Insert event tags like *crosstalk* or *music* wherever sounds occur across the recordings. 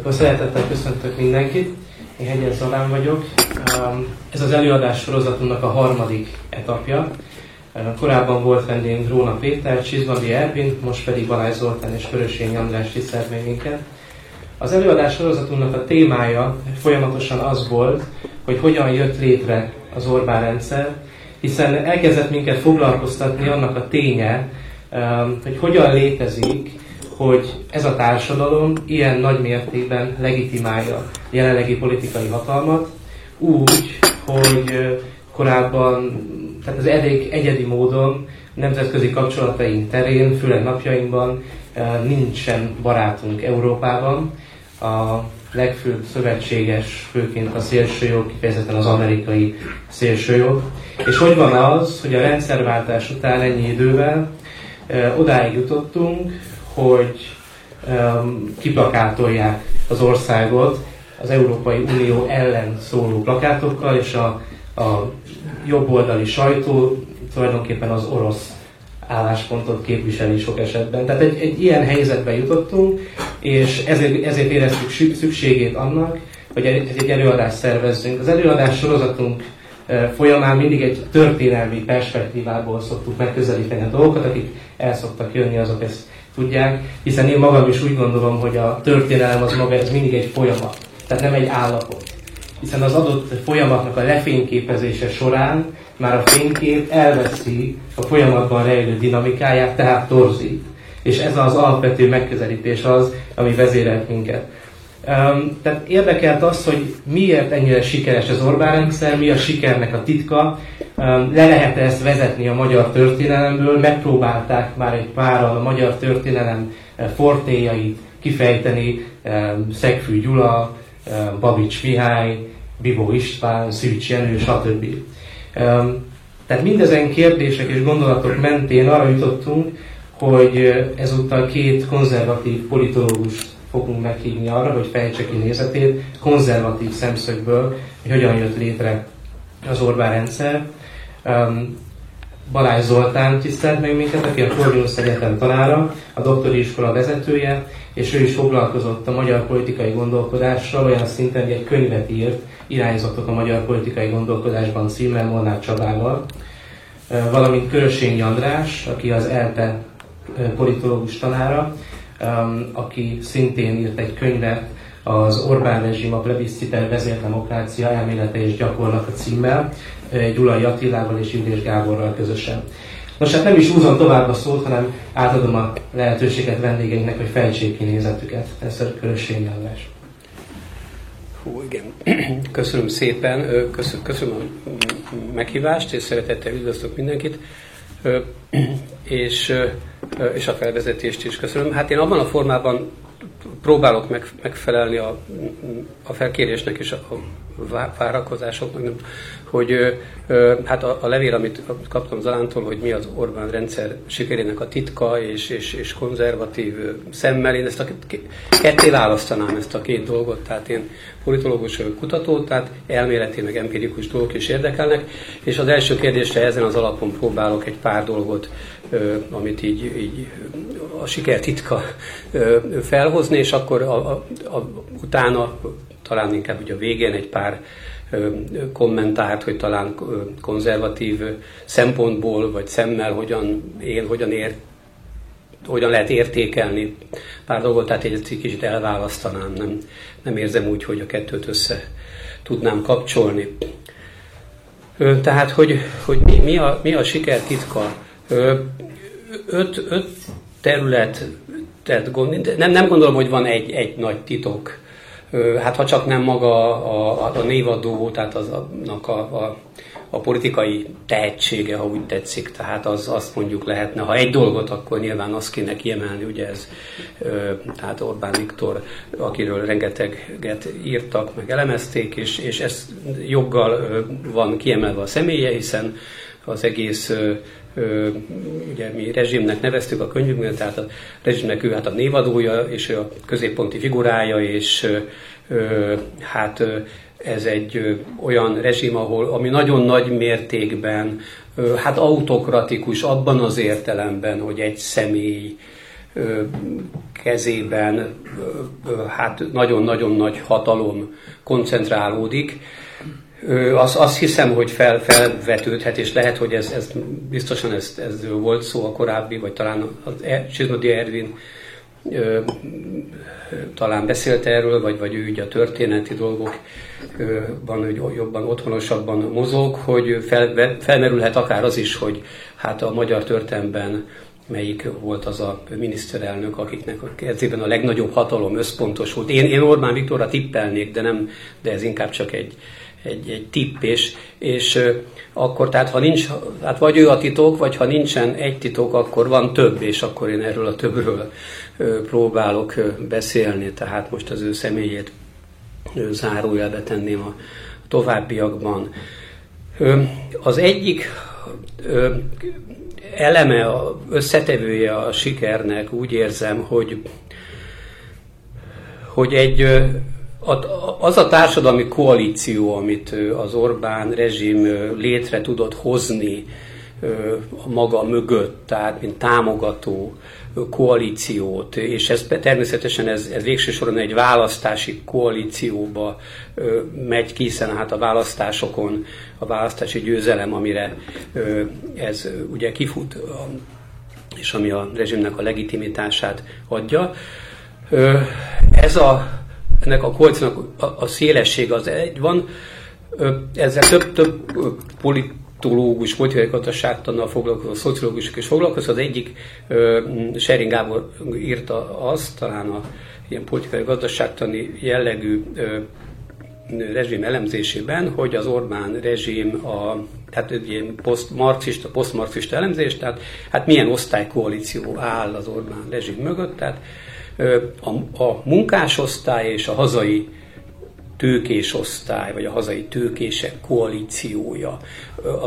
Akkor szeretettel köszöntök mindenkit. Én Hegyen Zalán vagyok. Ez az előadás sorozatunknak a harmadik etapja. Korábban volt vendégünk Róna Péter, Csizmadi Ervin, most pedig Balázs Zoltán és Körösény András tisztelt még. Az előadás sorozatunknak a témája folyamatosan az volt, hogy hogyan jött létre az Orbán rendszer, hiszen elkezdett minket foglalkoztatni annak a ténye, hogy hogyan létezik hogy ez a társadalom ilyen nagy mértékben legitimálja jelenlegi politikai hatalmat, úgy, hogy korábban, tehát az elég egyedi módon nemzetközi kapcsolataink terén, főleg napjainkban nincsen barátunk Európában. A legfőbb szövetséges, főként a szélsőjog, kifejezetten az amerikai szélsőjog. És hogy van az, hogy a rendszerváltás után ennyi idővel odáig jutottunk, hogy um, kiplakátolják az országot az Európai Unió ellen szóló plakátokkal, és a, a jobboldali sajtó tulajdonképpen az orosz álláspontot képviseli sok esetben. Tehát egy, egy ilyen helyzetbe jutottunk, és ezért, ezért éreztük szükségét annak, hogy egy előadást szervezzünk. Az előadás sorozatunk folyamán mindig egy történelmi perspektívából szoktuk megközelíteni a dolgokat, akik el szoktak jönni, azok ezt tudják, hiszen én magam is úgy gondolom, hogy a történelem az maga, ez mindig egy folyamat, tehát nem egy állapot. Hiszen az adott folyamatnak a lefényképezése során már a fénykép elveszi a folyamatban rejlő dinamikáját, tehát torzít. És ez az alapvető megközelítés az, ami vezérelt minket. Tehát érdekelt az, hogy miért ennyire sikeres az Orbán rendszer, mi a sikernek a titka, um, le lehet -e ezt vezetni a magyar történelemből, megpróbálták már egy páran a magyar történelem uh, fortéjait kifejteni, um, Szegfű Gyula, um, Babics Mihály, Bibó István, Szűcs Jenő, stb. Um, tehát mindezen kérdések és gondolatok mentén arra jutottunk, hogy uh, ezúttal két konzervatív politológust fogunk meghívni arra, hogy fejtse ki nézetét konzervatív szemszögből, hogy hogyan jött létre az Orbán rendszer. Um, Balázs Zoltán tisztelt meg minket, aki a Corvinus Egyetem tanára, a doktori iskola vezetője, és ő is foglalkozott a magyar politikai gondolkodással, olyan szinten, hogy egy könyvet írt, irányzatok a magyar politikai gondolkodásban címmel Molnár Csabával, valamint Körösényi András, aki az ELTE politológus tanára, aki szintén írt egy könyvet, az Orbán rezsim, a plebisciter vezérdemokrácia elmélete és gyakorlata címmel, Gyulai Attilával és Illés Gáborral közösen. Nos, hát nem is húzom tovább a szót, hanem átadom a lehetőséget vendégeinknek, hogy fejtsék ki nézetüket. Ez a körösségnyelvás. Hú, igen. *clears throat* Köszönöm szépen, köszönöm a meghívást, és szeretettel üdvözlök mindenkit *clears throat* és, és a felvezetést is köszönöm. Hát én abban a formában próbálok megfelelni a, a felkérésnek és a várakozásoknak, nem, hogy hát a, a levél, amit kaptam Zalántól, hogy mi az Orbán rendszer sikerének a titka és, és, és konzervatív szemmel, én ezt a ketté választanám ezt a két dolgot, tehát én politológus vagyok kutató, tehát elméleti meg empirikus dolgok is érdekelnek, és az első kérdésre ezen az alapon próbálok egy pár dolgot, amit így, így a siker titka felhozni, és akkor a, a, a, utána talán inkább ugye a végén egy pár kommentárt, hogy talán konzervatív szempontból vagy szemmel hogyan él, hogyan ért, hogyan lehet értékelni pár dolgot, tehát egy kicsit elválasztanám, nem, nem érzem úgy, hogy a kettőt össze tudnám kapcsolni. Tehát, hogy, hogy mi, mi, a, mi a siker titka? Öt, öt terület, tehát nem, nem gondolom, hogy van egy, egy nagy titok. Hát ha csak nem maga a, a, a névadó, tehát az, annak a, a, a politikai tehetsége, ha úgy tetszik, tehát az, azt mondjuk lehetne, ha egy dolgot, akkor nyilván azt kéne kiemelni, ugye ez, tehát Orbán Viktor, akiről rengeteget írtak, meg elemezték, és, és ez joggal van kiemelve a személye, hiszen az egész ugye mi rezsimnek neveztük a könyvünkben, tehát a rezsimnek ő hát a névadója, és ő a középponti figurája, és hát ez egy olyan rezsim, ahol, ami nagyon nagy mértékben hát autokratikus abban az értelemben, hogy egy személy kezében hát nagyon-nagyon nagy hatalom koncentrálódik, azt, azt hiszem, hogy fel, felvetődhet, és lehet, hogy ez, ez biztosan ez, ez volt szó a korábbi, vagy talán az e, Csizmodi Ervin ö, talán beszélt erről, vagy, vagy ő ugye a történeti dolgokban hogy jobban, otthonosabban mozog, hogy fel, felmerülhet akár az is, hogy hát a magyar történelemben melyik volt az a miniszterelnök, akiknek a kezében a legnagyobb hatalom összpontosult. Én, én Orbán Viktorra tippelnék, de, nem, de ez inkább csak egy, egy, egy tipp, és, és akkor tehát ha nincs, hát vagy ő a titok, vagy ha nincsen egy titok, akkor van több, és akkor én erről a többről próbálok beszélni, tehát most az ő személyét zárójelbe tenném a továbbiakban. Az egyik eleme, összetevője a sikernek úgy érzem, hogy, hogy egy az a társadalmi koalíció, amit az Orbán rezsim létre tudott hozni maga mögött, tehát mint támogató koalíciót, és ez természetesen ez, ez végső soron egy választási koalícióba megy ki, hiszen hát a választásokon a választási győzelem, amire ez ugye kifut, és ami a rezsimnek a legitimitását adja. Ez a ennek a kolcnak a, a szélesség az egy van, ezzel több, több politológus, politikai gazdaságtannal foglalkozó, szociológusok is foglalkozó. Az egyik, Sering Gábor írta azt, talán a ilyen politikai gazdaságtani jellegű rezsim elemzésében, hogy az Orbán rezsim a tehát egy ilyen posztmarxista, posztmarxista elemzés, tehát hát milyen osztálykoalíció áll az Orbán rezsim mögött, tehát a, a munkásosztály és a hazai tőkés osztály, vagy a hazai tőkések koalíciója.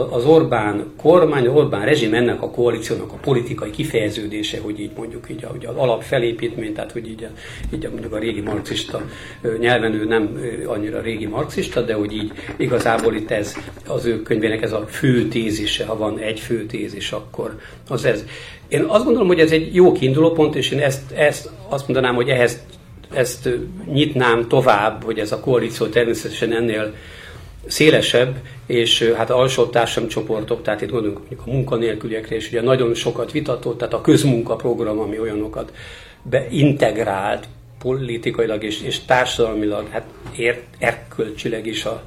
Az Orbán kormány, az Orbán rezsim ennek a koalíciónak a politikai kifejeződése, hogy így mondjuk így, hogy az alapfelépítmény, tehát hogy így, így mondjuk a régi marxista nyelven ő nem annyira régi marxista, de hogy így igazából itt ez az ő könyvének ez a fő tézise, ha van egy fő tézis, akkor az ez. Én azt gondolom, hogy ez egy jó kiindulópont, és én ezt, ezt azt mondanám, hogy ehhez ezt nyitnám tovább, hogy ez a koalíció természetesen ennél szélesebb, és hát alsó társadalomcsoportok, tehát itt gondolunk a munkanélküliekre, és ugye nagyon sokat vitatott, tehát a közmunkaprogram, ami olyanokat beintegrált politikailag és, és társadalmilag, hát ért, erkölcsileg is, a,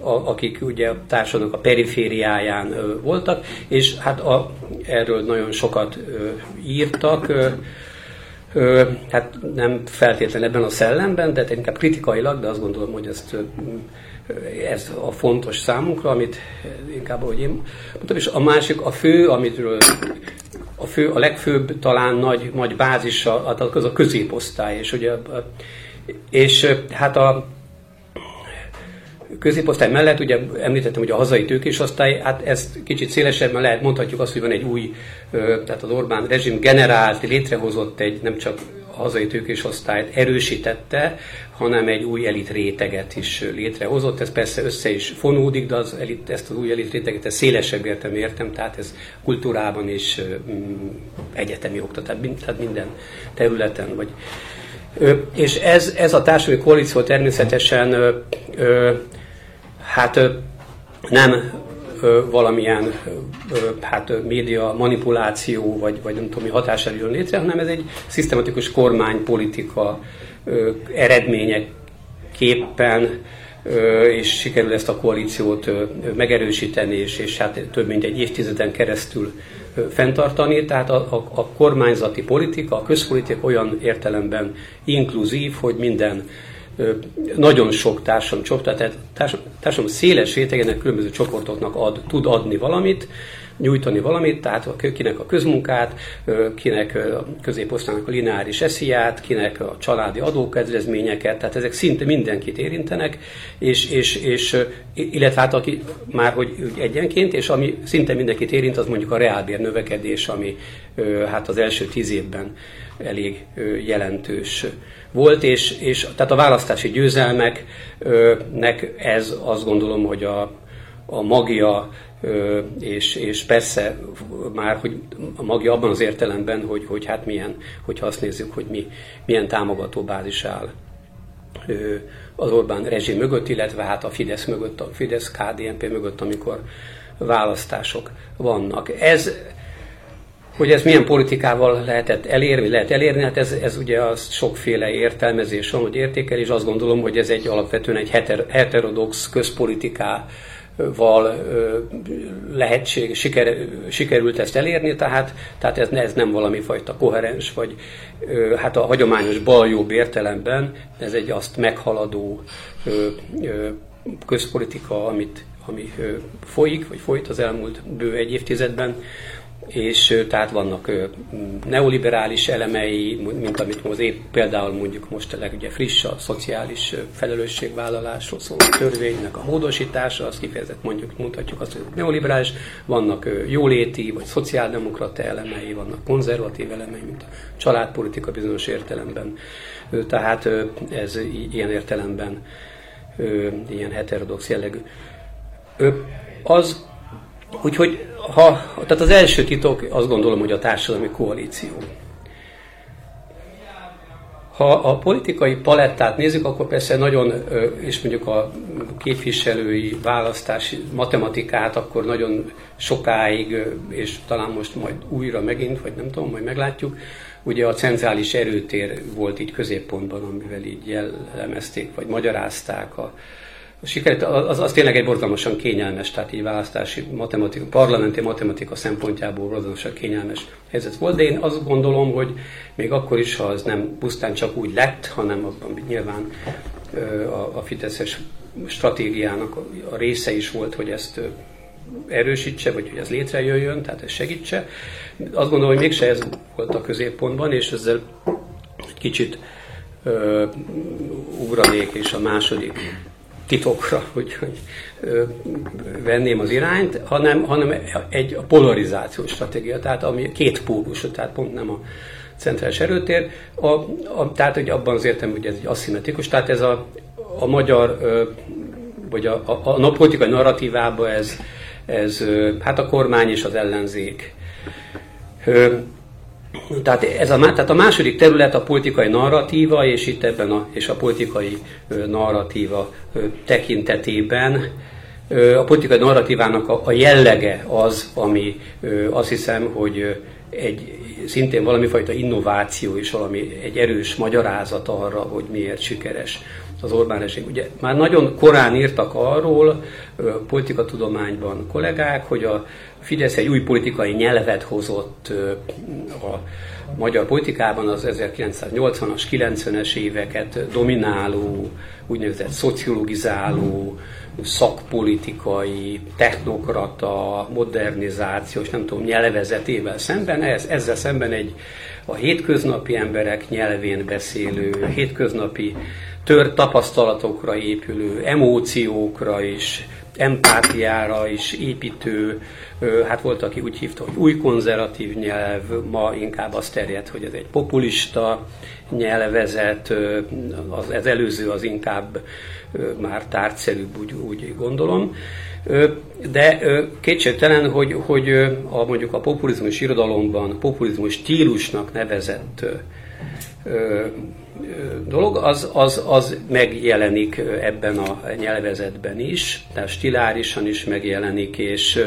a, akik ugye a társadalomnak a perifériáján ö, voltak, és hát a, erről nagyon sokat ö, írtak, ö, hát nem feltétlenül ebben a szellemben, de inkább kritikailag, de azt gondolom, hogy ezt ez a fontos számunkra, amit inkább, ahogy én mondtam, és a másik, a fő, amitről a, fő, a legfőbb talán nagy, nagy bázisa, az a középosztály, és ugye és hát a középosztály mellett, ugye említettem, hogy a hazai tőkésosztály, hát ezt kicsit szélesebben lehet, mondhatjuk azt, hogy van egy új, tehát az Orbán rezsim generált, létrehozott egy nem csak a hazai tőkésosztályt erősítette, hanem egy új elit réteget is létrehozott. Ez persze össze is fonódik, de az elit, ezt az új elit réteget ezt szélesebb értem értem, tehát ez kultúrában is mm, egyetemi oktatás, tehát minden területen, vagy és ez, ez a társadalmi koalíció természetesen ö, ö, hát nem valamilyen hát, média manipuláció, vagy, vagy nem tudom hatására jön létre, hanem ez egy szisztematikus kormánypolitika eredményeképpen és sikerül ezt a koalíciót megerősíteni, és, és hát több mint egy évtizeden keresztül fenntartani. Tehát a, a, a kormányzati politika, a közpolitika olyan értelemben inkluzív, hogy minden nagyon sok társadalom csoport, tehát társadalom, széles rétegének különböző csoportoknak ad, tud adni valamit, nyújtani valamit, tehát kinek a közmunkát, kinek a középosztálynak a lineáris esziát, kinek a családi adókedvezményeket, tehát ezek szinte mindenkit érintenek, és, és, és illetve hát aki már hogy egyenként, és ami szinte mindenkit érint, az mondjuk a reálbér növekedés, ami hát az első tíz évben elég jelentős volt, és, és tehát a választási győzelmeknek ez azt gondolom, hogy a, a magia, és, és persze már, hogy a magia abban az értelemben, hogy, hogy hát milyen, hogyha azt nézzük, hogy mi, milyen támogató bázis áll az Orbán rezsim mögött, illetve hát a Fidesz mögött, a Fidesz KDNP mögött, amikor választások vannak. Ez, hogy ez milyen politikával lehetett elérni, lehet elérni, hát ez, ez ugye az sokféle értelmezés van, hogy értékelés. Azt gondolom, hogy ez egy alapvetően egy heter, heterodox közpolitiká val lehetség, siker, sikerült ezt elérni, tehát, tehát ez, ez nem valami fajta koherens, vagy hát a hagyományos baljobb értelemben ez egy azt meghaladó közpolitika, amit, ami folyik, vagy folyt az elmúlt bő egy évtizedben, és tehát vannak neoliberális elemei, mint amit most épp például mondjuk most ugye friss a szociális felelősségvállalásról szóló törvénynek a módosítása, azt kifejezett mondjuk, mondhatjuk azt, hogy neoliberális, vannak jóléti vagy szociáldemokrata elemei, vannak konzervatív elemei, mint a családpolitika bizonyos értelemben. Tehát ez ilyen értelemben ilyen heterodox jellegű. Az Úgyhogy ha, tehát az első titok azt gondolom, hogy a társadalmi koalíció. Ha a politikai palettát nézzük, akkor persze nagyon, és mondjuk a képviselői választási matematikát, akkor nagyon sokáig, és talán most majd újra megint, vagy nem tudom, majd meglátjuk, ugye a centrális erőtér volt így középpontban, amivel így jellemezték, vagy magyarázták a, a sikert, az, az tényleg egy borzalmasan kényelmes, tehát így választási matematika, parlamenti matematika szempontjából borzalmasan kényelmes helyzet volt, de én azt gondolom, hogy még akkor is, ha ez nem pusztán csak úgy lett, hanem abban nyilván a, a Fideszes stratégiának a része is volt, hogy ezt erősítse, vagy hogy ez létrejöjjön, tehát ez segítse. Azt gondolom, hogy mégse ez volt a középpontban, és ezzel egy kicsit ö, ugranék, és a második titokra, hogy, hogy venném az irányt, hanem, hanem egy polarizációs stratégia, tehát ami két pólusú, tehát pont nem a centrális erőtér, a, a, tehát hogy abban az értem, hogy ez egy aszimmetrikus, tehát ez a, a magyar, vagy a, a, a politikai narratívában ez, ez hát a kormány és az ellenzék tehát, ez a, tehát a második terület a politikai narratíva, és itt ebben a, és a politikai narratíva tekintetében. A politikai narratívának a, a jellege az, ami azt hiszem, hogy egy szintén valami fajta innováció és valami egy erős magyarázat arra, hogy miért sikeres az Orbán rezsim. Ugye már nagyon korán írtak arról politikatudományban kollégák, hogy a Fidesz egy új politikai nyelvet hozott a magyar politikában az 1980-as, 90-es éveket domináló, úgynevezett szociologizáló, szakpolitikai, technokrata, modernizációs, nem tudom, nyelvezetével szemben, ez, ezzel szemben egy a hétköznapi emberek nyelvén beszélő, hétköznapi tör tapasztalatokra épülő, emóciókra is, empátiára is építő, hát volt, aki úgy hívta, hogy új konzervatív nyelv, ma inkább azt terjed, hogy ez egy populista nyelvezet, az, ez előző az inkább már tárgyszerűbb, úgy, úgy gondolom. De kétségtelen, hogy, hogy a, mondjuk a populizmus irodalomban populizmus stílusnak nevezett dolog, az, az, az megjelenik ebben a nyelvezetben is, tehát stilárisan is megjelenik, és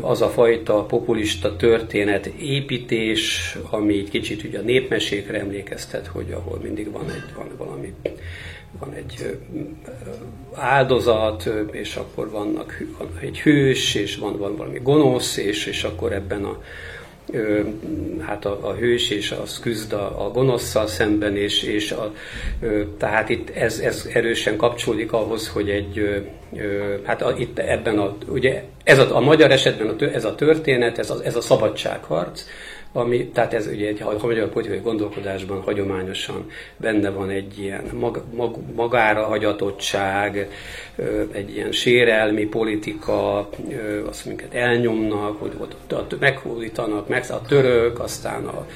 az a fajta populista történet építés, ami egy kicsit ugye a népmesékre emlékeztet, hogy ahol mindig van egy van valami van egy áldozat, és akkor vannak van egy hős, és van, van valami gonosz, és, és akkor ebben a hát a, a hős és az küzd a, a gonoszszal szemben, és, és a, tehát itt ez, ez erősen kapcsolódik ahhoz, hogy egy, hát a, itt ebben a, ugye ez a, a magyar esetben a, ez a történet, ez a, ez a szabadságharc, ami, tehát ez ugye egy a magyar politikai gondolkodásban hagyományosan benne van egy ilyen mag, mag, magára hagyatottság, egy ilyen sérelmi politika, azt minket elnyomnak, hogy ott meghódítanak, meg a török, aztán a,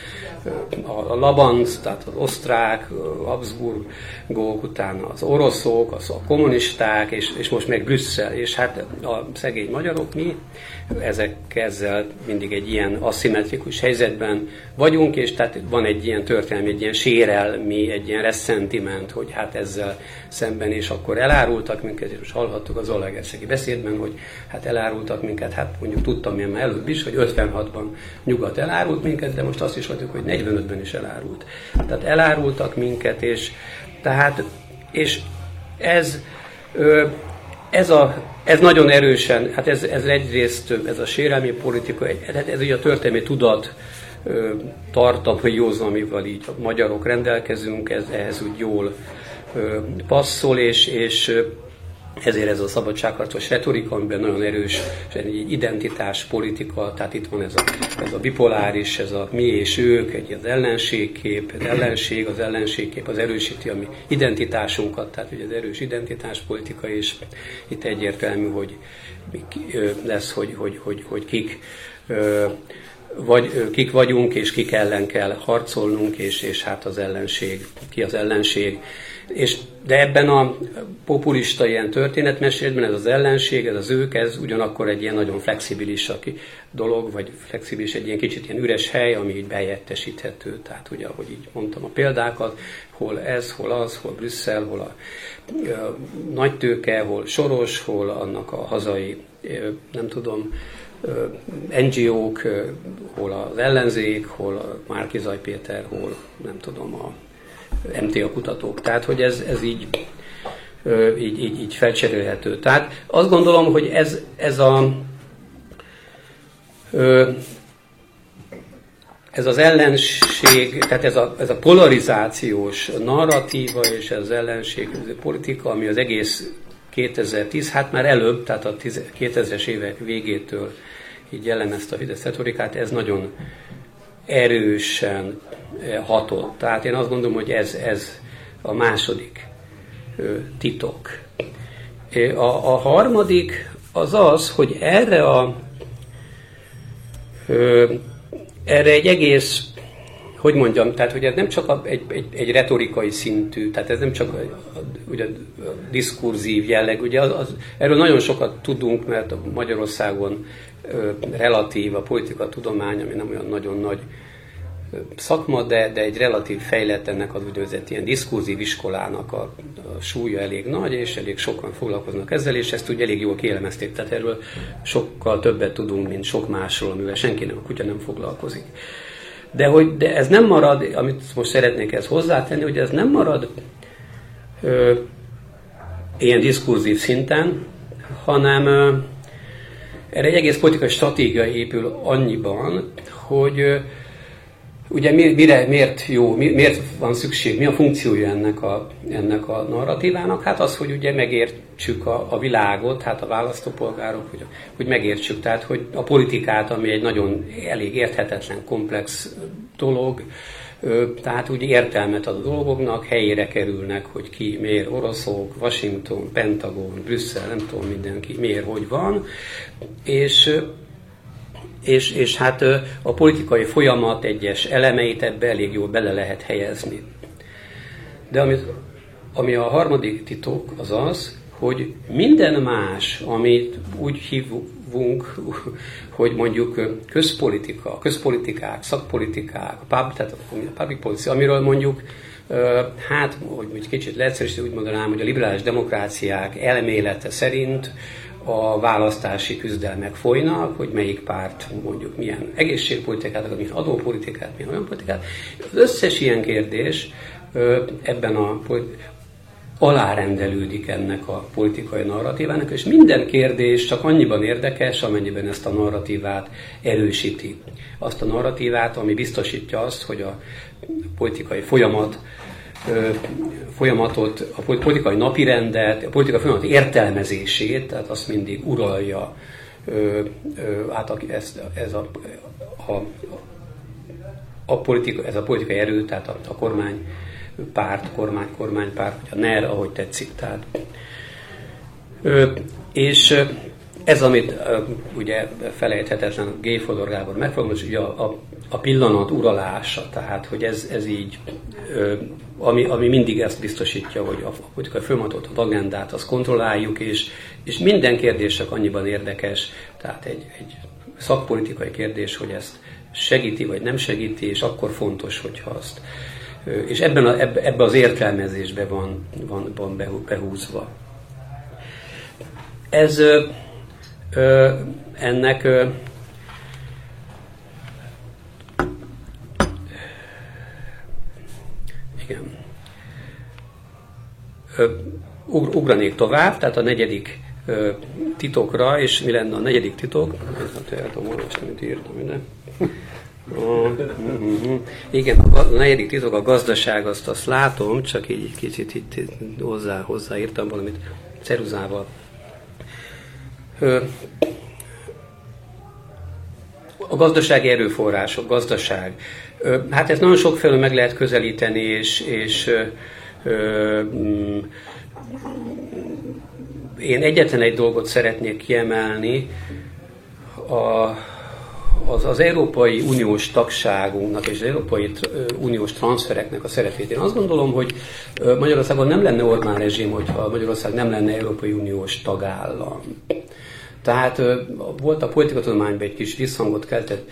a, a Labanc, tehát az osztrák, Habsburgok, utána az oroszok, az a kommunisták, és, és most meg Brüsszel, és hát a szegény magyarok mi ezek ezzel mindig egy ilyen aszimmetrikus helyzetben vagyunk, és tehát van egy ilyen történelmi, egy ilyen sérelmi, egy ilyen reszentiment, hogy hát ezzel szemben, és akkor elárultak minket, és most hallhattuk az Olagerszegi beszédben, hogy hát elárultak minket, hát mondjuk tudtam én már előbb is, hogy 56-ban nyugat elárult minket, de most azt is halljuk, hogy 45-ben is elárult. Tehát elárultak minket, és tehát, és ez ez, a, ez nagyon erősen, hát ez, ez egyrészt ez a sérelmi politika, ez, ez ugye a történelmi tudat tartam, hogy józan, amivel így a magyarok rendelkezünk, ez ehhez úgy jól passzol, és, és ezért ez a szabadságharcos retorika, amiben nagyon erős egy identitás politika, tehát itt van ez a, ez a bipoláris, ez a mi és ők, egy az ellenségkép, az ellenség, az ellenségkép az erősíti a mi identitásunkat, tehát ugye az erős identitáspolitika, és itt egyértelmű, hogy lesz, hogy, hogy, hogy, hogy kik vagy kik vagyunk, és kik ellen kell harcolnunk, és, és hát az ellenség, ki az ellenség. És, de ebben a populista ilyen történetmesélben ez az ellenség, ez az ők, ez ugyanakkor egy ilyen nagyon flexibilis dolog, vagy flexibilis egy ilyen kicsit ilyen üres hely, ami így bejettesíthető. Tehát ugye, ahogy így mondtam a példákat, hol ez, hol az, hol Brüsszel, hol a, a nagy tőke, hol Soros, hol annak a hazai, nem tudom, NGO-k, hol az ellenzék, hol a Márkizaj Péter, hol nem tudom, a MTA kutatók. Tehát, hogy ez, ez így, így, így, így felcserélhető. Tehát azt gondolom, hogy ez, ez a ez az ellenség, tehát ez a, ez a polarizációs narratíva és ez az ellenség politika, ami az egész 2010, hát már előbb, tehát a 2000-es évek végétől így jellemezte a Fidesz retorikát, ez nagyon erősen eh, hatott. Tehát én azt gondolom, hogy ez, ez a második titok. A, a harmadik az az, hogy erre a erre egy egész, hogy mondjam, tehát hogy ez nem csak egy, egy, egy retorikai szintű, tehát ez nem csak a, ugye, a diskurzív jelleg, ugye az, az, erről nagyon sokat tudunk, mert Magyarországon relatív a politika tudomány, ami nem olyan nagyon nagy szakma, de, de egy relatív fejlett ennek az úgynevezett ilyen diskurzív iskolának a, a súlya elég nagy, és elég sokan foglalkoznak ezzel, és ezt úgy elég jól kielemezték. Tehát erről sokkal többet tudunk, mint sok másról, amivel senki nem, a kutya nem foglalkozik. De, hogy, de ez nem marad, amit most szeretnék ezt hozzátenni, hogy ez nem marad ö, ilyen diskurzív szinten, hanem ö, erre egy egész politikai stratégia épül annyiban, hogy ugye mire, miért jó, miért van szükség, mi a funkciója ennek a, ennek a narratívának? Hát az, hogy ugye megértsük a, a világot, hát a választópolgárok, hogy, hogy megértsük, tehát hogy a politikát, ami egy nagyon elég érthetetlen, komplex dolog, tehát úgy értelmet ad a dolgoknak, helyére kerülnek, hogy ki miért oroszok, Washington, Pentagon, Brüsszel, nem tudom mindenki miért, hogy van, és és, és hát a politikai folyamat egyes elemeit ebbe elég jól bele lehet helyezni. De amit, ami a harmadik titok az az, hogy minden más, amit úgy hívunk, hogy mondjuk közpolitika, közpolitikák, szakpolitikák, pub, tehát a public policy, amiről mondjuk hát, hogy egy kicsit leegyszerűsítve úgy mondanám, hogy a liberális demokráciák elmélete szerint a választási küzdelmek folynak, hogy melyik párt mondjuk milyen egészségpolitikát, milyen adópolitikát, milyen olyan politikát. Az összes ilyen kérdés ebben a alárendelődik ennek a politikai narratívának, és minden kérdés csak annyiban érdekes, amennyiben ezt a narratívát erősíti. Azt a narratívát, ami biztosítja azt, hogy a politikai folyamat folyamatot, a politikai napirendet, a politikai folyamat értelmezését, tehát azt mindig uralja át ez, ez a, a, a politika, ez a politikai erő, tehát a, a kormány párt, kormány, kormánypárt, vagy a NER, ahogy tetszik. Tehát, és ez, amit ugye felejthetetlen G. Fodor Gábor megfogalmaz, ugye a, a, a pillanat uralása, tehát hogy ez, ez így, ami, ami mindig ezt biztosítja, hogy a politikai folyamatot, a agendát, azt kontrolláljuk, és, és minden kérdés csak annyiban érdekes, tehát egy, egy szakpolitikai kérdés, hogy ezt segíti vagy nem segíti, és akkor fontos, hogyha azt. És ebben, a, ebbe, ebbe az értelmezésbe van, van, van behúzva. Ez ö, ennek ö, igen. Ö, ugranék tovább, tehát a negyedik ö, titokra, és mi lenne a negyedik titok? El tudom olvasni, amit írtam ide. Igen, a negyedik titok a gazdaság, azt, azt látom, csak így kicsit itt hozzá, hozzáírtam valamit ceruzával. A gazdasági erőforrások, gazdaság. Hát ezt nagyon sokféle meg lehet közelíteni, és, és mm, én egyetlen egy dolgot szeretnék kiemelni, a, az, az Európai Uniós tagságunknak és az Európai Uniós transfereknek a szerepét. Én azt gondolom, hogy Magyarországon nem lenne Orbán rezsim, hogyha Magyarország nem lenne Európai Uniós tagállam. Tehát volt a politikatudományban egy kis visszhangot keltett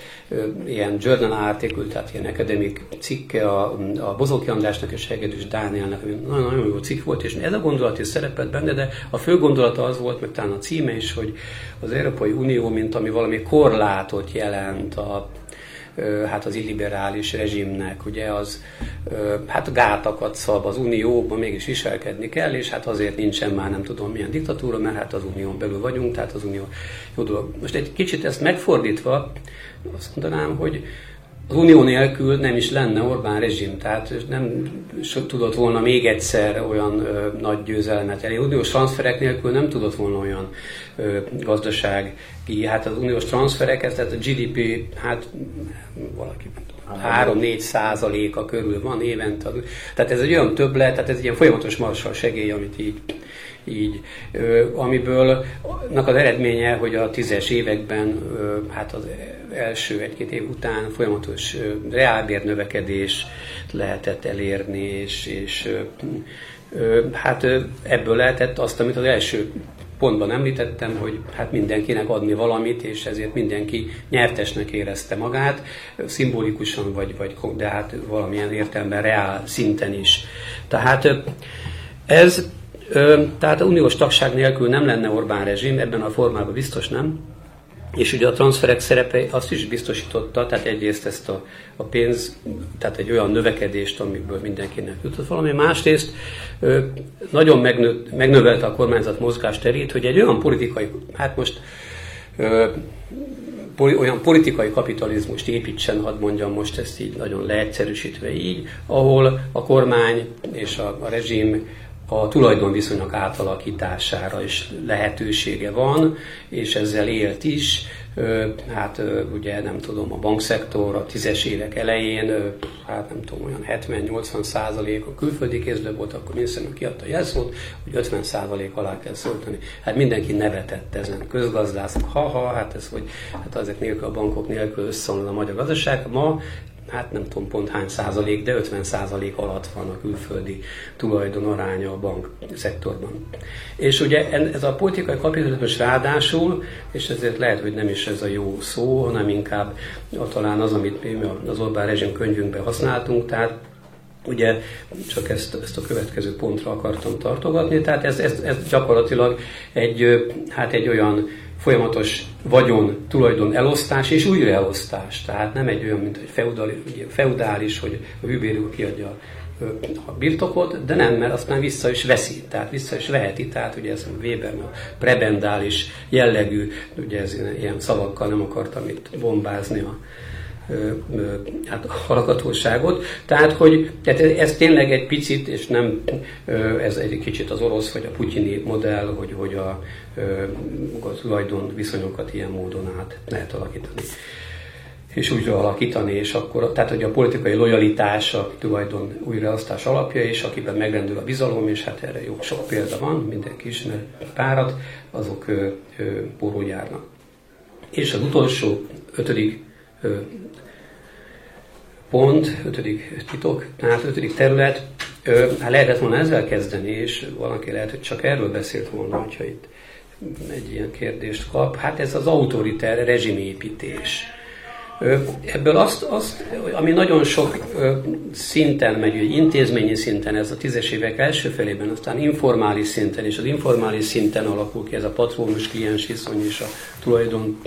ilyen journal article, tehát ilyen akademik cikke a, a Bozóki Andrásnak és Hegedűs Dánielnek, ami nagyon, nagyon jó cikk volt, és ez a gondolat is szerepelt benne, de a fő gondolata az volt, meg talán a címe is, hogy az Európai Unió, mint ami valami korlátot jelent a hát az illiberális rezsimnek, ugye az hát gátakat szab az unióban, mégis viselkedni kell, és hát azért nincsen már nem tudom milyen diktatúra, mert hát az unión belül vagyunk, tehát az unió jó dolog. Most egy kicsit ezt megfordítva, azt mondanám, hogy az unió nélkül nem is lenne Orbán rezsim, tehát nem tudott volna még egyszer olyan ö, nagy győzelmet elérni. Uniós transferek nélkül nem tudott volna olyan ö, gazdasági, hát az uniós transferek, tehát a GDP, hát valaki 3-4 százaléka körül van évente. Tehát ez egy olyan többlet, tehát ez egy ilyen folyamatos marsal segély, amit így így, amiből az eredménye, hogy a tízes években, hát az első egy-két év után folyamatos reálbér növekedés lehetett elérni, és, és hát ebből lehetett azt, amit az első pontban említettem, hogy hát mindenkinek adni valamit, és ezért mindenki nyertesnek érezte magát, szimbolikusan, vagy, vagy de hát valamilyen értelemben reál szinten is. Tehát ez tehát a uniós tagság nélkül nem lenne Orbán rezsim, ebben a formában biztos nem. És ugye a transferek szerepe azt is biztosította, tehát egyrészt ezt a, a pénz, tehát egy olyan növekedést, amiből mindenkinek jutott valami, másrészt nagyon megnő, megnövelte a kormányzat mozgásterét, hogy egy olyan politikai, hát most olyan politikai kapitalizmust építsen, hadd mondjam most ezt így nagyon leegyszerűsítve így, ahol a kormány és a, a rezsim a tulajdonviszonyok átalakítására is lehetősége van, és ezzel élt is. Hát ugye nem tudom, a bankszektor a tízes évek elején, hát nem tudom, olyan 70-80 százalék a külföldi kézben volt, akkor miniszterünk kiadta a jelszót, hogy 50 százalék alá kell szóltani. Hát mindenki nevetett ezen. Közgazdászok, ha-ha, hát ez, hogy hát ezek nélkül a bankok nélkül összeomlana a magyar gazdaság. Ma hát nem tudom pont hány százalék, de 50 százalék alatt van a külföldi tulajdon aránya a bank szektorban. És ugye ez a politikai kapitalizmus ráadásul, és ezért lehet, hogy nem is ez a jó szó, hanem inkább talán az, amit mi az Orbán rezsim könyvünkben használtunk, tehát Ugye csak ezt, ezt a következő pontra akartam tartogatni, tehát ez, ez, ez gyakorlatilag egy, hát egy olyan folyamatos vagyon, tulajdon elosztás és újraelosztás. Tehát nem egy olyan, mint egy feudális, hogy a hűbérő kiadja a birtokot, de nem, mert aztán vissza is veszi, tehát vissza is veheti, tehát ugye ez a Weber a prebendális jellegű, ugye ez ilyen szavakkal nem akartam itt bombázni a, hát hallgatóságot. Tehát, hogy tehát ez tényleg egy picit, és nem ez egy kicsit az orosz vagy a putyini modell, hogy, hogy a, a tulajdon viszonyokat ilyen módon át lehet alakítani. és újra alakítani, és akkor, tehát hogy a politikai lojalitás a tulajdon újraosztás alapja, és akiben megrendül a bizalom, és hát erre jó sok példa van, mindenki ismer párat, azok porul járnak. És az utolsó, ötödik pont, ötödik titok, tehát ötödik terület, hát lehetett volna ezzel kezdeni, és valaki lehet, hogy csak erről beszélt volna, hogyha itt egy ilyen kérdést kap. Hát ez az autoriter rezsimépítés. Ebből azt, azt, ami nagyon sok szinten megy, hogy intézményi szinten, ez a tízes évek első felében, aztán informális szinten, és az informális szinten alakul ki ez a patronus-kliens viszony és a tulajdon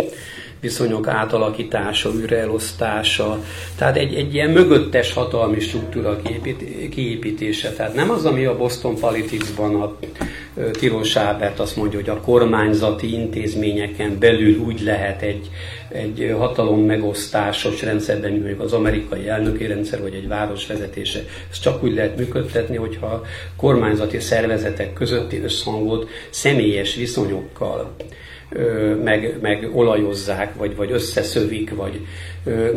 viszonyok átalakítása, újraelosztása, tehát egy, egy ilyen mögöttes hatalmi struktúra kiépít, kiépítése. Tehát nem az, ami a Boston Politicsban a Tiro Sábert azt mondja, hogy a kormányzati intézményeken belül úgy lehet egy, egy hatalom megosztásos rendszerben, mint mondjuk az amerikai elnöki rendszer, vagy egy város vezetése. Ez csak úgy lehet működtetni, hogyha kormányzati szervezetek közötti összhangot személyes viszonyokkal meg, meg olajozzák, vagy, vagy összeszövik, vagy,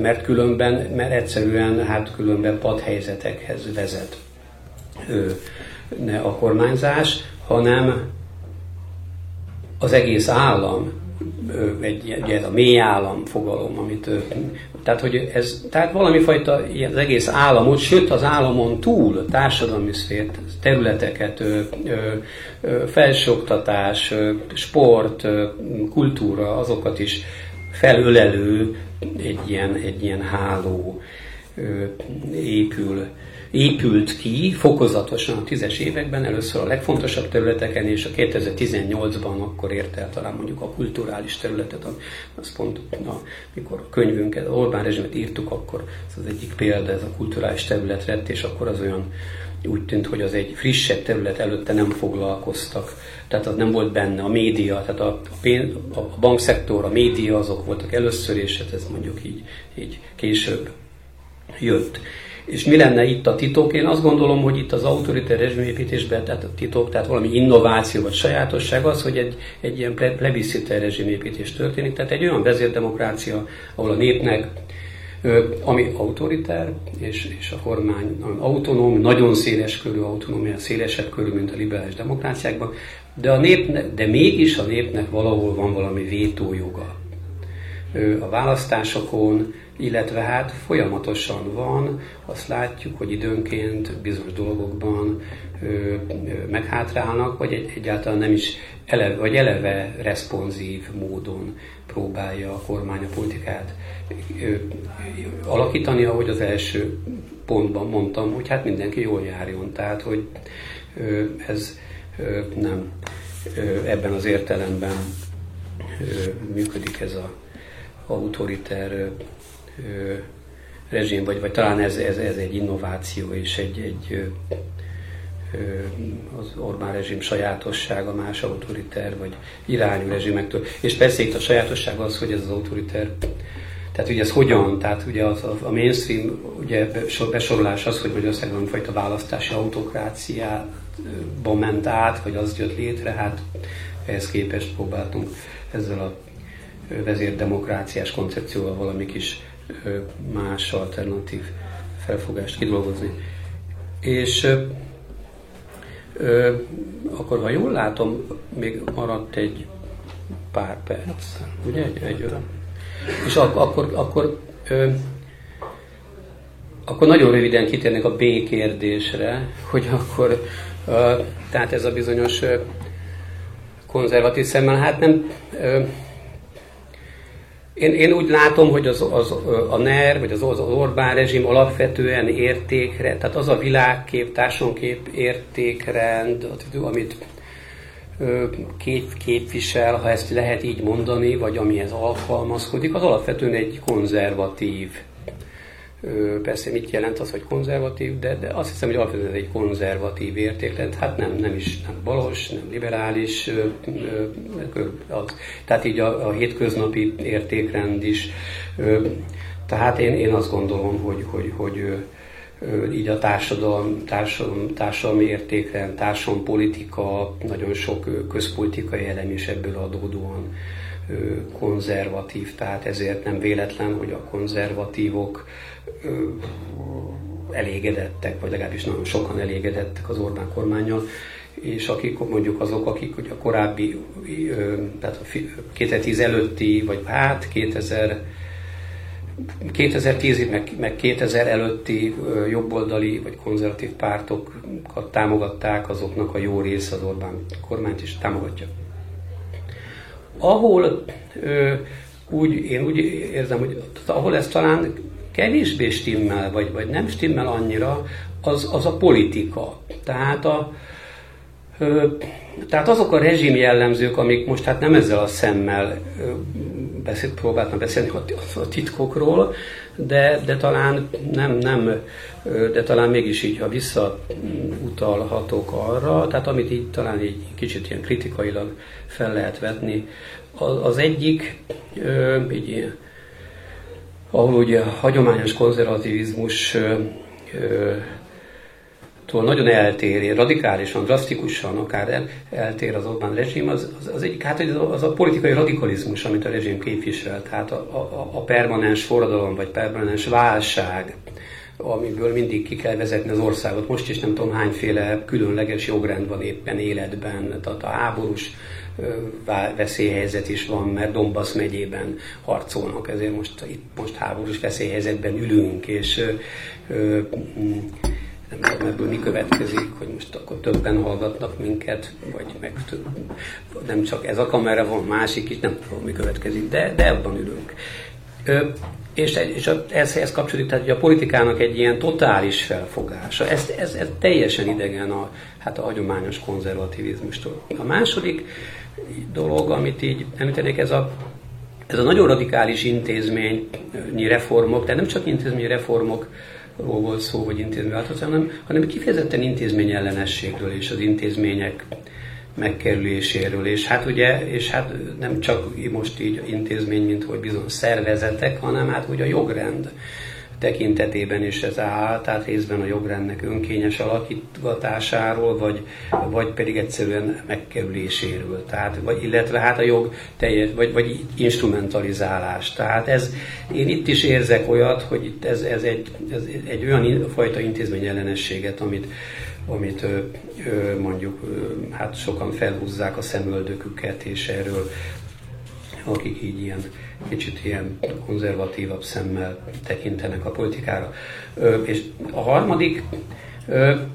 mert különben, mert egyszerűen hát különben padhelyzetekhez vezet ne a kormányzás, hanem az egész állam, egy, egy a mély állam fogalom, amit tehát, hogy ez, tehát valami fajta az egész államot, sőt az államon túl társadalmi szfért, területeket, ö, ö, felsőoktatás, sport, kultúra, azokat is felölelő egy ilyen, egy ilyen háló épül épült ki fokozatosan a tízes években, először a legfontosabb területeken, és a 2018-ban akkor ért el talán mondjuk a kulturális területet, az pont, na, mikor a könyvünket, Orbán rezsimet írtuk, akkor ez az egyik példa, ez a kulturális terület lett, és akkor az olyan úgy tűnt, hogy az egy frissebb terület előtte nem foglalkoztak, tehát az nem volt benne a média, tehát a, pénz, a bankszektor, a média azok voltak először, és hát ez mondjuk így, így később jött. És mi lenne itt a titok? Én azt gondolom, hogy itt az autoritár rezsimépítésben, tehát a titok, tehát valami innováció vagy sajátosság az, hogy egy, egy ilyen plebisciter rezsimépítés történik, tehát egy olyan vezérdemokrácia, ahol a népnek ami autoritár, és, és a kormány autonóm, nagyon széles körű autonómia, szélesebb körű, mint a liberális demokráciákban, de, a népnek, de mégis a népnek valahol van valami vétójoga. A választásokon, illetve hát folyamatosan van, azt látjuk, hogy időnként bizonyos dolgokban ö, ö, meghátrálnak, vagy egy, egyáltalán nem is eleve, vagy eleve responsív módon próbálja a kormány a politikát ö, alakítani, ahogy az első pontban mondtam, hogy hát mindenki jól járjon. Tehát, hogy ö, ez ö, nem ö, ebben az értelemben működik ez a autoriter rezsim, vagy, vagy talán ez, ez, ez egy innováció és egy, egy az Orbán rezsim sajátossága más autoriter vagy irányú rezsimektől. És persze itt a sajátosság az, hogy ez az autoriter tehát ugye ez hogyan, tehát ugye az, a mainstream ugye besorolás az, hogy Magyarországon fajta választási autokráciában ment át, vagy az jött létre, hát ehhez képest próbáltunk ezzel a vezérdemokráciás koncepcióval valami kis más alternatív felfogást kidolgozni. És ö, akkor, ha jól látom, még maradt egy pár perc. Ugye? Egy, egy, és ak- akkor, akkor, ö, akkor nagyon röviden kitérnek a B kérdésre, hogy akkor, ö, tehát ez a bizonyos ö, konzervatív szemmel, hát nem, ö, én, én úgy látom, hogy az, az, a NER, vagy az, az Orbán rezsim alapvetően értékre, tehát az a világkép, társadalomkép értékrend, amit kép, képvisel, ha ezt lehet így mondani, vagy amihez alkalmazkodik, az alapvetően egy konzervatív Persze mit jelent az, hogy konzervatív, de, de azt hiszem, hogy alapvetően egy konzervatív értéklet. Hát nem, nem is nem balos, nem liberális. Az. Tehát így a, a hétköznapi értékrend is. Tehát én, én azt gondolom, hogy, hogy, hogy így a társadalom, társadalom, társadalmi értékrend, politika, nagyon sok közpolitikai elem is ebből adódóan konzervatív, tehát ezért nem véletlen, hogy a konzervatívok elégedettek, vagy legalábbis nagyon sokan elégedettek az Orbán kormányjal, és akik mondjuk azok, akik hogy a korábbi, tehát a 2010 előtti, vagy hát 2000 2010-ig, meg, meg 2000 előtti jobboldali vagy konzervatív pártokat támogatták, azoknak a jó része az Orbán kormányt is támogatja. Ahol ö, úgy, én úgy érzem, hogy ahol ez talán kevésbé stimmel, vagy, vagy nem stimmel annyira, az, az a politika. Tehát a, tehát azok a rezsim jellemzők, amik most hát nem ezzel a szemmel beszélt, próbáltam beszélni a titkokról, de, de talán nem, nem, de talán mégis így, ha visszautalhatok arra, tehát amit így talán így kicsit ilyen kritikailag fel lehet vetni, az, az egyik, így, ahol ugye a hagyományos konzervativizmus tól nagyon eltér, radikálisan, drasztikusan akár el, eltér az Orbán rezsim, az, az, az, egyik, hát az a politikai radikalizmus, amit a rezsim képvisel, tehát a, a, a permanens forradalom, vagy permanens válság, amiből mindig ki kell vezetni az országot. Most is nem tudom hányféle különleges jogrend van éppen életben, tehát a háborús veszélyhelyzet is van, mert Donbass megyében harcolnak, ezért most itt most háborús veszélyhelyzetben ülünk, és nem tudom ebből mi következik, hogy most akkor többen hallgatnak minket, vagy meg több, nem csak ez a kamera, van másik is, nem tudom mi következik, de, de abban ülünk. Ö, és, és ez, ez kapcsolódik, tehát hogy a politikának egy ilyen totális felfogása, ez, ez, ez teljesen idegen a, hát a hagyományos konzervativizmustól. A második dolog, amit így említenék, ez a, ez a nagyon radikális intézményi reformok, tehát nem csak intézményi reformok, volt szó, vagy intézményváltozás, hanem, hanem kifejezetten intézményellenességről és az intézmények megkerüléséről, és hát ugye, és hát nem csak most így intézmény, mint hogy bizonyos szervezetek, hanem hát ugye a jogrend tekintetében is ez áll, tehát részben a jogrendnek önkényes alakítgatásáról, vagy, vagy pedig egyszerűen megkerüléséről, tehát, vagy, illetve hát a jog teljes, vagy, vagy instrumentalizálás. Tehát ez, én itt is érzek olyat, hogy itt ez, ez, egy, ez egy olyan fajta intézményellenességet, amit, amit mondjuk hát sokan felhúzzák a szemöldöküket, és erről akik így ilyen kicsit ilyen konzervatívabb szemmel tekintenek a politikára. És a harmadik,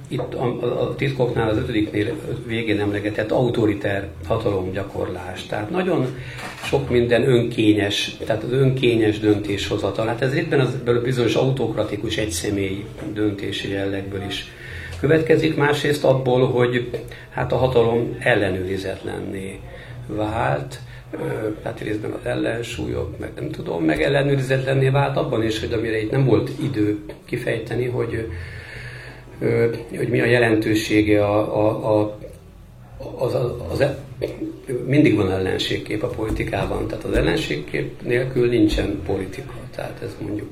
itt a, a titkoknál az ötödiknél végén emlegetett autoriter hatalomgyakorlás. Tehát nagyon sok minden önkényes, tehát az önkényes döntéshozatal. Hát ez éppen az bizonyos autokratikus egyszemélyi döntési jellegből is következik, másrészt abból, hogy hát a hatalom ellenőrizetlenné vált, hát részben az ellensúlyok, meg nem tudom, meg ellenőrizetlenné vált abban is, hogy amire itt nem volt idő kifejteni, hogy, hogy mi a jelentősége a, a, a az, az, az, mindig van ellenségkép a politikában, tehát az ellenségkép nélkül nincsen politika, tehát ez mondjuk.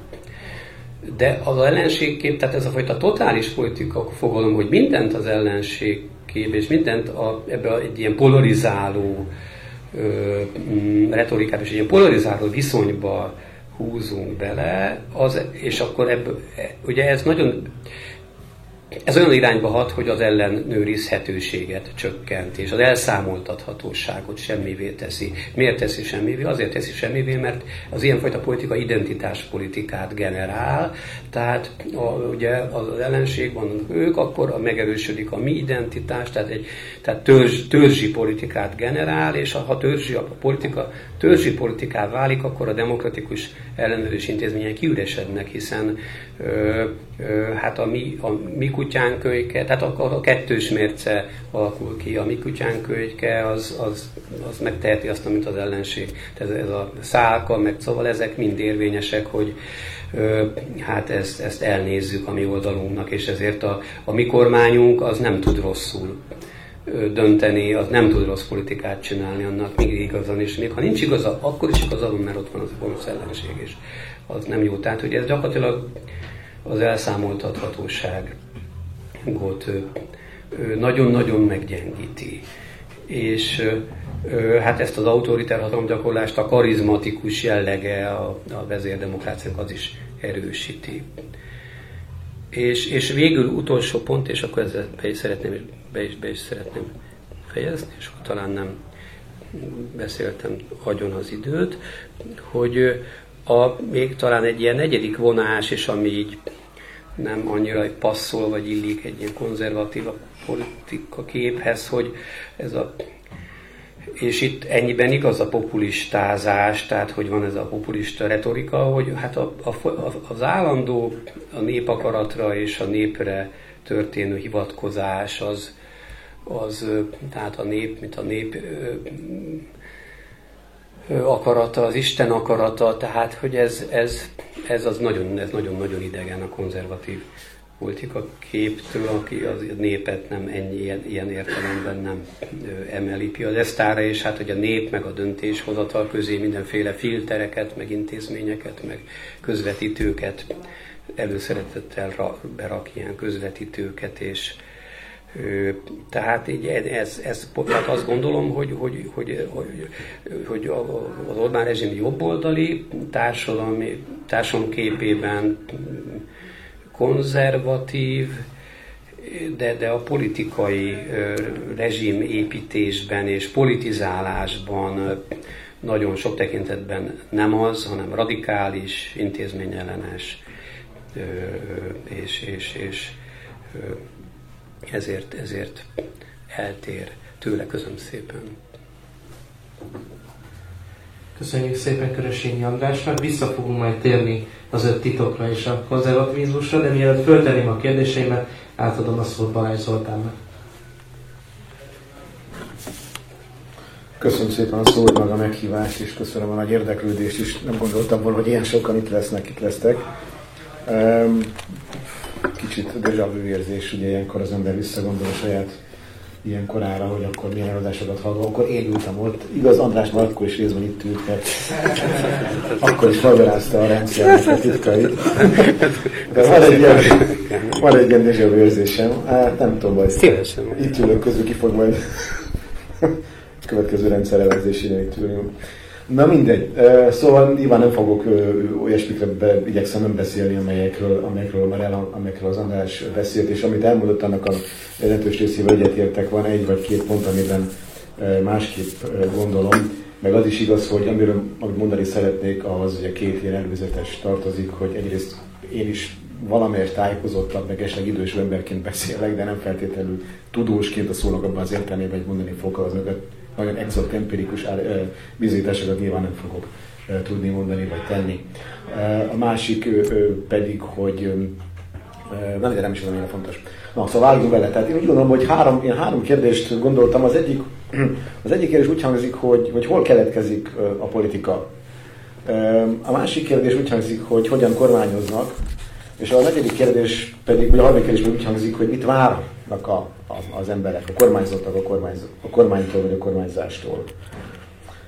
De az ellenségkép, tehát ez a fajta totális politika fogalom, hogy mindent az ellenségkép, és mindent a, ebbe egy ilyen polarizáló, retorikát és egy ilyen polarizáló viszonyba húzunk bele, az, és akkor ebből, ugye ez nagyon ez olyan irányba hat, hogy az ellenőrizhetőséget csökkent, és az elszámoltathatóságot semmivé teszi. Miért teszi semmivé? Azért teszi semmivé, mert az ilyenfajta politika identitáspolitikát generál, tehát a, ugye az ellenség van ők, akkor a megerősödik a mi identitás, tehát egy tehát törzs, törzsi politikát generál, és ha törzsi a politika törzsi politiká válik, akkor a demokratikus ellenőrzés intézmények kiüresednek, hiszen hát a mi, a mi kutyánkölyke, tehát a, a kettős mérce alakul ki, a mi kutyánkölyke az, az, az megteheti azt, amit az ellenség. Tehát ez, a szálka, meg szóval ezek mind érvényesek, hogy hát ezt, ezt elnézzük a mi oldalunknak, és ezért a, a mi kormányunk az nem tud rosszul dönteni, az nem tud rossz politikát csinálni, annak mindig igazan is. Még ha nincs igaza, akkor is igaza van, mert ott van az a gonosz ellenség, és az nem jó. Tehát ugye ez gyakorlatilag az elszámoltathatóságot nagyon-nagyon meggyengíti. és hát ezt az autoritár hatalomgyakorlást a karizmatikus jellege a, a vezérdemokráciának az is erősíti. És, és végül utolsó pont, és akkor ezzel be is szeretném, be is, be is szeretném fejezni, és talán nem beszéltem agyon az időt, hogy a, még talán egy ilyen negyedik vonás, és ami így nem annyira passzol, vagy illik egy ilyen konzervatív politika képhez, hogy ez a és itt ennyiben igaz a populistázás, tehát hogy van ez a populista retorika, hogy hát a, a, az állandó a népakaratra és a népre történő hivatkozás az, az tehát a nép, mint a nép akarata, az Isten akarata, tehát hogy ez, ez, ez az nagyon, ez nagyon-nagyon idegen a konzervatív politika képtől, aki az népet nem ennyi ilyen, ilyen értelemben nem emeli piadesztára, és hát hogy a nép meg a döntéshozatal közé mindenféle filtereket, meg intézményeket, meg közvetítőket előszeretettel berak ilyen közvetítőket, és tehát így ez, ez, tehát azt gondolom, hogy, hogy, hogy, hogy, hogy az Orbán rezsim jobboldali társadalmi, társadalom képében konzervatív, de, de a politikai rezsim építésben és politizálásban nagyon sok tekintetben nem az, hanem radikális, intézményellenes, és, és, és ezért, ezért eltér tőle. Köszönöm szépen. Köszönjük szépen Körösényi Andrásnak. Vissza fogunk majd térni az öt titokra és a konzervativizmusra, de mielőtt föltenném a kérdéseimet, átadom a szót Balázs Zoltánnak. Köszönöm szépen a szót, meg a meghívást, és köszönöm a nagy érdeklődést is. Nem gondoltam volna, hogy ilyen sokan itt lesznek, itt lesztek. Kicsit deja vu érzés, ugye ilyenkor az ember visszagondol a saját ilyen korára, hogy akkor milyen előadásokat hallgatom, akkor én ültem ott. Igaz, András már akkor is részben itt ült, mert akkor is magyarázta a rendszernek a titkait. De van egy ilyen, van egy ilyen érzésem. Hát nem tudom, hogy itt ülök közül ki fog majd következő rendszer elemzésénél itt ülni. Na mindegy. Szóval nyilván nem fogok olyasmikre be, igyekszem nem beszélni, amelyekről, amelyekről már el, amelyekről az András beszélt, és amit elmondott, annak a jelentős részével egyetértek, van egy vagy két pont, amiben másképp gondolom. Meg az is igaz, hogy amiről amit mondani szeretnék, ahhoz ugye két ilyen előzetes tartozik, hogy egyrészt én is valamelyest tájékozottabb, meg esetleg idős emberként beszélek, de nem feltétlenül tudósként a szónak abban az értelmében, hogy mondani fogok az mögött nagyon exakt empirikus bizonyításokat nyilván nem fogok tudni mondani vagy tenni. A másik pedig, hogy nem, nem is tudom, fontos. Na, szóval vágjunk bele. Tehát én úgy gondolom, hogy három, én három kérdést gondoltam. Az egyik, *clears throat* az egyik kérdés úgy hangzik, hogy, hogy hol keletkezik a politika. A másik kérdés úgy hangzik, hogy hogyan kormányoznak. És a negyedik kérdés pedig, vagy a harmadik kérdés úgy hangzik, hogy mit várnak a, a, az emberek, a kormányzottak a, kormányzó, a kormánytól vagy a kormányzástól.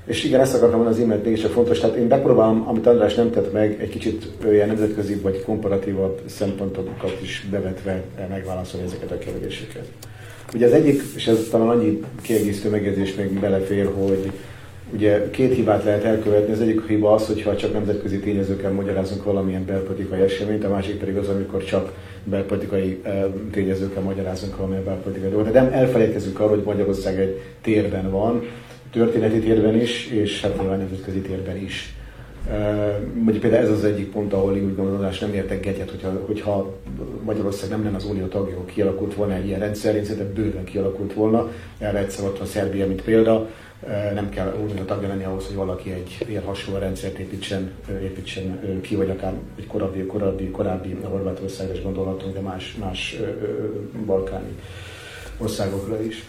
És igen, ezt akartam mondani az imént mégiscsak fontos. Tehát én bepróbálom, amit András nem tett meg, egy kicsit olyan nemzetközi vagy komparatívabb szempontokat is bevetve megválaszolni ezeket a kérdéseket. Ugye az egyik, és ez talán annyi kiegészítő megjegyzés még belefér, hogy Ugye két hibát lehet elkövetni, az egyik hiba az, hogyha csak nemzetközi tényezőkkel magyarázunk valamilyen belpolitikai eseményt, a másik pedig az, amikor csak belpolitikai tényezőkkel magyarázunk valamilyen belpolitikai dolgot. De nem elfelejtkezünk arról, hogy Magyarország egy térben van, történeti térben is, és hát nyilván nemzetközi térben is. Mondjuk például ez az egyik pont, ahol úgy gondolom, nem értek egyet, hogyha, hogyha Magyarország nem lenne az Unió tagja, kialakult volna egy ilyen rendszer, én szerintem bőven kialakult volna. Erre egyszer ott a Szerbia, mint példa, nem kell unió tagja lenni ahhoz, hogy valaki egy ilyen hasonló rendszert építsen, építsen ki, vagy akár egy korábbi, korábbi, korábbi Horvátországra is gondolhatunk, de más, más balkáni országokra is.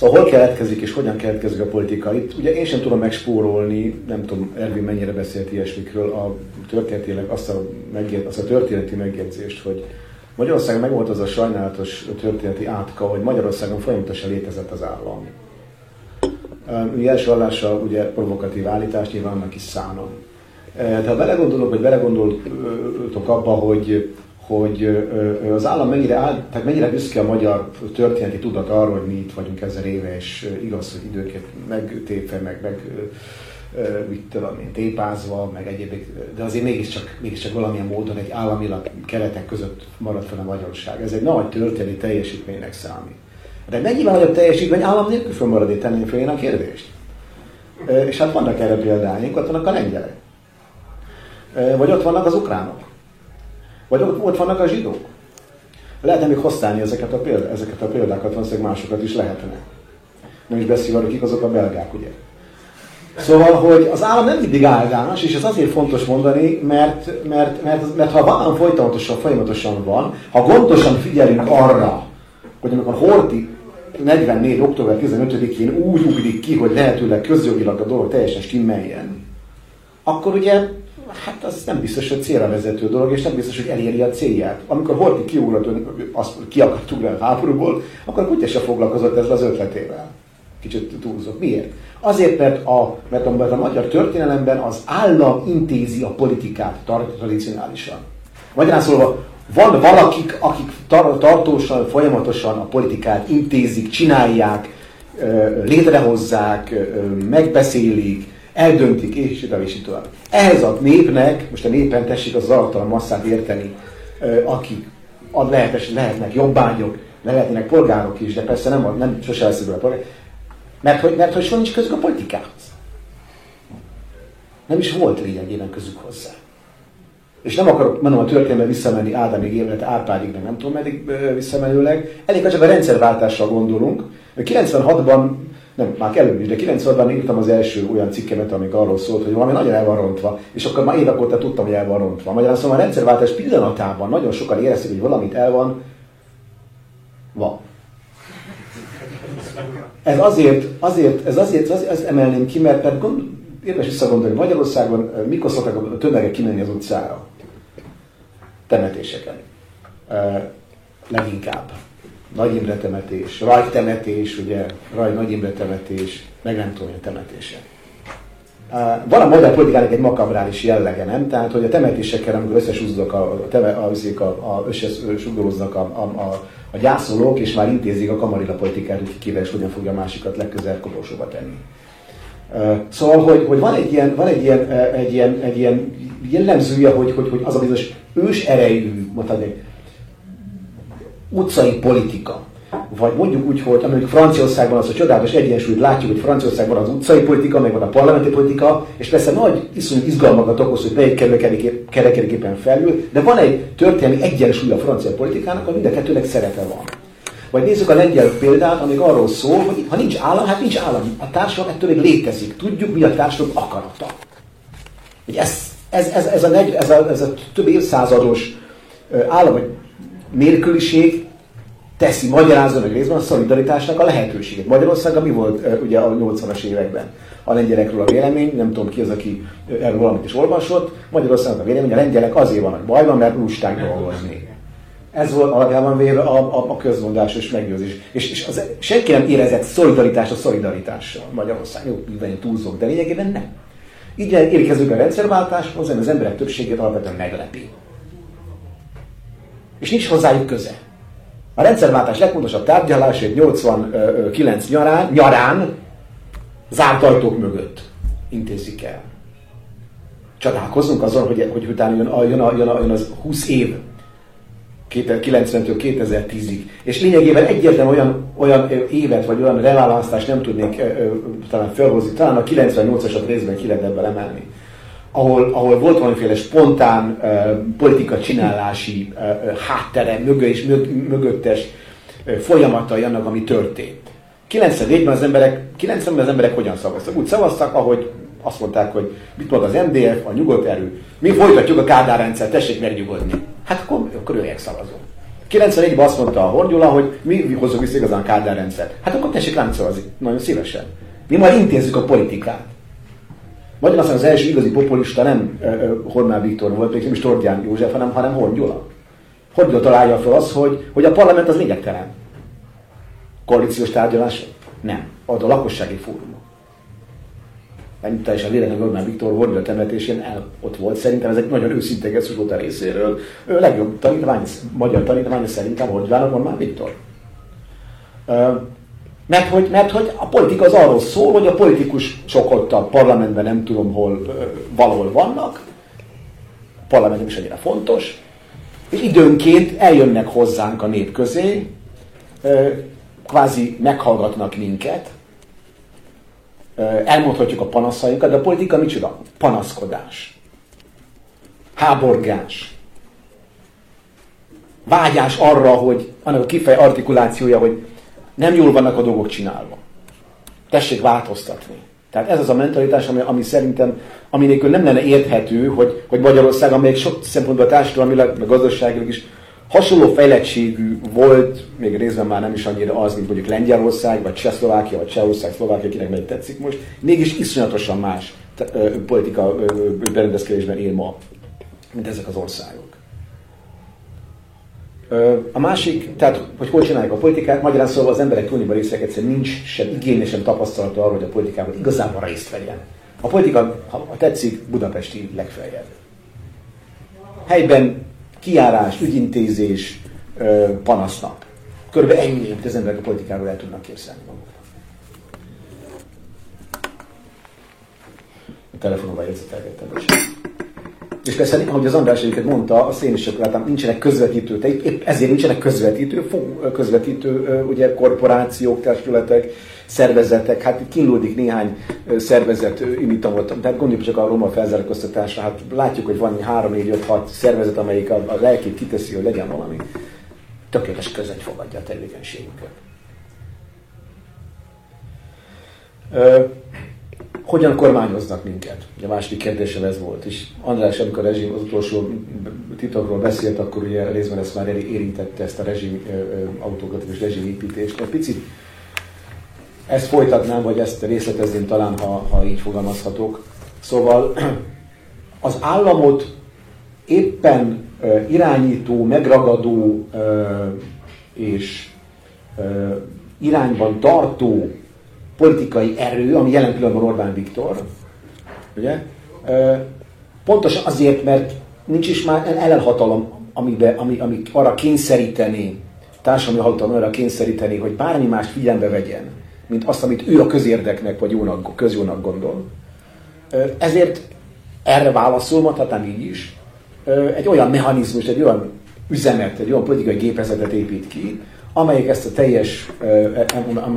Szóval hol keletkezik és hogyan keletkezik a politika? Itt ugye én sem tudom megspórolni, nem tudom, Ervin mennyire beszélt ilyesmikről, a történetileg azt a, megjegyz, azt a történeti megjegyzést, hogy Magyarországon megvolt az a sajnálatos történeti átka, hogy Magyarországon folyamatosan létezett az állam. Ugye első hallása ugye provokatív állítás, nyilván annak is szánom. Tehát belegondolok, vagy belegondoltok abba, hogy hogy az állam mennyire, áll, tehát mennyire büszke a magyar történeti tudat arról, hogy mi itt vagyunk ezer éve, és igaz, hogy időket megtépve, meg, meg mit tudom én, tépázva, meg egyéb, de azért mégiscsak, mégiscsak valamilyen módon egy államilag keretek között maradt fel a magyarság. Ez egy nagy történeti teljesítménynek számít. De mennyivel nagyobb teljesítmény állam nélkül fog maradni, tenném fel én a kérdést. És hát vannak erre példáink, ott vannak a lengyelek. Vagy ott vannak az ukránok. Vagy ott, ott vannak a zsidók. Lehetne még használni ezeket a, példá, ezeket a példákat, valószínűleg másokat is lehetne. Nem is beszélve, akik azok a belgák, ugye. Szóval, hogy az állam nem mindig áldás, és ez azért fontos mondani, mert, mert, mert, mert ha van folyamatosan, folyamatosan van, ha gondosan figyelünk arra, hogy amikor Horti 44. október 15-én úgy ugrik ki, hogy lehetőleg közjogilag a dolog teljesen stimmeljen, akkor ugye hát az nem biztos, hogy célra vezető dolog, és nem biztos, hogy eléri a célját. Amikor Horti kiugrott, azt ki akart ugrani a háborúból, akkor Kutya se foglalkozott ezzel az ötletével. Kicsit túlzott. Miért? Azért, mert a, mert a, mert a magyar történelemben az állam intézi a politikát tradicionálisan. Magyarán szólva, van valakik, akik tar- tartósan, folyamatosan a politikát intézik, csinálják, létrehozzák, megbeszélik, eldöntik, és így és tovább. Ehhez a népnek, most a népen tessék az zavartalan masszát érteni, akik lehetes, lehetnek jobbányok, lehetnek polgárok is, de persze nem, nem sose elszívül a polgár, mert hogy, mert hogy soha nincs közük a politikához. Nem is volt lényegében közük hozzá. És nem akarok, mondom, a történetben visszamenni Ádámig, illetve Árpádig, meg nem tudom meddig visszamenőleg. Elég, ha csak a rendszerváltással gondolunk. 96-ban, nem, már előbb is, de 96-ban írtam az első olyan cikkemet, amik arról szólt, hogy valami nagyon el van rontva, és akkor már évek óta tudtam, hogy el van rontva. Magyarán szóval a rendszerváltás pillanatában nagyon sokan érezték, hogy valamit el van, van. Ez azért, azért, ez azért, azért ezt emelném ki, mert, mert gond, érdemes visszagondolni, Magyarországon mikor szoktak a tömegek kimenni az utcára? Temetéseken. Leginkább. Nagy Imre temetés, Raj temetés, ugye, Raj Nagy Imre temetés, meg nem tudom, a temetése. Van a magyar politikának egy makabrális jellege, nem? Tehát, hogy a temetésekkel, amikor összesúzzak a, a, a, a, a, összesúzzak a, a, a a gyászolók, és már intézik a kamarilla politikát, hogy kivel és hogyan fogja másikat legközelebb koporsóba tenni. Szóval, hogy, hogy van egy ilyen, van egy ilyen, egy ilyen, egy ilyen jellemzője, hogy, hogy, hogy az a bizonyos ős erejű, mondhatni, utcai politika, vagy mondjuk úgy, hogy amelyik Franciaországban az a csodálatos egyensúlyt látjuk, hogy Franciaországban az utcai politika, meg van a parlamenti politika, és persze nagy iszonyú izgalmakat okoz, hogy melyik kerül kerekedéképpen felül, de van egy történelmi egyensúly a francia politikának, ami mind a kettőnek szerepe van. Vagy nézzük a lengyel példát, amik arról szól, hogy ha nincs állam, hát nincs állam. A társadalom ettől még létezik. Tudjuk, mi a társadalom akarata. Ez, ez, ez, ez, a, ez, a, ez a több évszázados állam, vagy nélküliség teszi, magyarázza meg részben a szolidaritásnak a lehetőséget. Magyarországon mi volt ugye a 80-as években? A lengyelekről a vélemény, nem tudom ki az, aki erről valamit is olvasott, Magyarországon a vélemény, a lengyelek azért vannak bajban, mert lusták dolgozni. Ez volt alapjában véve a, a, a közmondásos meggyőzés. És, és az, senki nem érezett szolidaritást a szolidaritással Magyarország. Jó, így túlzok, de lényegében nem. Így érkezünk a rendszerváltáshoz, az emberek többségét alapvetően meglepi. És nincs hozzájuk köze. A rendszerváltás legfontosabb tárgyalásait 89 nyarán, nyarán zárt ajtók mögött intézik el. Csodálkozunk azon, hogy, hogy utána jön, jön, jön, jön az 20 év 90-től 2010-ig. És lényegében egyetlen olyan, olyan évet, vagy olyan reválasztást nem tudnék ö, ö, talán felhozni, talán a 98-asat részben ki lehet ebből emelni ahol, ahol volt valamiféle spontán uh, politika csinálási uh, háttere, mögö és mög, mögöttes uh, folyamatai annak, ami történt. 94-ben az emberek, 90-ben az emberek hogyan szavaztak? Úgy szavaztak, ahogy azt mondták, hogy mit mond az MDF, a nyugodt erő. Mi folytatjuk a Kádár rendszer, tessék megnyugodni. Hát akkor, akkor jöjjek szavazó. 91-ben azt mondta a Horgyula, hogy mi hozzuk vissza igazán a Kádár rendszer. Hát akkor tessék ránk szavazni. Nagyon szívesen. Mi majd intézzük a politikát. Magyarországon az első igazi populista nem Hormán Viktor volt, még nem is Tordján József, hanem, hanem. Horn Gyula találja fel azt, hogy, hogy a parlament az lényegtelen. Koalíciós tárgyalás? Nem. Ad a lakossági fórumok. nem teljesen véletlenül Orbán Viktor volt a temetésén, el, ott volt. Szerintem ez egy nagyon őszinte gesztus volt a részéről. Ő legjobb tanítvány, magyar tanítvány szerintem hogy van Orbán Viktor. Mert hogy, mert hogy a politika az arról szól, hogy a politikus sok ott a parlamentben nem tudom hol, valahol vannak, a parlament is annyira fontos, és időnként eljönnek hozzánk a nép közé, kvázi meghallgatnak minket, elmondhatjuk a panaszainkat, de a politika micsoda? Panaszkodás. Háborgás. Vágyás arra, hogy annak a kifej artikulációja, hogy nem jól vannak a dolgok csinálva. Tessék változtatni. Tehát ez az a mentalitás, ami, ami szerintem, ami nélkül nem lenne érthető, hogy, hogy Magyarország, amelyik sok szempontból társadalmilag, meg gazdaságilag is hasonló fejlettségű volt, még részben már nem is annyira az, mint mondjuk Lengyelország, vagy Csehszlovákia, vagy Csehország, Szlovákia, kinek meg tetszik most, mégis iszonyatosan más politika berendezkedésben él ma, mint ezek az országok. A másik, tehát, hogy hogy csinálják a politikát, magyarán szóval az emberek túlnyomó részek egyszerűen nincs sem igénye, sem tapasztalata arra, hogy a politikában igazából részt vegyen. A politika, ha tetszik, budapesti legfeljebb. Helyben kiárás, ügyintézés, panasznak. Körülbelül ennyi, amit az emberek a politikáról el tudnak képzelni maguknak. A telefonomban jegyzetelgettem, és persze, ahogy az András egyébként mondta, a én is láttam, nincsenek közvetítő, épp ezért nincsenek közvetítő, közvetítő ugye korporációk, testületek, szervezetek, hát kínlódik néhány szervezet imitamot, tehát gondoljuk csak a roma felzárkóztatásra, hát látjuk, hogy van 3, 4, 5, 6 szervezet, amelyik a, a lelkét kiteszi, hogy legyen valami. Tökéletes között fogadja a tevékenységünket. Hogyan kormányoznak minket? A második kérdésem ez volt. És András, amikor a rezsim az utolsó titokról beszélt, akkor ugye részben ezt már érintette, ezt a rezsim autókat és rezsimépítést. Egy picit ezt folytatnám, vagy ezt részletezném talán, ha, ha így fogalmazhatok. Szóval *clears throat* az államot éppen irányító, megragadó és irányban tartó politikai erő, ami jelen pillanatban Orbán Viktor, ugye? Pontosan azért, mert nincs is már ellenhatalom, amibe, ami, ami arra kényszeríteni, társadalmi hatalom arra kényszeríteni, hogy bármi más figyelembe vegyen, mint azt, amit ő a közérdeknek vagy jónak, közjónak gondol. Ezért erre válaszol, mondhatnám így is, egy olyan mechanizmus, egy olyan üzemet, egy olyan politikai gépezetet épít ki, amelyik ezt a teljes,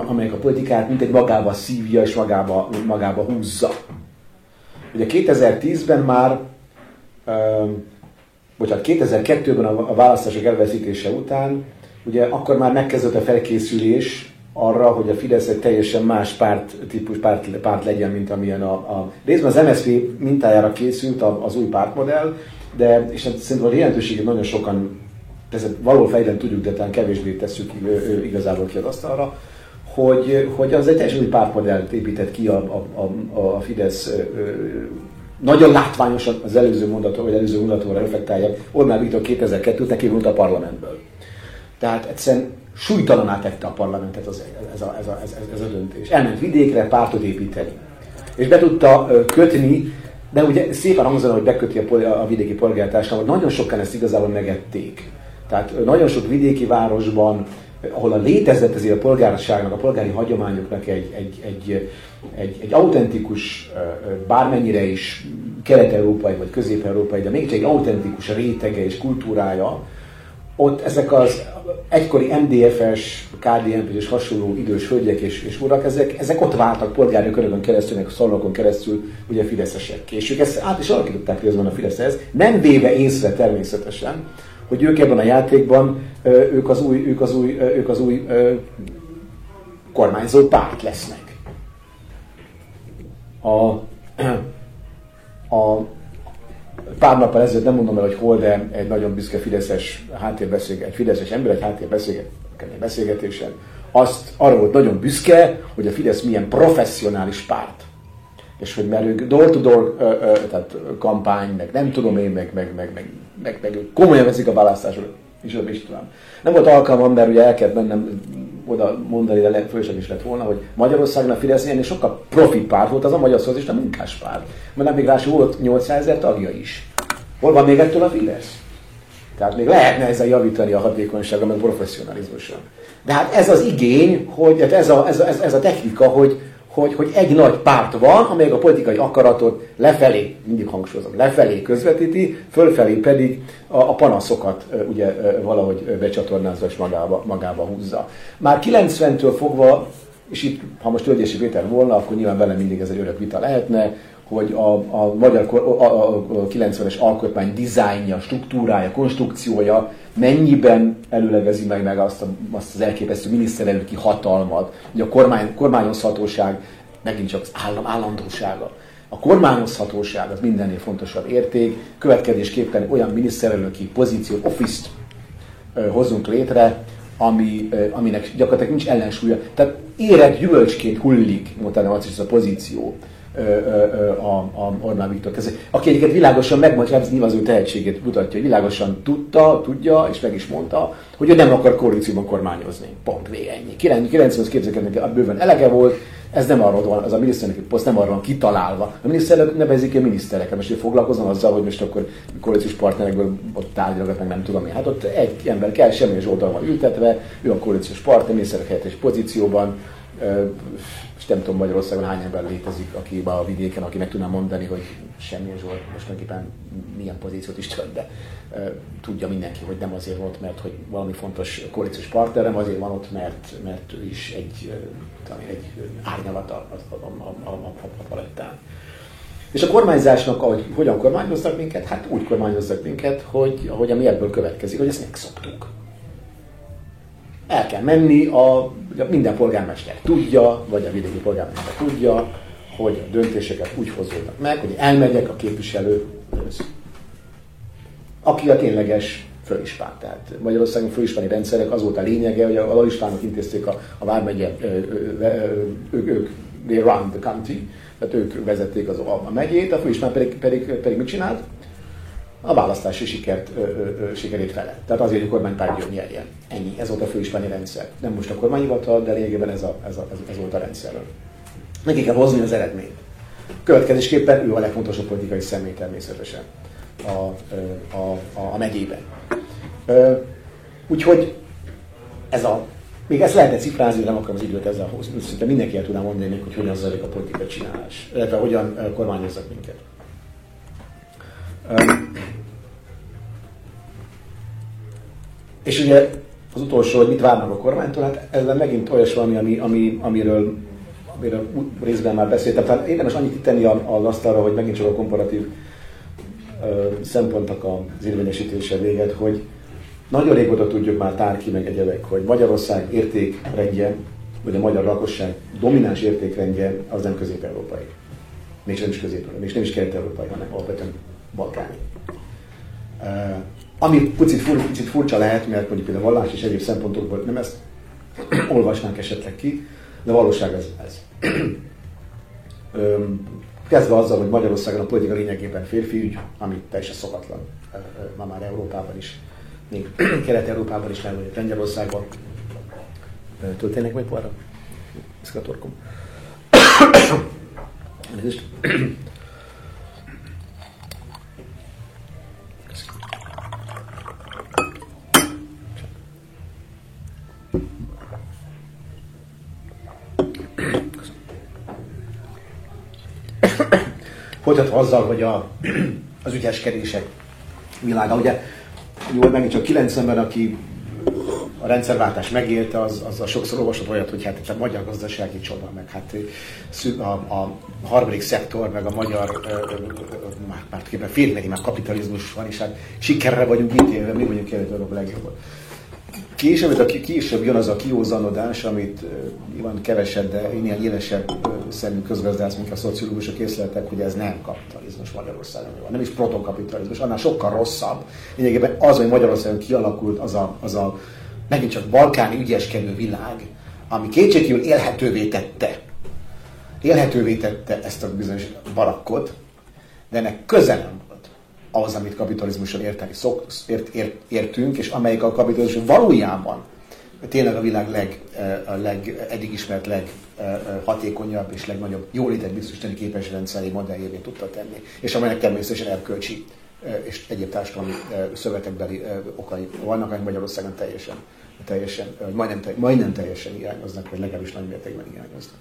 amelyik a politikát mint egy magába szívja és magába, magába húzza. Ugye 2010-ben már, bocsánat, 2002-ben a választások elveszítése után, ugye akkor már megkezdett a felkészülés arra, hogy a Fidesz egy teljesen más párt, típus párt, párt legyen, mint amilyen a, a részben az MSZP mintájára készült az új pártmodell, de és hát szerintem a jelentőségét nagyon sokan ezt való fejlen tudjuk, de talán kevésbé tesszük igazából ki az asztalra, hogy, hogy az egy teljesen új pártmodellt épített ki a, a, a, a Fidesz nagyon látványosan az előző mondaton, vagy előző mondatóra reflektálják, Orbán Viktor 2002-t neki volt a parlamentből. Tehát egyszerűen súlytalaná tette a parlamentet az, ez, a, ez, a, ez, ez a döntés. Elment vidékre pártot építeni. És be tudta kötni, de ugye szépen hangzana, hogy beköti a, a vidéki polgártársadalmat, nagyon sokan ezt igazából megették. Tehát nagyon sok vidéki városban, ahol a létezett ezért a polgárságnak, a polgári hagyományoknak egy, egy, egy, egy, egy autentikus, bármennyire is kelet-európai vagy közép-európai, de még egy autentikus rétege és kultúrája, ott ezek az egykori MDF-es, KDNP és hasonló idős hölgyek és, és urak, ezek, ezek ott váltak polgári körökön keresztül, meg szalonokon keresztül ugye fideszesek. És ők ezt át is alakították részben a Fideszhez, nem véve észre természetesen, hogy ők ebben a játékban, ők az új, ők az új, ők az új kormányzó párt lesznek. A, a pár nappal ezelőtt nem mondom el, hogy hol, de egy nagyon büszke Fideszes háttérbeszélget, egy Fideszes ember egy háttérbeszélgetésen azt arra volt nagyon büszke, hogy a Fidesz milyen professzionális párt és hogy mert ők door-to-door tehát kampány, meg nem tudom én, meg, meg, meg, meg, meg, meg komolyan veszik a választásokat, és is tudom. Nem volt alkalmam, mert ugye el kellett mennem oda mondani, de le, is lett volna, hogy Magyarországon a Fidesz ennél sokkal profi párt volt, az a Magyar Szocialista Munkáspárt. Mert nem még rá volt 800 ezer tagja is. Hol van még ettől a Fidesz? Tehát még lehetne ezzel javítani a hatékonyságon, meg professzionalizmuson. De hát ez az igény, hogy hát ez, a, ez, a, ez a technika, hogy, hogy, hogy egy nagy párt van, amely a politikai akaratot lefelé, mindig hangsúlyozom, lefelé közvetíti, fölfelé pedig a, a panaszokat ugye valahogy becsatornázza és magába, magába húzza. Már 90-től fogva, és itt, ha most Tölgyési Péter volna, akkor nyilván vele mindig ez egy örök vita lehetne, hogy a, a magyar a, a, a 90-es alkotmány dizájnja, struktúrája, konstrukciója mennyiben előlegezi meg, meg azt, a, azt az elképesztő miniszterelnöki hatalmat, hogy a kormány, kormányozhatóság megint csak az állam állandósága. A kormányozhatóság az mindennél fontosabb érték, következésképpen olyan miniszterelnöki pozíciót, office-t hozunk létre, ami, aminek gyakorlatilag nincs ellensúlya. Tehát érett gyümölcsként hullik, mondta a pozíció a, a Orbán Viktor kezé. Aki egyébként világosan ez nyilván az ő tehetségét mutatja, hogy világosan tudta, tudja, és meg is mondta, hogy ő nem akar koalícióban kormányozni. Pont vége ennyi. 98 képzelkednek, bőven elege volt, ez nem arról van, az a miniszterelnöki poszt nem arról van kitalálva. A miniszterelnök nevezik a minisztereket, most ő foglalkozom azzal, hogy most akkor koalíciós partnerekből ott tárgyalgat, meg nem tudom én. Hát ott egy ember kell, semmi Zsoltal van ültetve, ő a koalíciós partner, miniszterek helyettes pozícióban, és nem tudom Magyarországon hány ember létezik, aki a vidéken, meg tudná mondani, hogy semmi Zsolt most tulajdonképpen milyen pozíciót is tölt, de tudja mindenki, hogy nem azért volt, mert hogy valami fontos koalíciós partnerem, azért van ott, mert, mert ő is egy, talán egy árnyalat a, a, a, a, a, a palettán. És a kormányzásnak, ahogy hogyan kormányoznak minket, hát úgy kormányoznak minket, hogy ahogy a mi ebből következik, hogy ezt megszoktuk. El kell menni, a, minden polgármester tudja, vagy a vidéki polgármester tudja, hogy a döntéseket úgy hozzódnak meg, hogy elmegyek a képviselő aki a tényleges fölispán. Tehát Magyarországon fölispáni rendszerek az volt a lényege, hogy a listánok intézték a, a vármegye, ők, ők, they run the country, tehát ők vezették az, a, a megyét, a főispán pedig, pedig, pedig mit csinált? A választási sikert, ö, ö, sikerét fele. Tehát azért, hogy a kormánypárt jön nyerjen. Ennyi. Ez volt a főispáni rendszer. Nem most a kormányhivatal, de lényegében ez, a, ez, a, ez, volt a rendszer. Neki kell hozni az eredményt. Következésképpen ő a legfontosabb politikai személy természetesen a, a, a, a megyében. Úgyhogy ez a még ezt lehetne cifrázni, nem akarom az időt ezzel hozni. Szinte mindenki el tudná mondani, hogy hogyan zajlik a politikai csinálás, illetve hogyan kormányozzak minket. És ugye az utolsó, hogy mit várnak a kormánytól, hát ezzel megint olyas valami, ami, ami, amiről, amiről részben már beszéltem. Tehát érdemes annyit tenni az asztalra, hogy megint csak a komparatív ö, szempontok az érvényesítése véget, hogy nagyon régóta tudjuk már tárki meg egyebek, hogy Magyarország értékrendje, vagy a magyar lakosság domináns értékrendje az nem közép-európai. Még nem is közép még nem is kelet-európai, hanem alapvetően balkáni. Uh, ami picit, fur, picit furcsa lehet, mert mondjuk például vallás és egyéb szempontokból nem ezt olvasnánk esetleg ki, de valóság ez. ez. Kezdve azzal, hogy Magyarországon a politika lényegében férfi ügy, ami teljesen szokatlan ma már Európában is, még *clears throat* Kelet-Európában is, mert mondjuk Lengyelországban. Történnek meg arra? Ez a torkom. *coughs* azzal, hogy a, *clears throat* az ügyeskedések világa, ugye jó, megint csak 90-ben, aki a rendszerváltás megélte, az, az a sokszor olvasott olyat, hogy hát a magyar gazdasági csoda, meg hát a, a harmadik szektor, meg a magyar már, már tulajdonképpen már kapitalizmus van, és hát sikerre vagyunk ítélve, mi vagyunk kelet a legjobb. Később, a, később jön az a kiózanodás, amit nyilván kevesebb, de ilyen élesebb szemű közgazdász, mint a szociológusok észleltek, hogy ez nem kapitalizmus Magyarországon van, nem is protokapitalizmus, annál sokkal rosszabb. Lényegében az, hogy Magyarországon kialakult az a, az a megint csak balkáni ügyeskedő világ, ami kétségkívül élhetővé tette, élhetővé tette ezt a bizonyos barakkot, de ennek köze nem ahhoz, amit kapitalizmuson érteni szok, ért, ért, értünk, és amelyik a kapitalizmus valójában tényleg a világ leg, a leg, eddig ismert leghatékonyabb és legnagyobb jólétet biztosítani képes rendszeré modelljévé tudta tenni, és amelynek természetesen erkölcsi és egyéb társadalmi szövetekbeli okai vannak, amelyek Magyarországon teljesen, teljesen majdnem, majdnem teljesen hiányoznak, vagy legalábbis nagy mértékben hiányoznak.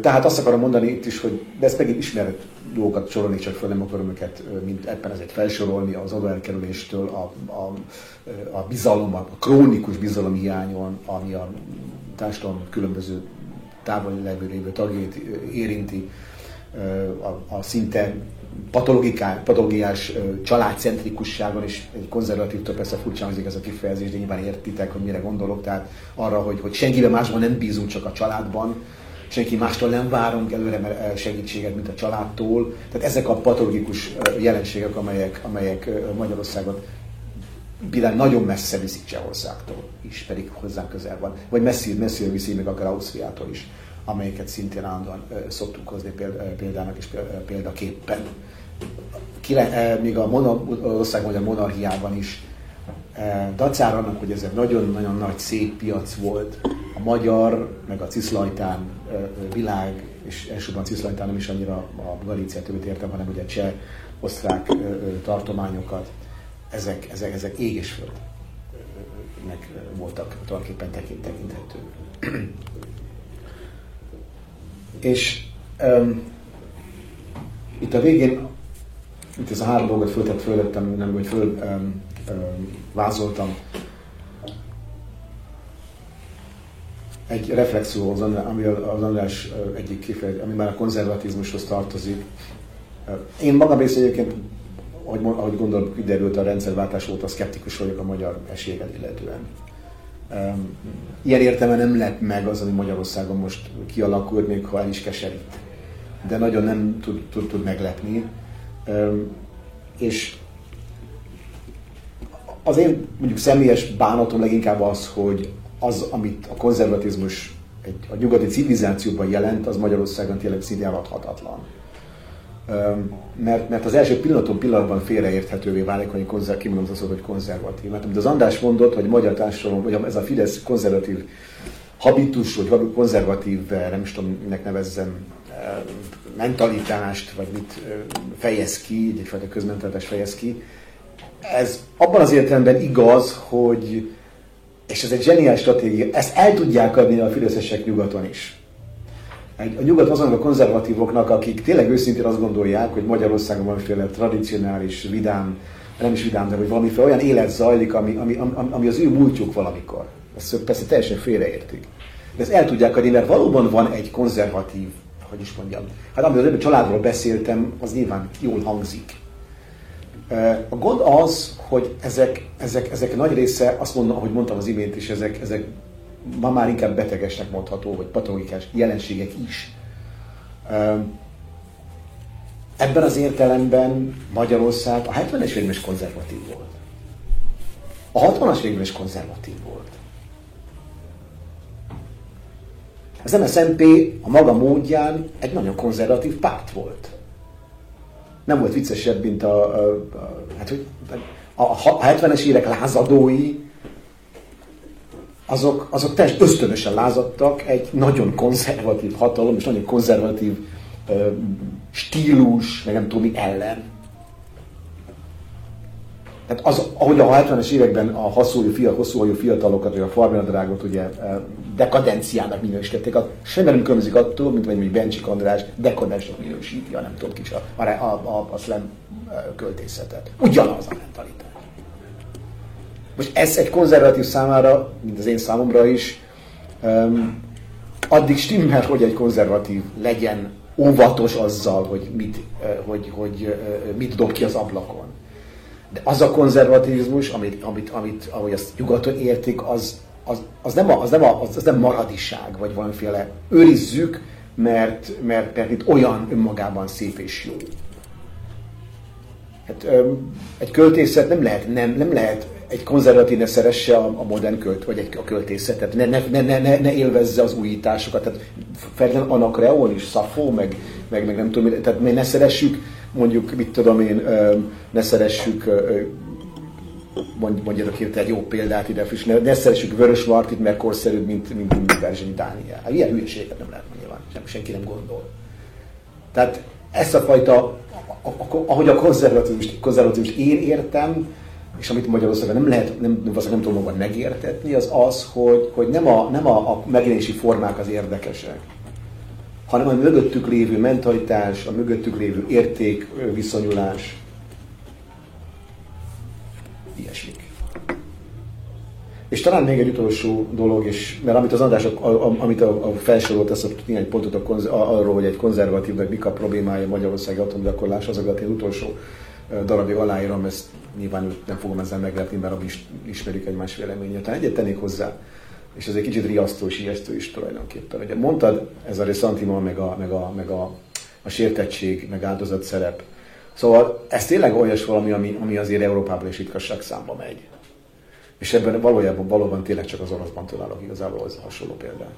Tehát azt akarom mondani itt is, hogy de ezt megint ismert dolgokat sorolni, csak föl nem akarom őket mint ebben ezért felsorolni az adóelkerüléstől, a, a, a bizalom, a krónikus bizalom hiányon, ami a társadalom különböző távoli levő tagjait érinti, a, a szinte patológiás családcentrikusságon is egy konzervatív, persze furcsa hangzik ez a kifejezés, de nyilván értitek, hogy mire gondolok, tehát arra, hogy, hogy senkiben másban nem bízunk, csak a családban, senki mástól nem várunk előre segítséget, mint a családtól. Tehát ezek a patológikus jelenségek, amelyek, amelyek Magyarországon bilán nagyon messze viszik Csehországtól is, pedig hozzánk közel van. Vagy messzi, messzi viszi még akár Ausztriától is, amelyeket szintén állandóan szoktuk hozni példának és példaképpen. Még a ország magyar monarchiában is dacára annak, hogy ez egy nagyon-nagyon nagy szép piac volt, a magyar, meg a ciszlajtán világ, és elsősorban ciszlajtán nem is annyira a Galíciát értem, hanem ugye cseh, osztrák tartományokat, ezek, ezek, ezek ég és földnek voltak tulajdonképpen tekinthető. *clears throat* és um, itt a végén, itt ez a három dolgot föltett fölöttem, nem, hogy föl um, um, vázoltam, egy reflexió, az, ami az András egyik kifejezés, ami már a konzervatizmushoz tartozik. Én magam részéről egyébként, ahogy, ahogy gondolom, kiderült a rendszerváltás óta, szkeptikus vagyok a magyar esélyeket illetően. Ilyen értelemben nem lett meg az, ami Magyarországon most kialakult, még ha el is keserít. De nagyon nem tud, tud, tud meglepni. És az én mondjuk személyes bánatom leginkább az, hogy az, amit a konzervatizmus egy, a nyugati civilizációban jelent, az Magyarországon tényleg szinte eladhatatlan. Mert, mert az első pillanaton pillanatban félreérthetővé válik, hogy konzer, kimondom az hogy konzervatív. Mert amit az András mondott, hogy magyar társadalom, vagy ez a Fidesz konzervatív habitus, vagy konzervatív, nem is tudom, minek nevezzem, mentalitást, vagy mit fejez ki, egyfajta közmentalitást fejez ki. Ez abban az értelemben igaz, hogy és ez egy zseniális stratégia, ezt el tudják adni a fideszesek nyugaton is. A nyugat azon a konzervatívoknak, akik tényleg őszintén azt gondolják, hogy Magyarországon valamiféle tradicionális, vidám, nem is vidám, de hogy valamiféle olyan élet zajlik, ami, ami, ami, ami az ő múltjuk valamikor. Ezt persze teljesen félreértik. De ezt el tudják adni, mert valóban van egy konzervatív, hogy is mondjam, hát amiről a családról beszéltem, az nyilván jól hangzik. A gond az, hogy ezek, ezek, ezek nagy része, azt mondom, ahogy mondtam az imént is, ezek, ezek ma már inkább betegesnek mondható, vagy patológiás jelenségek is. Ebben az értelemben Magyarország a 70-es években is konzervatív volt. A 60-as években is konzervatív volt. Az MSZNP a maga módján egy nagyon konzervatív párt volt nem volt viccesebb, mint a, a, a, hát, hogy a 70-es évek lázadói, azok, azok teljesen ösztönösen lázadtak egy nagyon konzervatív hatalom és nagyon konzervatív ö, stílus, meg nem tudom mi ellen. Tehát az, ahogy a 70-es években a hosszú fiatalokat, vagy a farmeradrágot ugye dekadenciának minősítették, semmi nem különbözik attól, mint hogy Bencsik András dekadensnek minősíti, a nem tudom kicsi, a, a, a, a slam költészetet. Ugyanaz a mentalitás. Most ez egy konzervatív számára, mint az én számomra is, um, addig stimmel, hogy egy konzervatív legyen óvatos azzal, hogy mit, hogy, hogy, mit dob ki az ablakon. De az a konzervativizmus, amit, amit, amit ahogy azt nyugaton értik, az, az, az, nem, a, az, nem a, az, az nem maradiság, vagy valamiféle őrizzük, mert, mert, mert itt olyan önmagában szép és jó. Hát, öm, egy költészet nem lehet, nem, nem lehet egy konzervatív ne szeresse a, a modern költ, vagy egy, a költészetet, ne, ne, ne, ne, ne élvezze az újításokat. Tehát Ferdinand Anakreon is, Szafó, meg, meg, meg nem tudom, tehát ne szeressük mondjuk, mit tudom én, ne szeressük mondjatok hirtelen jó példát ide, és ne, ne szeressük Vörös Martit, mert korszerűbb, mint, mint, mint Berzsenyi Dániel. Hát ilyen hülyeséget nem lehet nyilván, sem, senki nem gondol. Tehát ezt a fajta, ahogy a konzervatívus, konzervatívus én értem, és amit Magyarországon nem lehet, nem, nem, nem tudom magam megértetni, az az, hogy, hogy nem, a, nem a, a megjelenési formák az érdekesek, hanem a mögöttük lévő mentalitás, a mögöttük lévő érték, viszonyulás, ilyesmik. És talán még egy utolsó dolog, és, mert amit az András, a, a, amit a, a felsorolt, ezt a néhány pontot a konz, a, arról, hogy egy konzervatívnak mik a problémája Magyarországi atomgyakorlás, azokat én utolsó darabig aláírom, ezt nyilván nem fogom ezzel meglepni, mert is ismerik egymás véleményét. Tehát egyet tennék hozzá, és ez egy kicsit riasztó és ijesztő is tulajdonképpen. Ugye mondtad, ez a reszantima, meg a, meg a, meg a, a sértettség, meg áldozat szerep. Szóval ez tényleg olyas valami, ami, ami azért Európában is ritkasság számba megy. És ebben valójában valóban tényleg csak az oroszban találok igazából az hasonló példát.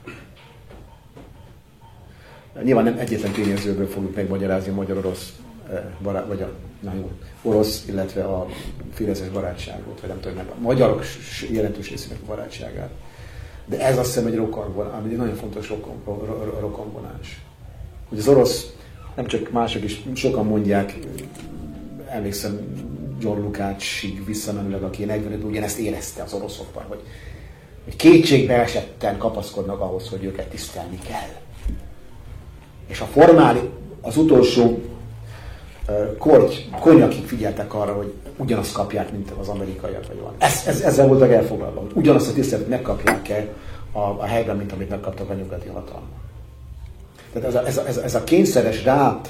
Nyilván nem egyetlen tényezőből fogjuk megmagyarázni a magyar-orosz eh, barát, vagy a na jó, orosz, illetve a fideszes barátságot, vagy nem tudom, a magyarok jelentős részének a barátságát. De ez azt hiszem egy rokonvonás, egy nagyon fontos rokon, rokonvonás. Hogy az orosz, nem csak mások is, sokan mondják, emlékszem John Lukácsig visszamenőleg, aki 45 ugyanezt érezte az oroszokban, hogy, hogy kétségbe esetten kapaszkodnak ahhoz, hogy őket tisztelni kell. És a formális, az utolsó korty, konyakig figyeltek arra, hogy ugyanazt kapják, mint az amerikaiak, vagy van. Ez, ez, ezzel voltak elfoglalva, hogy ugyanazt a tiszteletet megkapják-e a, a helyben, mint amit megkaptak a nyugati hatalmak. Tehát ez a, ez a, ez a, ez a kényszeres rá,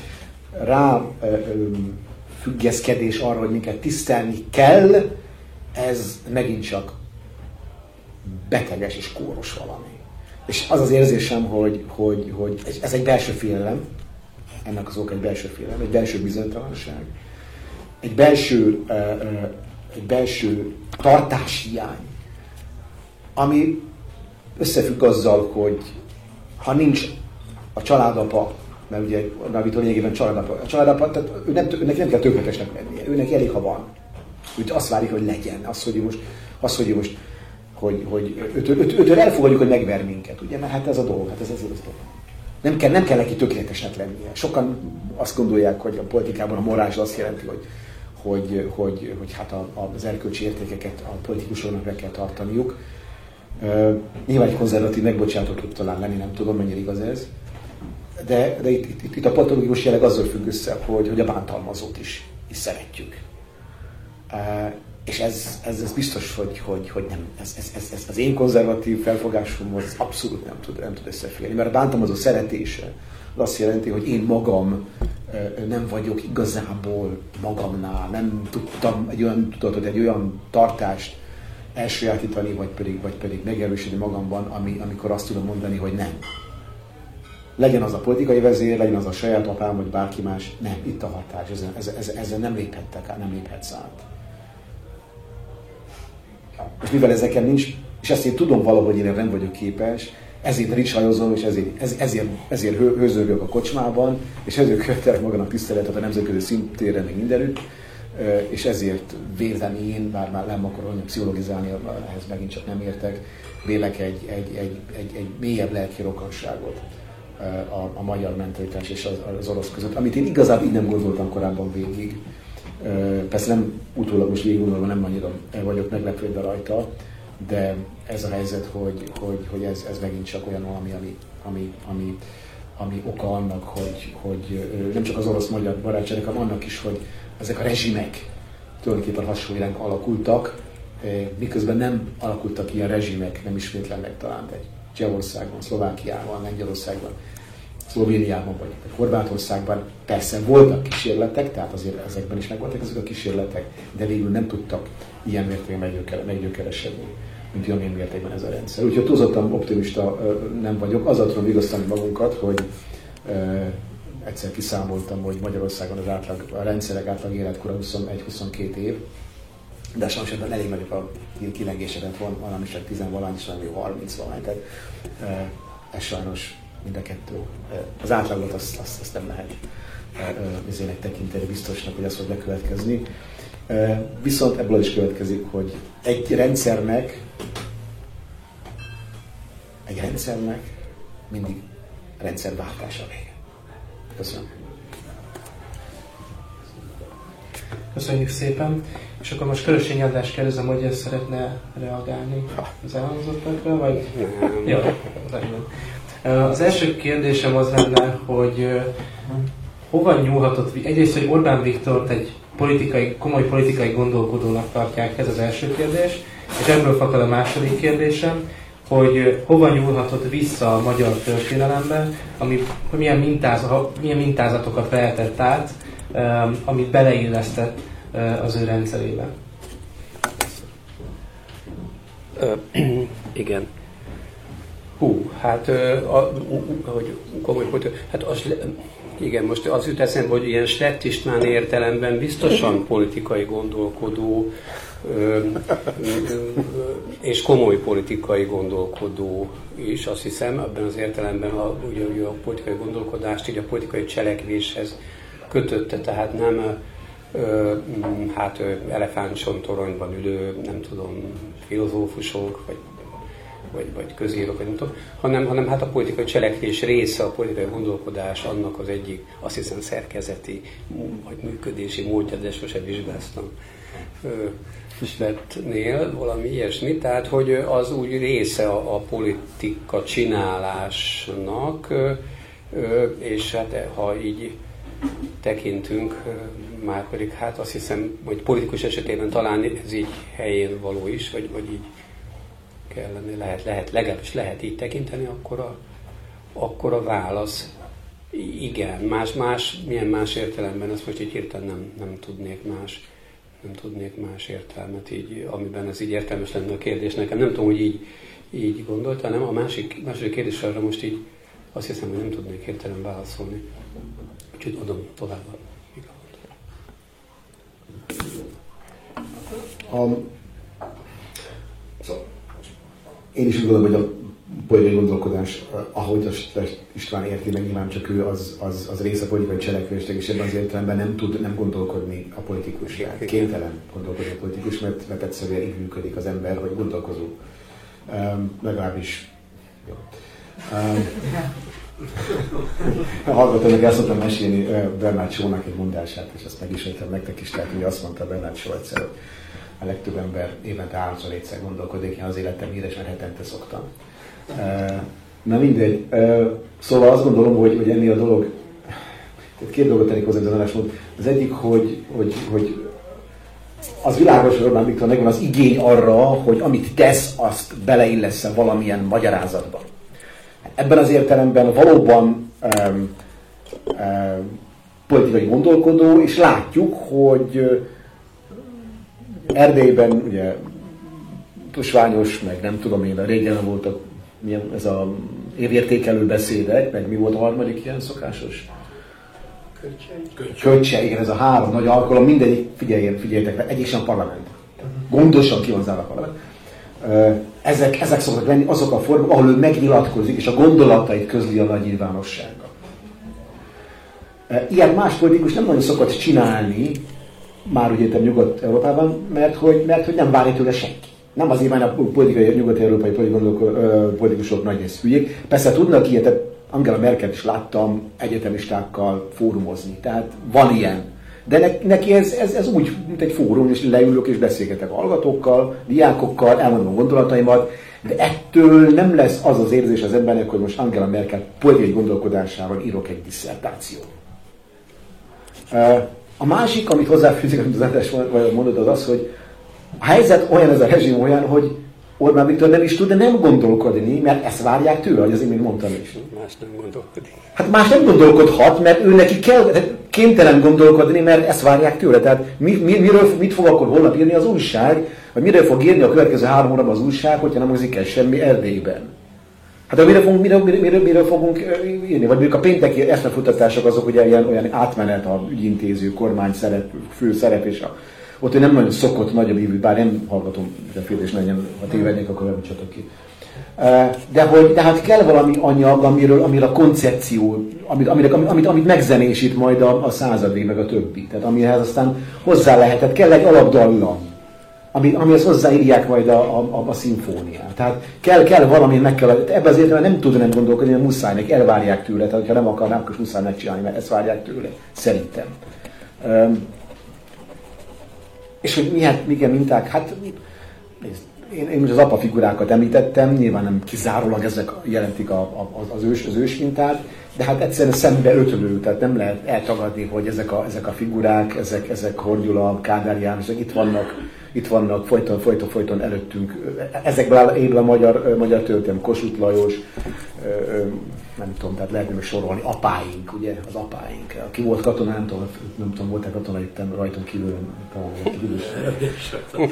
rá ö, ö, függeszkedés arra, hogy minket tisztelni kell, ez megint csak beteges és kóros valami. És az az érzésem, hogy, hogy, hogy ez egy belső félelem, ennek az oka egy belső félelem, egy belső bizonytalanság, egy belső, egy belső tartáshiány, ami összefügg azzal, hogy ha nincs a családapa, mert ugye Navi lényegében családapa, a családapa, tehát ő nem, őnek nem kell tökéletesnek lennie, őnek elég, ha van. Úgy azt várjuk, hogy legyen. Az, hogy most, az, hogy most hogy, hogy őtől, őtől elfogadjuk, hogy megver minket, ugye? Mert hát ez a dolog, hát ez az, az dolog. Nem kell, nem kell neki tökéletesnek lennie. Sokan azt gondolják, hogy a politikában a morális azt jelenti, hogy, hogy, hogy, hogy hát a, az erkölcsi értékeket a politikusoknak meg kell tartaniuk. Uh, nyilván egy konzervatív megbocsátott tud talán lenni, nem tudom, mennyire igaz ez. De, de itt, itt, itt a patológikus jelleg azzal függ össze, hogy, hogy a bántalmazót is, is szeretjük. Uh, és ez, ez, ez biztos, hogy, hogy, hogy nem, ez, ez, ez, ez, az én konzervatív felfogásomhoz abszolút nem tud, nem tud összeférni. Mert a bántalmazó szeretése az azt jelenti, hogy én magam nem vagyok igazából magamnál, nem tudtam egy olyan tudatot, egy olyan tartást elsajátítani, vagy pedig, vagy pedig megerősíteni magamban, ami, amikor azt tudom mondani, hogy nem. Legyen az a politikai vezér, legyen az a saját apám, vagy bárki más, nem, itt a hatás, ezzel, ezzel, ezzel nem léphettek nem léphetsz át. És mivel ezeken nincs, és ezt én tudom valahogy én nem vagyok képes, ezért ricsajozom, és ezért, ez, ezért, ezért hő, hőzőgök a kocsmában, és ezért követelek magának tiszteletet a nemzetközi szintéren, meg mindenütt, és ezért vélem én, bár már nem olyan pszichologizálni, ehhez megint csak nem értek, vélek egy, egy, egy, egy, egy mélyebb lelki rokonságot a, a magyar mentalitás és az, az orosz között, amit én igazából így nem gondoltam korábban végig. Persze nem utólag most végig gondolva nem annyira vagyok meglepődve rajta, de ez a helyzet, hogy, hogy, hogy ez, ez megint csak olyan valami, ami, ami, ami, ami oka annak, hogy, hogy nem csak az orosz-magyar barátságnak, hanem annak is, hogy ezek a rezsimek tulajdonképpen hasonlóan alakultak, miközben nem alakultak ilyen rezsimek, nem ismétlen meg talán egy Csehországban, Szlovákiában, Lengyelországban, Szlovéniában vagy Horvátországban persze voltak kísérletek, tehát azért ezekben is megvoltak ezek a kísérletek, de végül nem tudtak ilyen mértékben meggyökeresedni, mint amilyen mértékben ez a rendszer. Úgyhogy túlzottan optimista nem vagyok. Azzal tudom vigasztani magunkat, hogy egyszer kiszámoltam, hogy Magyarországon az átlag, a rendszerek átlag életkora 21-22 év, de sajnos ebben elég nagyok a kilengésedet van, valami is 10 valány, és valami 30 valány, tehát ez sajnos mind a kettő. Az átlagot azt, azt, azt nem lehet vizének tekinteni biztosnak, hogy az fog bekövetkezni. Viszont ebből is következik, hogy egy rendszernek egy rendszernek mindig rendszerváltása vége. Köszönöm. Köszönjük szépen. És akkor most Körösény András kérdezem, hogy ezt szeretne reagálni az elhangzottakra, vagy? Jó, Az első kérdésem az lenne, hogy hova nyúlhatott, egyrészt, hogy Orbán Viktort egy politikai, komoly politikai gondolkodónak tartják, ez az első kérdés, és ebből fakad a második kérdésem, hogy hova nyúlhatott vissza a magyar történelembe, ami, hogy milyen, mintáz, milyen mintázatokat vehetett át, amit beleillesztett az ő rendszerébe. Ö, *clears throat* igen. Hú, hát, a, hogy komoly hát az, igen, most az jut eszembe, hogy ilyen Slett István értelemben biztosan politikai gondolkodó, és komoly politikai gondolkodó is, azt hiszem, ebben az értelemben a, ugye, a politikai gondolkodást így a politikai cselekvéshez kötötte, tehát nem hát elefántsontoronyban ülő, nem tudom, filozófusok, vagy vagy, vagy közírok, vagy nem tudom, hanem, hanem hát a politikai cselekvés része, a politikai gondolkodás annak az egyik, azt hiszem szerkezeti vagy működési módja, de sosem vizsgáztam. Svettnél valami ilyesmi, tehát hogy az úgy része a, a politika csinálásnak, és hát ha így tekintünk, már pedig hát azt hiszem, hogy politikus esetében talán ez így helyén való is, vagy, vagy így kellene, lehet, lehet, legalábbis lehet így tekinteni, akkor a, akkor a válasz igen, más, más, milyen más értelemben, ezt most így hirtelen nem, nem tudnék más, nem tudnék más értelmet így, amiben ez így értelmes lenne a kérdés nekem. Nem tudom, hogy így, így gondolta, nem? A másik, második kérdés arra most így azt hiszem, hogy nem tudnék hirtelen válaszolni. Úgyhogy adom tovább a, én is úgy gondolom, hogy a politikai gondolkodás, ahogy a István érti meg, nyilván csak ő, az, az, az része a politikai cselekvésnek, és ebben az értelemben nem tud nem gondolkodni a politikus. Kénytelen gondolkodni a politikus, mert, mert egyszerűen így működik az ember, hogy gondolkozó. Um, legalábbis jó. Um, hallgatom, meg el szoktam mesélni Bernard Shaw-nak egy mondását, és azt megismertem nektek is, tehát hogy azt mondta Bernard Shaw egyszer, hogy a legtöbb ember évente háromszor egyszer gondolkodik, én az életem híres, mert hetente szoktam. Na mindegy. Szóval azt gondolom, hogy, hogy ennél a dolog, tehát két dolgot tennék hozzá az Az egyik, hogy, hogy, hogy az világos, hogy Orbán Viktor megvan az igény arra, hogy amit tesz, azt beleillesz valamilyen magyarázatba. Ebben az értelemben valóban um, um, politikai gondolkodó, és látjuk, hogy Erdélyben ugye tusványos, meg nem tudom én, régen voltak milyen, ez a évértékelő beszédek, meg mi volt a harmadik ilyen szokásos? Kötse. igen, ez a három nagy alkalom, mindegyik, figyeljen, figyeljetek meg, egyik sem parlament. Gondosan ki van zárva a parlament. Ezek, ezek szoktak lenni azok a formák, ahol ő megnyilatkozik, és a gondolatait közli a nagy nyilvánossággal. Ilyen más politikus nem nagyon szokott csinálni, már úgy értem Nyugat-Európában, mert hogy, mert hogy nem várja tőle senki. Nem azért, mert a politikai, nyugat-európai politikusok nagy rész hülyék. Persze tudnak ilyet, Angela Merkel is láttam egyetemistákkal fórumozni, tehát van ilyen. De neki ez, ez, ez úgy, mint egy fórum, és leülök és beszélgetek hallgatókkal, diákokkal, elmondom gondolataimat, de ettől nem lesz az az érzés az embernek, hogy most Angela Merkel politikai gondolkodásával írok egy diszertációt. A másik, amit hozzáfűzik, amit az András mondott, az az, hogy a helyzet olyan, ez a rezsim olyan, hogy Orbán Viktor nem is tud nem gondolkodni, mert ezt várják tőle, hogy az imént mondtam is. Más nem gondolkodik. Hát más nem gondolkodhat, mert ő neki kell, kénytelen gondolkodni, mert ezt várják tőle. Tehát mi, mi, miről, mit fog akkor holnap írni az újság, vagy miről fog írni a következő három óra az újság, hogyha nem hozik el semmi Erdélyben. Hát mire fogunk, mire, mire, mire fogunk írni? Vagy mondjuk a pénteki eszmefutatások azok ugye ilyen, olyan átmenet a ügyintéző, kormány szerep, fő szerep, és a, ott én nem nagyon szokott nagyobb ívű, bár nem hallgatom mindenféle, és nagyon, ha tévednék, akkor nem csatok ki. De, hogy, de hát kell valami anyag, amiről, amiről a koncepció, amit, amit, amit, amit megzenésít majd a, a századé, meg a többi. Tehát amihez aztán hozzá lehetett, kell egy alapdallam, ami, amihez hozzáírják majd a, a, a, a szimfóniát. Tehát kell, kell valami, meg kell, ebben az értelemben nem tud nem gondolkodni, mert muszáj, neki elvárják tőle, tehát ha nem akarnák, akkor muszáj megcsinálni, mert ezt várják tőle, szerintem. Um, és hogy milyen, milyen minták, hát nézd, én, én most az apa figurákat említettem, nyilván nem kizárólag ezek jelentik a, a, az, ős, az ősmintát, de hát egyszerűen szembe ötölő, tehát nem lehet eltagadni, hogy ezek a, ezek a figurák, ezek, ezek Hordyula, Kádár János, itt vannak, itt vannak folyton, folyton, folyton előttünk. Ezekből él a magyar, magyar történelem, Kossuth Lajos, nem tudom, tehát lehetne még sorolni, apáink, ugye, az apáink. Aki volt katona, nem tudom, nem tudom volt-e katona itt rajtunk kívül,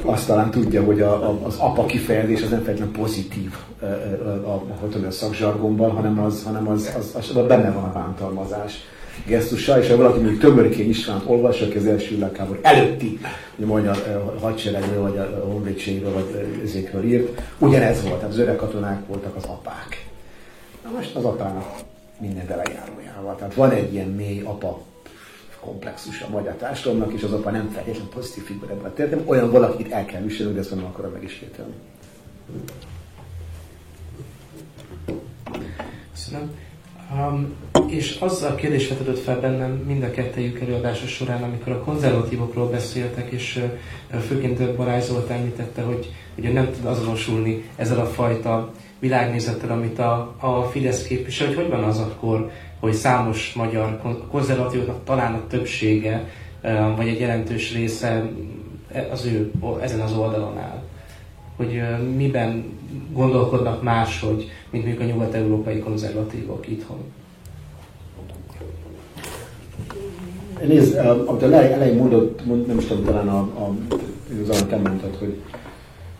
azt talán tudja, hogy a, a, az apa kifejezés az nem feltétlenül pozitív a, a, a, a szakzsargonban, hanem az, hanem az, az, az, az benne van a bántalmazás gesztusa, és ha valaki mondjuk Tömörkény Istvánt olvassa az első világháború előtti a magyar hadseregről, vagy a honvédségről, vagy ezékről írt, ugyanez volt, az öreg katonák voltak az apák. Na most az apának minden belejárójával. Tehát van egy ilyen mély apa komplexus a magyar társadalomnak, és az apa nem feltétlenül pozitív figura ebben a történetben, olyan valakit el kell viselni, de ezt nem akarom megismételni. Köszönöm. Um, és az a kérdés vetődött fel bennem mind a kettejük előadása során, amikor a konzervatívokról beszéltek, és uh, főként Barály Zolt említette, hogy ugye nem tud azonosulni ezzel a fajta világnézettel, amit a, a Fidesz képvisel, hogy hogy van az akkor, hogy számos magyar konzervatívoknak talán a többsége, vagy egy jelentős része az ő ezen az oldalon áll. Hogy miben gondolkodnak máshogy, mint mondjuk a nyugat-európai konzervatívok itthon. Nézd, amit a elején mondott, mond, nem is tudom, talán a, a, a, te mondtad, hogy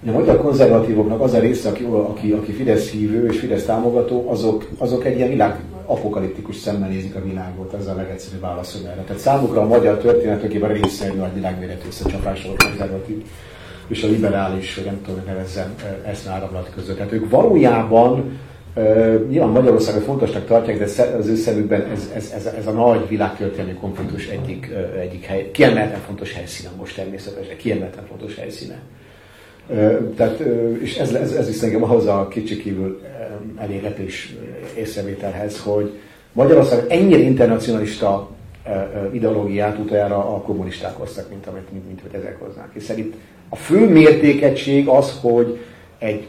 a magyar konzervatívoknak az a része, aki, aki, aki Fidesz hívő és Fidesz támogató, azok, azok egy ilyen világ apokaliptikus szemmel nézik a világot, ez a legegyszerűbb válasz erre. Tehát számukra a magyar történet a része egy nagy világméretű összecsapás volt konzervatív és a liberális, vagy nem tudom, hogy nevezzem, eszmeáramlat között. Tehát ők valójában nyilván Magyarországot fontosnak tartják, de az ő szemükben ez, ez, ez, ez a nagy világtörténelmi konfliktus egyik, egyik hely, kiemelten fontos helyszíne most természetesen, kiemelten fontos helyszíne. Tehát, és ez, ez, ez is engem ahhoz a kicsikívül elégletés észrevételhez, hogy Magyarország ennyire internacionalista ideológiát utoljára a kommunisták hoztak, mint amit, mint, mint, mint ezek hoznák. Hiszen itt a fő mértékegység az, hogy egy,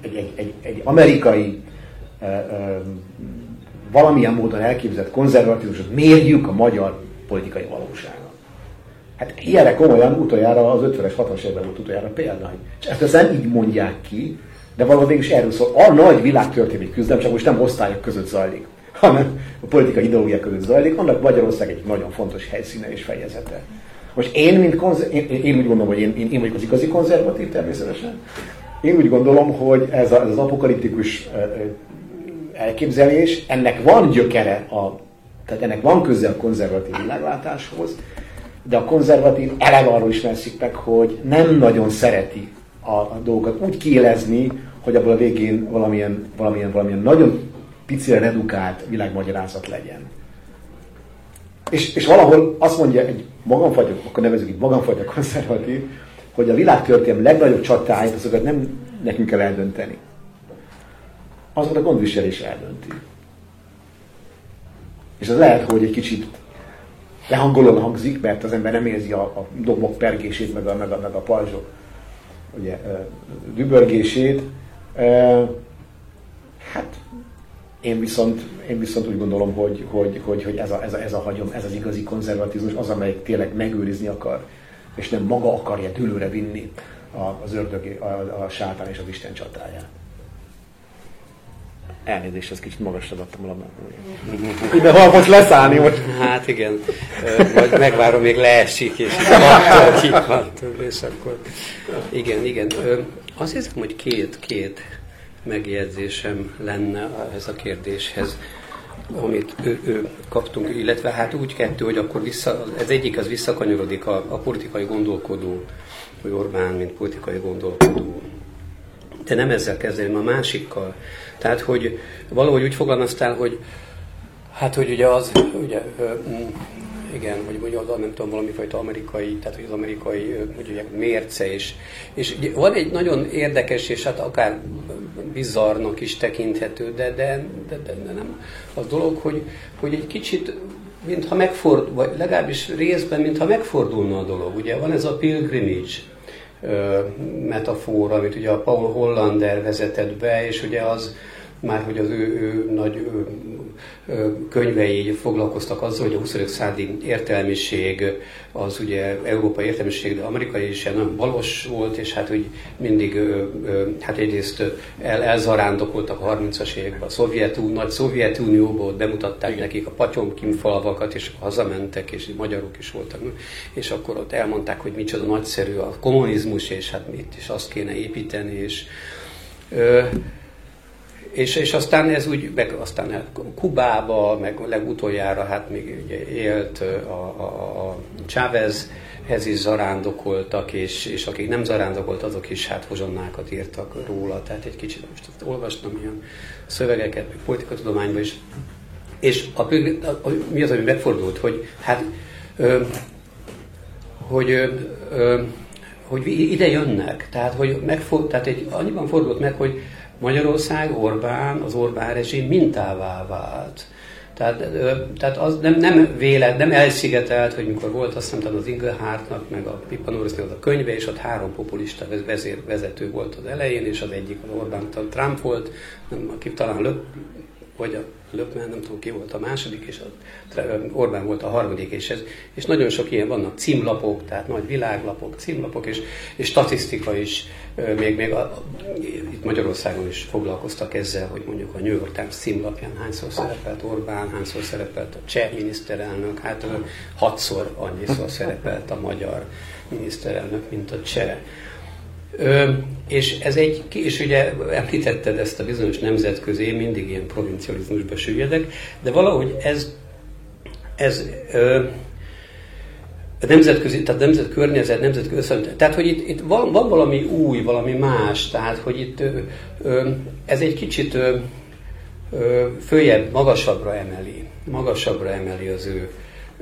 egy, egy, egy, egy amerikai valamilyen módon elképzelt konzervatívusot mérjük a magyar politikai valóságot. Hát ilyenre komolyan utoljára az 50-es, 60-as évben volt utoljára példány. És ezt aztán így mondják ki, de valahogy is erről szól. A nagy világtörténelmi küzdelem csak most nem osztályok között zajlik, hanem a politikai ideológiák között zajlik, annak Magyarország egy nagyon fontos helyszíne és fejezete. Most én, mint konzer- én, én, úgy gondolom, hogy én, én, én vagyok az igazi konzervatív természetesen. Én úgy gondolom, hogy ez, a, ez az apokaliptikus elképzelés, ennek van gyökere, a, tehát ennek van köze a konzervatív világlátáshoz, de a konzervatív eleve arról ismerszik meg, hogy nem nagyon szereti a, a dolgokat úgy kielezni, hogy abból a végén valamilyen, valamilyen, valamilyen nagyon picire redukált világmagyarázat legyen. És, és valahol azt mondja egy magamfajta, akkor nevezük így magamfajta *laughs* konzervatív, hogy a világtörténelem legnagyobb csatáit, azokat nem nekünk kell eldönteni. Azokat a gondviselés eldönti. És az lehet, hogy egy kicsit lehangolóan hangzik, mert az ember nem érzi a, a dobok pergését, meg a, meg a, meg a pajzsok ugye, dübörgését. Hát én viszont, én viszont úgy gondolom, hogy, hogy, hogy, hogy ez, a, ez, a, ez, a hagyom, ez az igazi konzervatizmus, az, amelyik tényleg megőrizni akar, és nem maga akarja dőlőre vinni az ördög, a, a sátán és az Isten csatáját. Elnézést, ez kicsit magasra adtam a Ide most leszállni most. Hát igen, majd megvárom, még leesik, és így van, és akkor... Igen, igen. Azt hiszem, hogy két, két megjegyzésem lenne ez a kérdéshez amit ő, ő kaptunk, illetve hát úgy kettő, hogy akkor vissza, ez egyik az visszakanyarodik a, a politikai gondolkodó, vagy Orbán, mint politikai gondolkodó de nem ezzel kezdeném, a másikkal. Tehát, hogy valahogy úgy fogalmaztál, hogy hát, hogy ugye az, ugye, igen, vagy mondjuk az, nem tudom, valami fajta amerikai, tehát hogy az amerikai ugye, mérce is. És van egy nagyon érdekes, és hát akár bizarnak is tekinthető, de, de, de, de, de nem az dolog, hogy, hogy egy kicsit mintha megfordul, vagy legalábbis részben, mintha megfordulna a dolog. Ugye van ez a pilgrimage metafora, amit ugye a Paul Hollander vezetett be, és ugye az, már hogy az ő, ő nagy ő, könyvei foglalkoztak azzal, hogy a 20. századi értelmiség az ugye európai értelmiség, de amerikai is nagyon balos volt, és hát úgy mindig hát egyrészt el, elzarándokoltak a 30-as években a Szovjetú, nagy Szovjetunióból, bemutatták Igen. nekik a Patyomkin falvakat, és hazamentek, és magyarok is voltak, és akkor ott elmondták, hogy micsoda nagyszerű a kommunizmus, és hát mit is azt kéne építeni, és és, és aztán ez úgy, meg aztán Kubába, meg legutoljára hát még ugye élt a, a, a Chávezhez is zarándokoltak, és, és akik nem zarándokolt, azok is hát hozsonnákat írtak róla, tehát egy kicsit most olvastam ilyen szövegeket, meg politikatudományban is. És a, a, a, mi az, ami megfordult, hogy hát ö, hogy ö, ö, hogy ide jönnek, tehát hogy megfog, tehát egy, annyiban fordult meg, hogy Magyarország, Orbán, az Orbán rezsim mintává vált. Tehát, tehát az nem, nem vélet, nem elszigetelt, hogy mikor volt azt hiszem az Ingelhártnak, meg a Pippa Norrisnak a könyve, és ott három populista vezér, vezető volt az elején, és az egyik az Orbán Trump volt, aki talán Löp, vagy a Löpmen, nem tudom ki volt a második, és a Orbán volt a harmadik, és, ez, és nagyon sok ilyen vannak címlapok, tehát nagy világlapok, címlapok, és, és statisztika is, még, még a, itt Magyarországon is foglalkoztak ezzel, hogy mondjuk a New York Times címlapján hányszor szerepelt Orbán, hányszor szerepelt a cseh miniszterelnök, hát hatszor annyiszor szerepelt a magyar miniszterelnök, mint a cseh. Ö, és ez egy, és ugye említetted ezt a bizonyos nemzetközi, én mindig ilyen provincializmusba süllyedek, de valahogy ez, ez ö, a nemzetközi, tehát nemzet környezet, nemzetközi összevető. Tehát, hogy itt, itt van, van valami új, valami más, tehát, hogy itt ö, ö, ez egy kicsit ö, ö, följebb, magasabbra emeli, magasabbra emeli az ő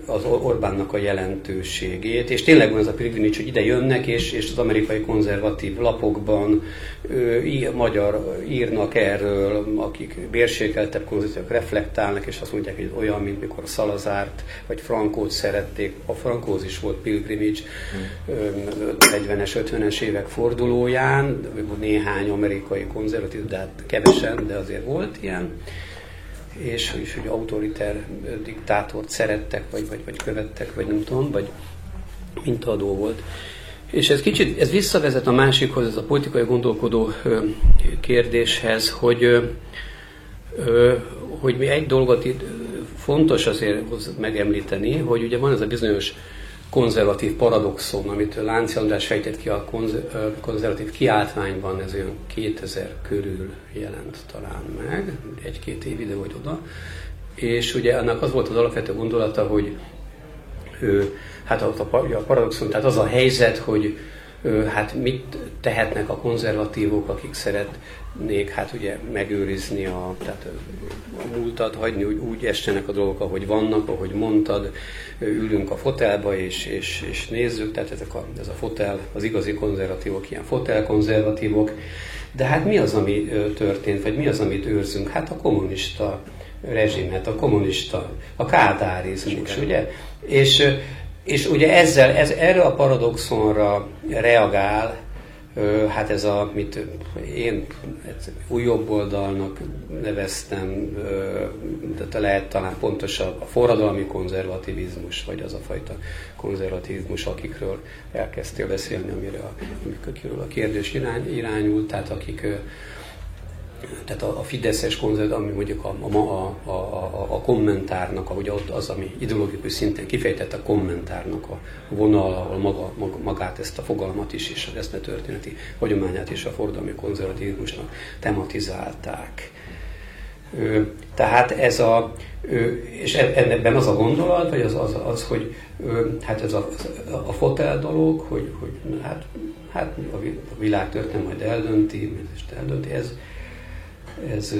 az Orbánnak a jelentőségét, és tényleg van ez a pilgrimage, hogy ide jönnek, és, és az amerikai konzervatív lapokban ö, í, magyar írnak erről, akik bérsékeltebb konzervatívak reflektálnak, és azt mondják, hogy olyan, mint mikor Szalazárt vagy Frankót szerették. A Frankóz is volt pilgrimage hmm. 40-es, 50-es évek fordulóján, néhány amerikai konzervatív, de hát kevesen, de azért volt ilyen és, és hogy autoriter diktátort szerettek, vagy, vagy, vagy követtek, vagy nem tudom, vagy mintaadó volt. És ez kicsit, ez visszavezet a másikhoz, ez a politikai gondolkodó kérdéshez, hogy, hogy mi egy dolgot itt fontos azért megemlíteni, hogy ugye van ez a bizonyos konzervatív paradoxon, amit Lánci András fejtett ki a konzervatív kiáltványban, ez olyan 2000 körül jelent talán meg, egy-két év ide vagy oda, és ugye annak az volt az alapvető gondolata, hogy ő, hát a, a paradoxon, tehát az a helyzet, hogy hát mit tehetnek a konzervatívok, akik szeretnék hát ugye megőrizni a, tehát a múltat, hagyni, úgy, úgy estenek a dolgok, ahogy vannak, ahogy mondtad, ülünk a fotelba és, és, és nézzük, tehát ezek a, ez a fotel, az igazi konzervatívok, ilyen fotel konzervatívok, de hát mi az, ami történt, vagy mi az, amit őrzünk? Hát a kommunista rezsimet, a kommunista, a kádárizmus, ugye? És és ugye ezzel, ez, erre a paradoxonra reagál, hát ez a, mit én új oldalnak neveztem, de lehet talán pontosabb, a forradalmi konzervativizmus, vagy az a fajta konzervativizmus, akikről elkezdtél beszélni, amire a, amikről a kérdés irány, irányult, tehát akik tehát a, a Fideszes konzert, ami mondjuk a, a, a, a, a kommentárnak, ahogy ott az, ami ideológikus szinten kifejtett a kommentárnak a vonal, ahol maga, maga, magát ezt a fogalmat is, és ezt a történeti hagyományát is a fordalmi konzervatívusnak tematizálták. Tehát ez a, és e, ebben az a gondolat, vagy az, az, az hogy hát ez a, a fotel dolog, hogy, hogy hát, hát a világ történet majd eldönti, és eldönti, ez, ez,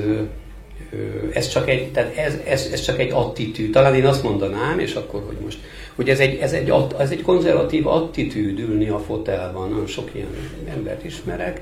ez csak egy, tehát ez, ez, ez csak egy attitűd. Talán én azt mondanám, és akkor, hogy most, hogy ez egy, ez egy, ez egy konzervatív attitűd ülni a fotelban, nagyon sok ilyen embert ismerek,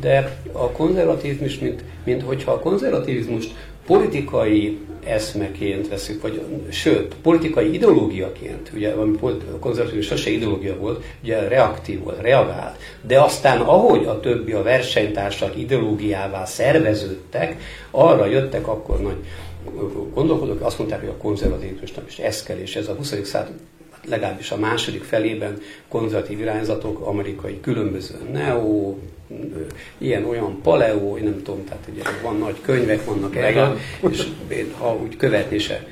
de a konzervatizmus, mint, mint hogyha a konzervativizmust politikai eszmeként veszük, vagy sőt, politikai ideológiaként, ugye ami konzervatív sose ideológia volt, ugye reaktív volt, reagált, de aztán ahogy a többi a versenytársak ideológiává szerveződtek, arra jöttek akkor nagy gondolkodók, azt mondták, hogy a konzervatívusnak is ez kell, és ez a 20. század legalábbis a második felében konzervatív irányzatok, amerikai különböző neo, ilyen-olyan paleo, én nem tudom, tehát ugye van nagy könyvek, vannak erre, és én, ha úgy követni se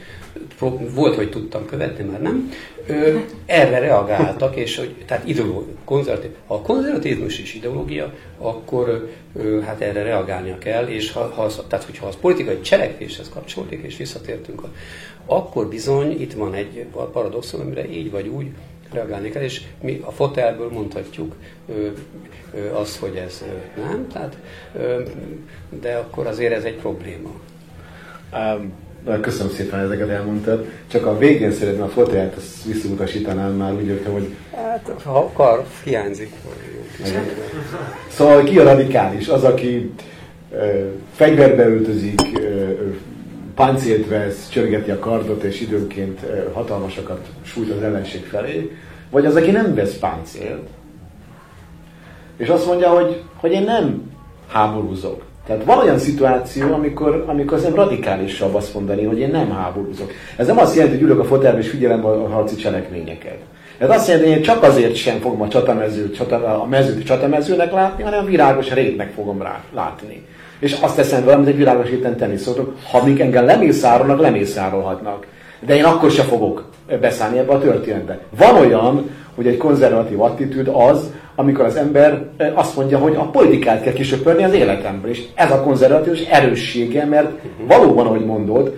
volt, hogy tudtam követni, már nem, ö, erre reagáltak, és hogy, tehát ideológia, konzervatív. Ha a konzervatizmus is ideológia, akkor ö, hát erre reagálnia kell, és ha, ha az, tehát hogyha az politikai cselekvéshez kapcsolódik, és visszatértünk, akkor bizony itt van egy paradoxon, amire így vagy úgy reagálni kell, és mi a fotelből mondhatjuk azt, hogy ez nem, tehát, de akkor azért ez egy probléma. Um, köszönöm szépen, ezeket elmondtad. Csak a végén szeretném a fotelját, azt visszautasítanám már, úgy értem, hogy... Hát, ha akar, hiányzik. Szóval ki a radikális? Az, aki ö, fegyverbe öltözik, ö, páncélt vesz, csörgeti a kardot, és időnként hatalmasakat sújt az ellenség felé, vagy az, aki nem vesz páncélt, és azt mondja, hogy, hogy én nem háborúzok. Tehát van olyan szituáció, amikor, amikor azért radikálisabb azt mondani, hogy én nem háborúzok. Ez nem azt jelenti, hogy ülök a fotelben és figyelem a harci cselekményeket. Ez azt jelenti, hogy én csak azért sem fogom a csatamezőt, csata, a mezőt csatamezőnek látni, hanem virágos rétnek fogom rá, látni és azt teszem vele, amit egy világos héten tenni szoktok, ha még engem lemészárolnak, lemészárolhatnak. De én akkor se fogok beszállni ebbe a történetbe. Van olyan, hogy egy konzervatív attitűd az, amikor az ember azt mondja, hogy a politikát kell kisöpörni az életemből. És ez a konzervatívus erőssége, mert valóban, ahogy mondod,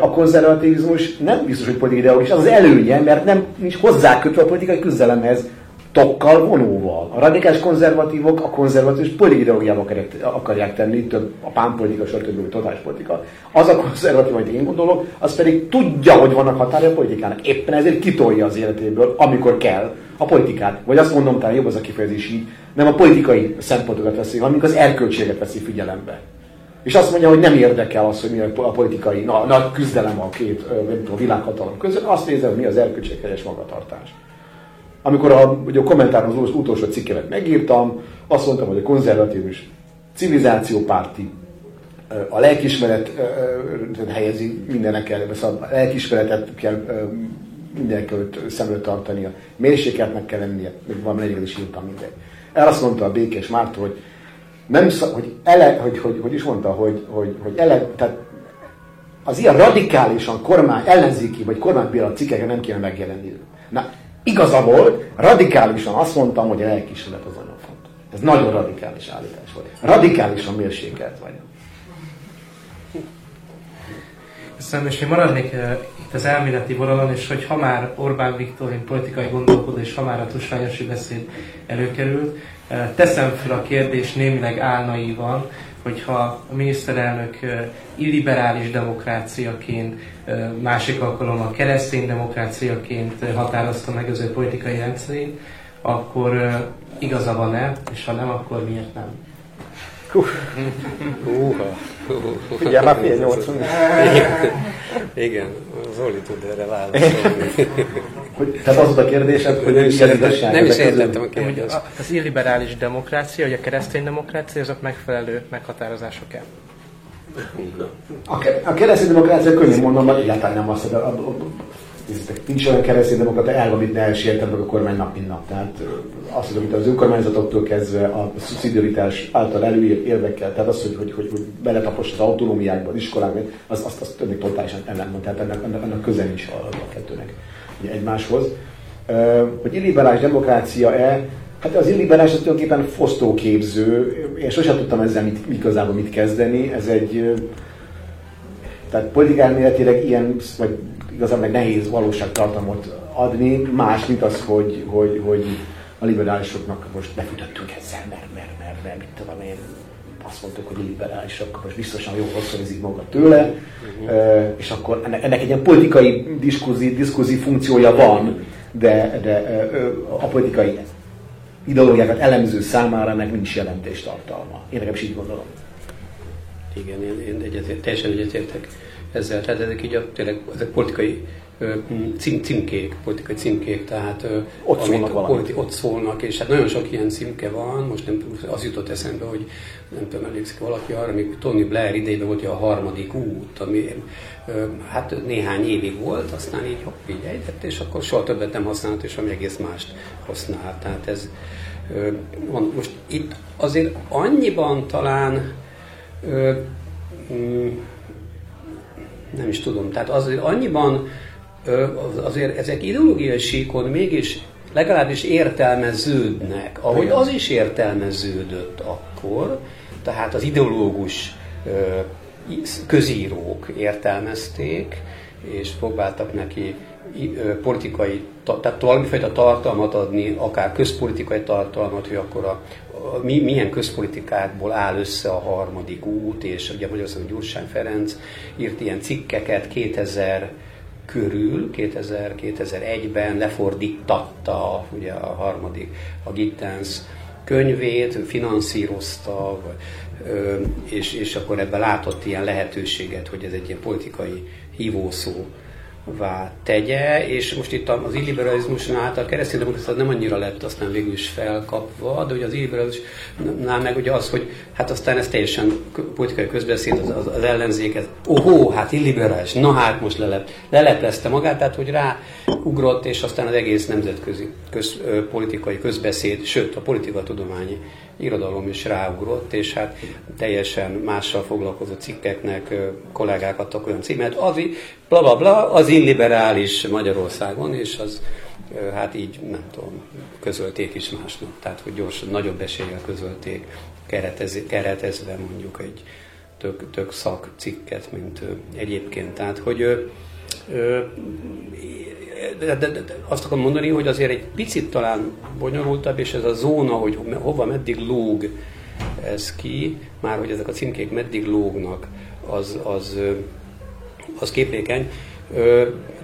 a konzervativizmus nem biztos, hogy politikai ideológus, az az előnye, mert nem nincs hozzákötve a politikai küzdelemhez tokkal, vonóval. A radikális konzervatívok a konzervatívus politikai akarják, tenni, több a pánpolitika, stb. totális politika. Az a konzervatív, amit én gondolok, az pedig tudja, hogy vannak határai a politikának. Éppen ezért kitolja az életéből, amikor kell, a politikát. Vagy azt mondom, talán jobb az a kifejezés így, nem a politikai szempontokat veszi, hanem az erköltséget veszi figyelembe. És azt mondja, hogy nem érdekel az, hogy mi a politikai na, nagy küzdelem a két a világhatalom között, azt nézem, hogy mi az erköltség helyes magatartás. Amikor a, ugye a kommentáron az utolsó cikkemet megírtam, azt mondtam, hogy a konzervatívus civilizációpárti a lelkismeret helyezi mindenek el, szóval a lelkismeretet kell mindenek előtt szem előtt tartani, a mérsékeltnek kell lennie, még van negyedik is írtam mindegy. El azt mondta a Békés Mártó, hogy nem hogy, ele, hogy, hogy, hogy is mondta, hogy, hogy, hogy ele, tehát az ilyen radikálisan kormány, ellenzéki vagy kormánybírat cikkeken nem kéne megjelenni. Na, Igazából radikálisan azt mondtam, hogy a lelkismeret az nagyon fontos. Ez nagyon radikális állítás volt. Radikálisan mérsékelt vagyok. Köszönöm, és én maradnék uh, itt az elméleti vonalon, és hogy ha már Orbán Viktorin politikai gondolkodó, és ha már a tusványosi beszéd előkerült, uh, teszem fel a kérdést némileg álnaívan, hogyha a miniszterelnök illiberális demokráciaként, másik alkalommal keresztény demokráciaként határozta meg az ő politikai rendszerét, akkor igaza van-e, és ha nem, akkor miért nem? Húha. Figyelj, már fél nyolc. Igen, Zoli tud erre válaszolni. Tehát az a kérdésed, hogy is Nem is értettem a kérdést. Az illiberális demokrácia, vagy a keresztény demokrácia, azok megfelelő meghatározások-e? A keresztény demokrácia könnyen mondom, hogy egyáltalán nem azt, hogy nincs olyan keresztény demokrata elv, amit ne elsérted meg a kormány nap, mint nap. Tehát azt, hogy az önkormányzatoktól kezdve a szubszidiaritás által előírt érvekkel, tehát az, hogy, hogy, hogy, hogy beletapos az autonómiákba, az iskolákban, az, azt, azt többé totálisan ellen van. Tehát ennek, ennek, ennek köze nincs a, a kettőnek egymáshoz. Hogy illiberális demokrácia-e, Hát az illiberális az tulajdonképpen fosztóképző. Én sosem tudtam ezzel mit, igazából mit kezdeni. Ez egy Tehát politikai ilyen, vagy igazán meg nehéz valóságtartalmat adni, más, mint az, hogy, hogy, hogy a liberálisoknak most befutottunk ezzel, mert, mert, mert, mert mit tudom én, azt mondtuk, hogy a liberálisok most biztosan jó hosszorizik magukat tőle, uh-huh. és akkor ennek, ennek egy ilyen politikai diskurzi, diskurzi funkciója van, de, de a politikai ideológiákat elemző számára ennek nincs jelentéstartalma. Én legalábbis így gondolom. Igen, én, én egyetért, teljesen egyetértek ezzel. Tehát ezek így a, tényleg ezek politikai cím, címkék, politikai címkék, tehát ott szólnak, politi, ott szólnak, és hát nagyon sok ilyen címke van, most nem, az jutott eszembe, hogy nem tudom, emlékszik valaki arra, amikor Tony Blair idejében volt a harmadik út, ami hát néhány évig volt, aztán így hopp, így ejtett, és akkor soha többet nem használt, és ami egész mást használt. Tehát ez van. Most itt azért annyiban talán mm, nem is tudom, tehát azért annyiban azért ezek ideológiai síkon mégis legalábbis értelmeződnek, ahogy az is értelmeződött akkor, tehát az ideológus közírók értelmezték, és próbáltak neki politikai, tehát valamifajta tartalmat adni, akár közpolitikai tartalmat, hogy akkor a, a, milyen közpolitikákból áll össze a harmadik út, és ugye Magyarországon Gyurcsány Ferenc írt ilyen cikkeket 2000 körül 2000-2001-ben lefordítatta ugye a harmadik, a Gittens könyvét, finanszírozta, és, és akkor ebben látott ilyen lehetőséget, hogy ez egy ilyen politikai hívószó vá tegye, és most itt az illiberalizmusnál a kereszténydemokrácia nem annyira lett aztán végül is felkapva, de ugye az illiberalizmusnál meg ugye az, hogy hát aztán ez teljesen politikai közbeszéd, az, az, az ellenzék, ez, ohó, hát illiberális, na hát most lelep, leleplezte magát, tehát hogy ráugrott, és aztán az egész nemzetközi köz, politikai közbeszéd, sőt a politikatudományi irodalom is ráugrott, és hát teljesen mással foglalkozó cikkeknek kollégák adtak olyan címet, az, bla, bla, bla, az illiberális Magyarországon, és az hát így, nem tudom, közölték is másnak. Tehát, hogy gyorsan, nagyobb eséllyel közölték, keretez, keretezve mondjuk egy tök, tök szak cikket, mint egyébként. Tehát, hogy de, de, de, azt akarom mondani, hogy azért egy picit talán bonyolultabb, és ez a zóna, hogy hova, meddig lóg ez ki, már hogy ezek a címkék meddig lógnak, az, az, az képlékeny.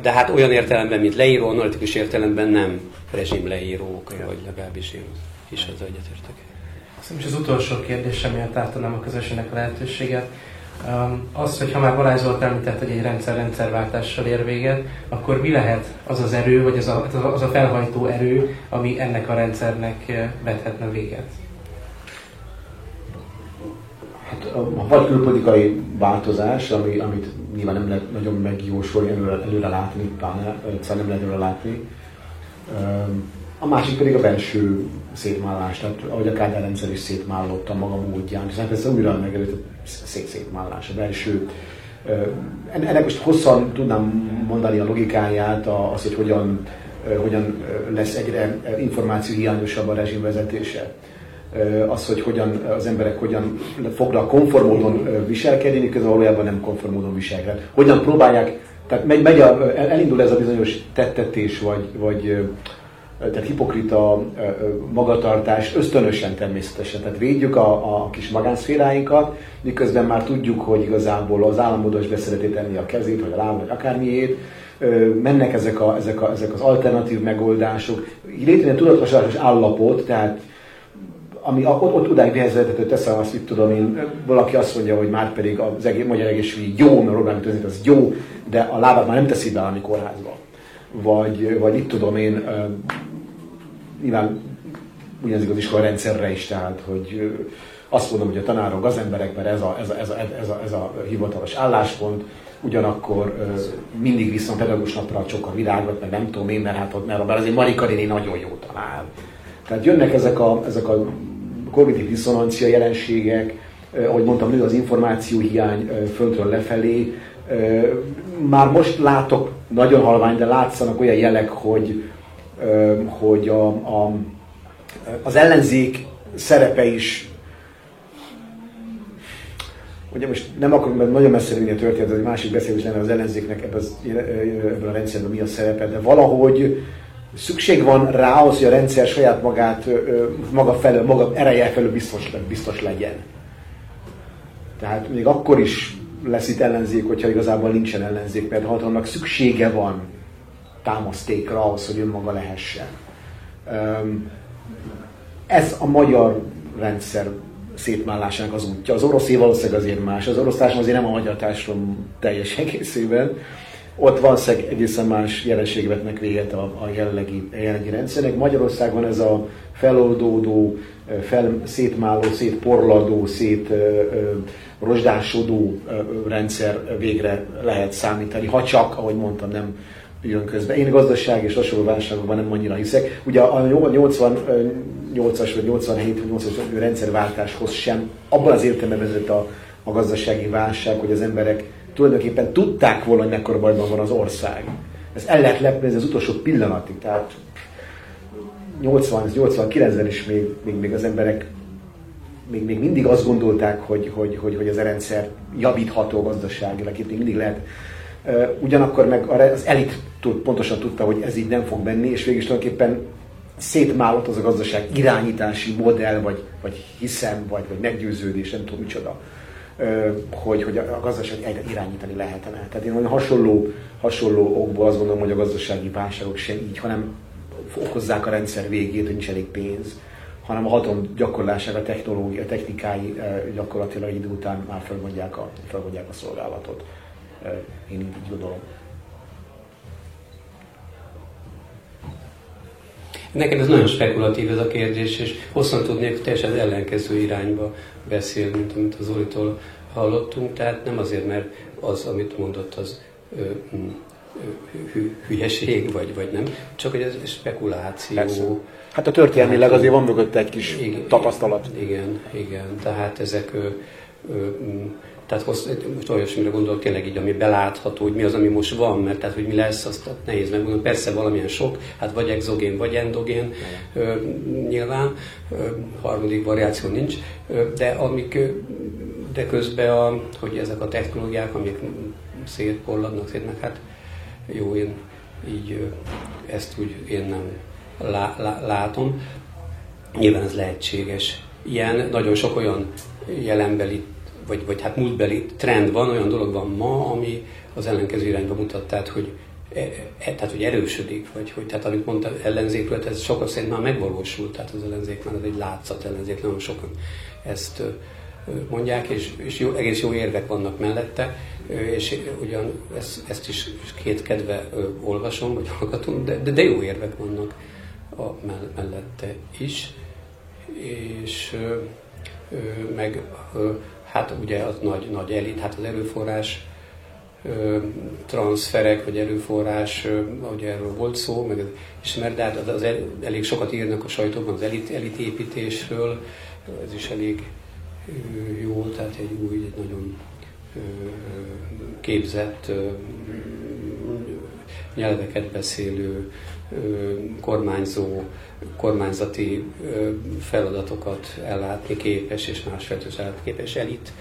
De hát olyan értelemben, mint leíró, analitikus értelemben nem rezsim leírók, vagy legalábbis én is ezzel egyetértek. Szerintem az utolsó kérdésem miatt átadnám a közösségnek a lehetőséget. Az, hogy ha már Balázs Zsolt említett, hogy egy rendszer rendszerváltással ér véget, akkor mi lehet az az erő, vagy az a, az a felhajtó erő, ami ennek a rendszernek vethetne véget? Hát vagy külpolitikai változás, ami, amit nyilván nem lehet nagyon megjósolni, előre, előre látni, pláne egyszer nem lehet előre látni. A másik pedig a belső szétmállás, tehát ahogy a Kádár rendszer is szétmállott a maga módján, és hát ez újra megerőtt szét szétmállás, a belső ennek most hosszan tudnám mondani a logikáját, az, hogy hogyan, hogyan lesz egyre információ hiányosabb a rezsim vezetése az, hogy hogyan az emberek hogyan fognak konformódon viselkedni, miközben valójában nem konformódon viselkednek. Hogyan próbálják, tehát megy, megy a, elindul ez a bizonyos tettetés, vagy, vagy tehát hipokrita magatartás ösztönösen természetesen. Tehát védjük a, a kis magánszféráinkat, miközben már tudjuk, hogy igazából az államodos beszereti tenni a kezét, vagy a láb, vagy akármiét, mennek ezek, a, ezek, a, ezek az alternatív megoldások. Létrejön tudatosságos állapot, tehát ami ott, ott odáig hogy teszem azt, mit tudom én, valaki azt mondja, hogy már pedig az egész, magyar egészségügy jó, mert Orbán az jó, de a lábát már nem teszi be a kórházba. Vagy, vagy itt tudom én, nyilván ugyanaz az iskola rendszerre is, tehát, hogy azt mondom, hogy a tanárok, az emberekben ez a, ez a, ez a, ez a, ez a hivatalos álláspont, ugyanakkor mindig viszont pedagógus napra csak a virágot, meg nem tudom én, mert, hát, mert azért Marika Réni nagyon jó tanár. Tehát jönnek ezek a, ezek a kognitív diszonancia jelenségek, ahogy mondtam, nő az információ hiány föntről lefelé. Már most látok, nagyon halvány, de látszanak olyan jelek, hogy, hogy a, a, az ellenzék szerepe is ugye most nem akarunk nagyon messze vinni a történetet, hogy másik beszélés lenne az ellenzéknek ebben, az, ebben a rendszerben mi a szerepe, de valahogy szükség van rá az, hogy a rendszer saját magát, maga felől, maga ereje felől biztos, biztos legyen. Tehát még akkor is lesz itt ellenzék, hogyha igazából nincsen ellenzék, mert ha annak szüksége van támasztékra ahhoz, hogy önmaga lehessen. Ez a magyar rendszer szétmállásának az útja. Az oroszé valószínűleg azért más. Az orosz társadalom azért nem a magyar társadalom teljes *laughs* egészében. Ott valószínűleg egészen más jelenségek vetnek véget a, a jelenlegi, a jelenlegi rendszernek. Magyarországon ez a feloldódó, fel, szétmáló, szétporladó, szét rozsdásodó rendszer végre lehet számítani, ha csak, ahogy mondtam, nem jön közben. Én gazdaság és hasonló válságokban nem annyira hiszek. Ugye a 88-as vagy 87 vagy 80-as rendszerváltáshoz sem abban az értelemben vezet a, a gazdasági válság, hogy az emberek tulajdonképpen tudták volna, hogy mekkora bajban van az ország. Ez el lehet lepni ez az utolsó pillanatig. Tehát 80-89-ben is még, még, még az emberek még, még mindig azt gondolták, hogy, hogy, hogy, hogy ez a rendszer javítható gazdaságilag, itt még mindig lehet. Ugyanakkor meg az elit pontosan tudta, hogy ez így nem fog menni, és végig tulajdonképpen szétmálott az a gazdaság irányítási modell, vagy, vagy hiszem, vagy, vagy meggyőződés, nem tudom micsoda, hogy, hogy a gazdaság irányítani lehetne. Tehát én olyan hasonló, hasonló okból azt gondolom, hogy a gazdasági válságok sem így, hanem okozzák a rendszer végét, hogy nincs elég pénz, hanem a hatalom gyakorlására, a technológia, a technikái gyakorlatilag idő után már felmondják a, felmondják a szolgálatot. Én így gondolom. Nekem ez nagyon spekulatív ez a kérdés, és hosszan tudnék teljesen ellenkező irányba beszélni, mint amit az Zolitól hallottunk, tehát nem azért, mert az, amit mondott, az hü, hülyeség, vagy, vagy nem, csak hogy ez spekuláció. Persze. Hát a történelmileg azért van mögött egy kis igen, tapasztalat. Igen, igen, tehát ezek ö, ö, tehát hossz, most olyasmire gondolok tényleg így, ami belátható, hogy mi az, ami most van, mert tehát, hogy mi lesz, azt nehéz megmondani. Persze valamilyen sok, hát vagy exogén, vagy endogén, ö, nyilván, ö, harmadik variáció nincs, ö, de amik, de közben, a, hogy ezek a technológiák, amik szétporladnak, szét, meg hát jó, én így ezt úgy én nem lá, lá, látom. Nyilván ez lehetséges. Ilyen nagyon sok olyan jelenbeli, vagy, vagy hát múltbeli trend van, olyan dolog van ma, ami az ellenkező irányba mutat, tehát hogy, e, e, tehát, hogy erősödik, vagy hogy, tehát amit mondta ellenzékről, ez sokat szerint már megvalósult, tehát az ellenzék már egy látszat ellenzék, nagyon sokan ezt mondják, és, és jó, egész jó érvek vannak mellette, és ugyan ezt, ezt is két kedve olvasom, vagy hallgatom, de, de, de jó érvek vannak a mellette is, és meg hát ugye az nagy, nagy elit, hát az erőforrás transferek, vagy erőforrás, ugye erről volt szó, meg ismert, de hát az el, elég sokat írnak a sajtóban az elit, elitépítésről, ez is elég jó, tehát egy új, egy nagyon képzett, nyelveket beszélő, kormányzó, kormányzati feladatokat ellátni képes és más feltétlenül képes elit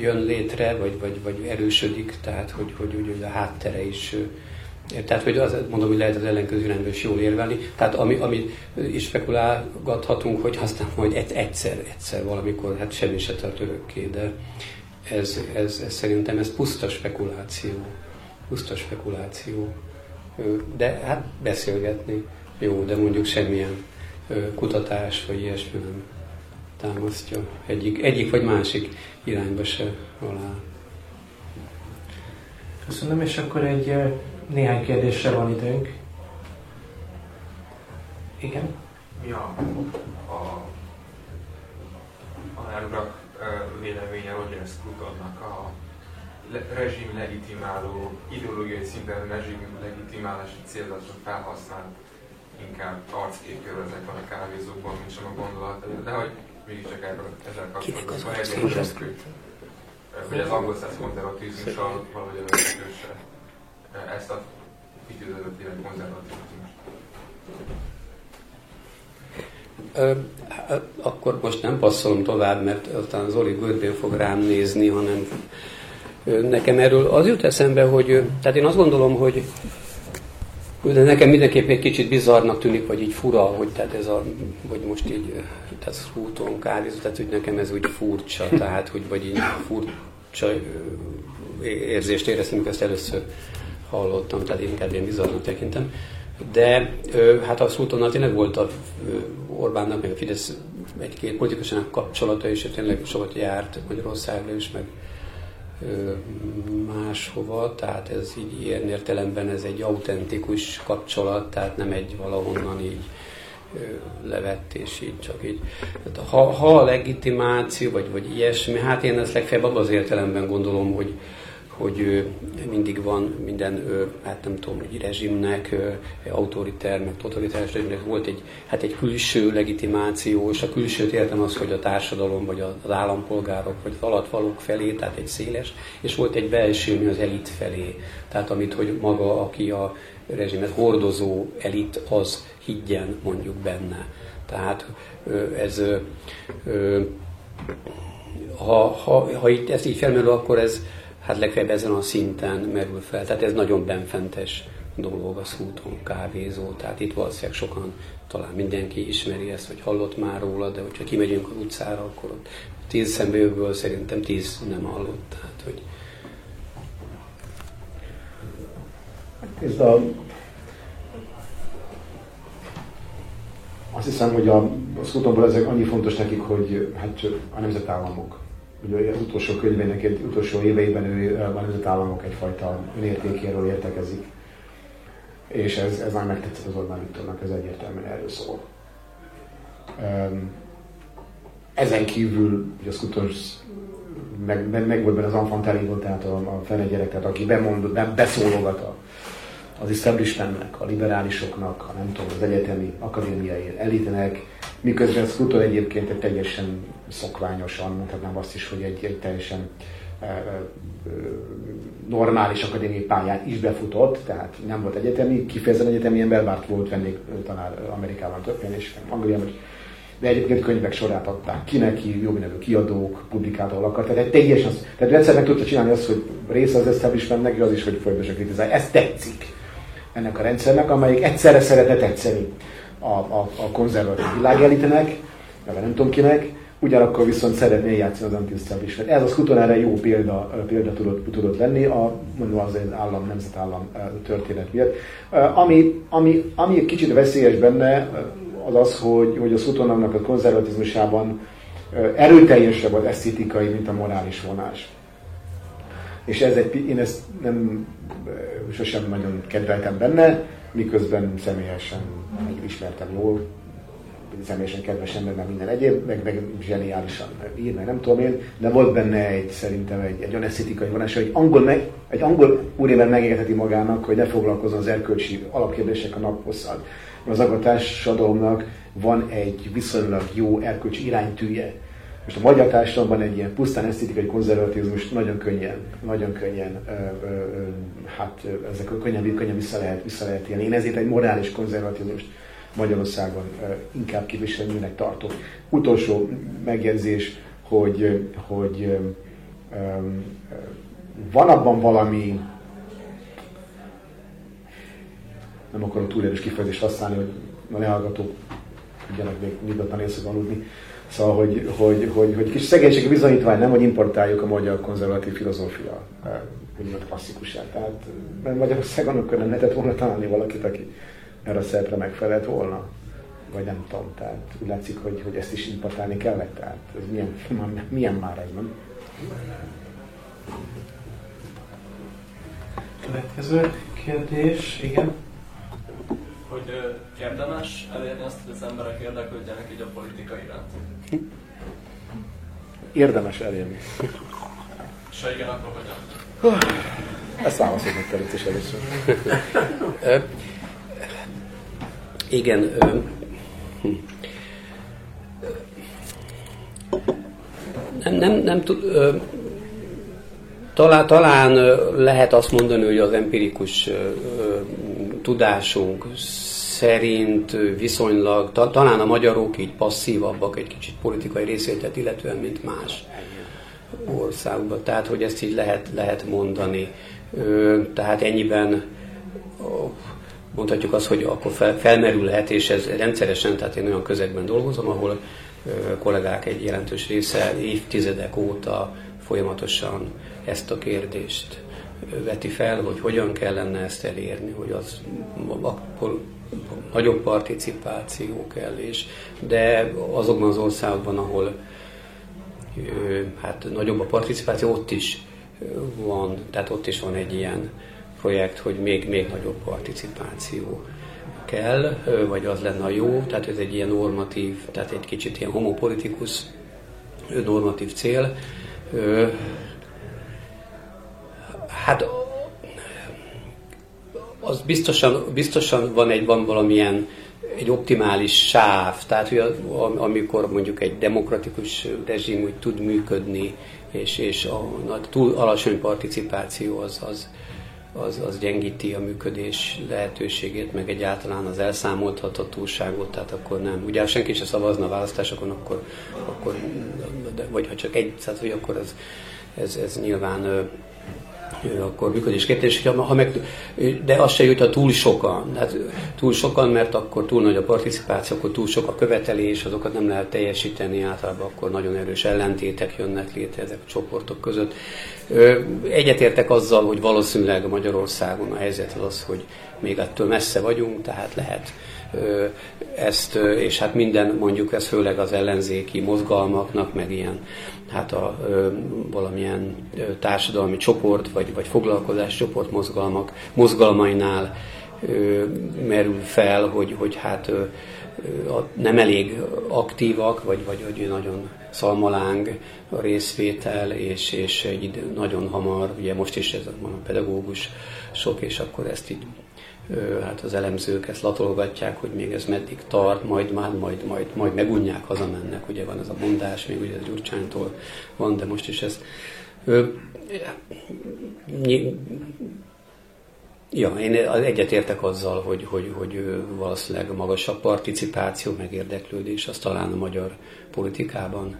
jön létre, vagy, vagy, vagy erősödik, tehát hogy, hogy, hogy a háttere is tehát, hogy az, mondom, hogy lehet az ellenkező irányba is jól érvelni. Tehát ami, ami is spekulálgathatunk, hogy aztán majd egyszer, egyszer valamikor, hát semmi se tart örökké, de ez, ez, ez szerintem ez puszta spekuláció. Puszta spekuláció. De hát beszélgetni jó, de mondjuk semmilyen kutatás vagy ilyesmi nem támasztja egyik, egyik vagy másik irányba se alá. Köszönöm, és akkor egy néhány kérdésre van időnk. Igen? Ja, a, a Nárurak véleménye Roger Scrutonnak a rezsim legitimáló, ideológiai szinten rezsim legitimálási célzatra felhasznált inkább arcképről ezek van a kávézókban, mint sem a gondolat, de hogy mégiscsak erről ezzel kapcsolatban van egy hogy az angol száz konzervatizmussal valahogy összekösse ezt a időződött élet konzervatívizmust. akkor most nem passzolom tovább, mert aztán Zoli görbén fog rám nézni, hanem nekem erről az jut eszembe, hogy tehát én azt gondolom, hogy de nekem mindenképp egy kicsit bizarnak tűnik, vagy így fura, hogy tehát ez a, hogy most így, tehát úton kávézó, tehát hogy nekem ez úgy furcsa, *laughs* tehát hogy vagy így furcsa érzést éreztem, ezt először hallottam, tehát inkább ilyen bizarnak tekintem. De hát a Szultonnal tényleg volt a Orbánnak, meg a Fidesz egy-két politikusának kapcsolata, és tényleg sokat járt Magyarországra is, meg máshova, tehát ez így ilyen értelemben ez egy autentikus kapcsolat, tehát nem egy valahonnan így levett, és így csak így. Ha, ha a legitimáció, vagy, vagy ilyesmi, hát én ezt legfeljebb abban az értelemben gondolom, hogy, hogy mindig van minden, hát nem tudom, hogy rezsimnek, autoriter, meg totalitárs rezsimnek volt egy, hát egy külső legitimáció, és a külsőt értem az, hogy a társadalom, vagy az állampolgárok, vagy az alatvalók felé, tehát egy széles, és volt egy belső, mi az elit felé, tehát amit, hogy maga, aki a rezsimet hordozó elit, az higgyen mondjuk benne. Tehát ez ha, ha, ha itt ezt így felmerül, akkor ez hát legfeljebb ezen a szinten merül fel. Tehát ez nagyon benfentes dolog a szúton kávézó, tehát itt valószínűleg sokan, talán mindenki ismeri ezt, vagy hallott már róla, de hogyha kimegyünk az utcára, akkor ott tíz szemből szerintem tíz nem hallott. Tehát, hogy... Ez a... Azt hiszem, hogy a, a ezek annyi fontos nekik, hogy hát a nemzetállamok ugye utolsó könyvének, utolsó éveiben ő a nemzetállamok egyfajta önértékéről értekezik. És ez, ez már megtetszett az Orbán Viktornak, ez egyértelműen erről szól. Ezen kívül, hogy az Skutos meg, meg, meg volt benne az enfant tehát a, a fene gyerek, tehát aki bemondott, be, beszólogat a, az establishmentnek, a liberálisoknak, a nem tudom, az egyetemi, akadémiai elitenek, miközben Scruton egyébként egy teljesen szokványosan, mondhatnám azt is, hogy egy, egy teljesen e, e, normális akadémiai pályán is befutott, tehát nem volt egyetemi, kifejezetten egyetemi ember, bár volt tanár Amerikában többen és Angliában, de egyébként könyvek sorát adták ki neki, jó nevű kiadók, publikátorok, tehát egy teljesen, tehát egyszer meg tudta csinálni azt, hogy része az establishmentnek, az is, hogy folyamatosan kritizálja. Ez tetszik ennek a rendszernek, amelyik egyszerre szeretne tetszeni a, a, a konzervatív világelitenek, meg nem tudom kinek, ugyanakkor viszont szeretné játszani az anti Ez az Skuton erre jó példa, példa tudott, tudott lenni, a, mondom az állam, nemzetállam történet miatt. Ami, ami, ami egy kicsit veszélyes benne, az az, hogy, hogy a Skutonnak a konzervatizmusában erőteljesebb az esztétikai, mint a morális vonás. És ez egy, én ezt nem sosem nagyon kedveltem benne, miközben személyesen ismertem jól, személyesen kedves ember, meg minden egyéb, meg, meg zseniálisan ír, meg nem tudom én, de volt benne egy, szerintem egy, egy olyan esztétikai vonás, hogy angol, meg, egy angol úriember megengedheti magának, hogy ne foglalkozzon az erkölcsi alapkérdések a naphosszal. Az agatársadalomnak van egy viszonylag jó erkölcsi iránytűje. Most a magyar társadalomban egy ilyen pusztán esztétikai konzervatizmus nagyon könnyen, nagyon könnyen, ö, ö, ö, hát ezek könnyen, könnyen vissza lehet, vissza lehet élni. Én ezért egy morális konzervatizmust Magyarországon inkább képviselőnek tartok. Utolsó megjegyzés, hogy, hogy van abban valami, nem akarok túl erős kifejezést használni, hogy a lehallgatók tudjanak még nyugodtan éjszaka aludni, Szóval, hogy, hogy, hogy, hogy kis szegénységi bizonyítvány, nem, hogy importáljuk a magyar konzervatív filozófia úgymond klasszikusát. Tehát mert Magyarországon akkor nem lehetett volna találni valakit, aki erre a szerepre megfelelt volna. Vagy nem tudom, tehát úgy látszik, hogy, hogy ezt is importálni kellett. Tehát ez milyen, *laughs* milyen már ez, nem? Következő kérdés, igen. Hogy érdemes elérni azt, hogy az emberek érdeklődjenek így a politika iránt? Érdemes elérni. És ha igen, akkor hogyan? Ezt válaszoljuk meg is először. *laughs* Igen. Hm. Nem, nem, nem tud, talán, talán lehet azt mondani, hogy az empirikus tudásunk szerint viszonylag, ta, talán a magyarok így passzívabbak egy kicsit politikai részvételt illetően, mint más országban. Tehát, hogy ezt így lehet, lehet mondani. Tehát ennyiben mondhatjuk azt, hogy akkor fel, felmerülhet, és ez rendszeresen, tehát én olyan közegben dolgozom, ahol kollégák egy jelentős része évtizedek óta folyamatosan ezt a kérdést veti fel, hogy hogyan kellene ezt elérni, hogy az akkor nagyobb participáció kell, és de azokban az országokban, ahol hát nagyobb a participáció, ott is van, tehát ott is van egy ilyen projekt, hogy még, még nagyobb participáció kell, vagy az lenne a jó, tehát ez egy ilyen normatív, tehát egy kicsit ilyen homopolitikus normatív cél. Hát az biztosan, biztosan van egy van valamilyen egy optimális sáv, tehát hogy amikor mondjuk egy demokratikus rezsim úgy tud működni, és, és a, a túl alacsony participáció az, az, az, az gyengíti a működés lehetőségét, meg egyáltalán az elszámolthatatóságot, tehát akkor nem. Ugye ha senki se szavazna a választásokon, akkor, akkor de, vagy ha csak egy, tehát hogy akkor ez, ez, ez nyilván akkor működésképes, ha, ha meg, de az se jut, ha túl sokan. Hát túl sokan, mert akkor túl nagy a participáció, akkor túl sok a követelés, azokat nem lehet teljesíteni, általában akkor nagyon erős ellentétek jönnek létre ezek a csoportok között. Egyetértek azzal, hogy valószínűleg Magyarországon a helyzet az az, hogy még ettől messze vagyunk, tehát lehet ezt, és hát minden mondjuk ez főleg az ellenzéki mozgalmaknak, meg ilyen hát a ö, valamilyen ö, társadalmi csoport, vagy, vagy foglalkozás csoport mozgalmak, mozgalmainál ö, merül fel, hogy, hogy hát ö, a, nem elég aktívak, vagy, vagy hogy nagyon szalmaláng a részvétel, és, és egy idő, nagyon hamar, ugye most is ez a pedagógus sok, és akkor ezt így hát az elemzők ezt latolgatják, hogy még ez meddig tart, majd már, majd, majd, majd megunják, hazamennek, ugye van ez a mondás, még ugye a Gyurcsánytól van, de most is ez. Ja, én egyetértek azzal, hogy, hogy, hogy valószínűleg magasabb participáció, meg érdeklődés az talán a magyar politikában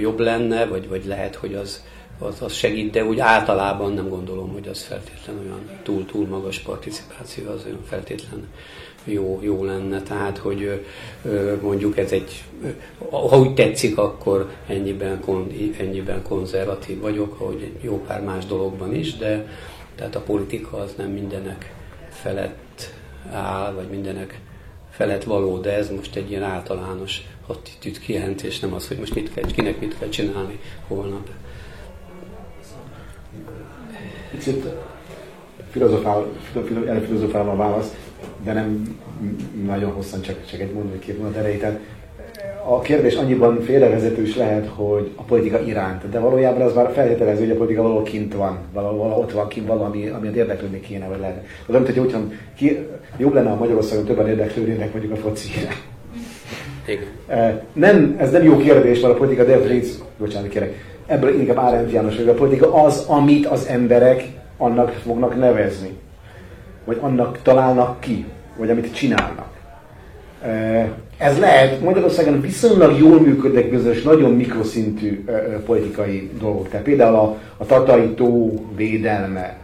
jobb lenne, vagy, vagy lehet, hogy az, az, az segít, de úgy általában nem gondolom, hogy az feltétlen olyan túl-túl magas participáció, az olyan feltétlen jó, jó lenne. Tehát, hogy mondjuk ez egy, ha úgy tetszik, akkor ennyiben, ennyiben konzervatív vagyok, ahogy egy jó pár más dologban is, de tehát a politika az nem mindenek felett áll, vagy mindenek felett való, de ez most egy ilyen általános attitűd kijelentés, nem az, hogy most mit kell, kinek mit kell csinálni holnap. Picit filozofál, elfilozofálom a választ, de nem nagyon hosszan, csak, csak egy mondani két mondat erejét. A kérdés annyiban félrevezető is lehet, hogy a politika iránt, de valójában az már feltételező, hogy a politika valahol kint van, valahol, ott van kint valami, ami érdeklődni kéne, vagy lehet. Az amit, hogy úgy ki, jobb lenne, ha Magyarországon többen érdeklődnének mondjuk a focira. Nem, ez nem jó kérdés, mert a politika, de bocsánat, kérek ebből inkább Árendt János, hogy a politika az, amit az emberek annak fognak nevezni. Vagy annak találnak ki, vagy amit csinálnak. Ez lehet, Magyarországon viszonylag jól működnek bizonyos nagyon mikroszintű politikai dolgok. Tehát például a, a tatai tó védelme,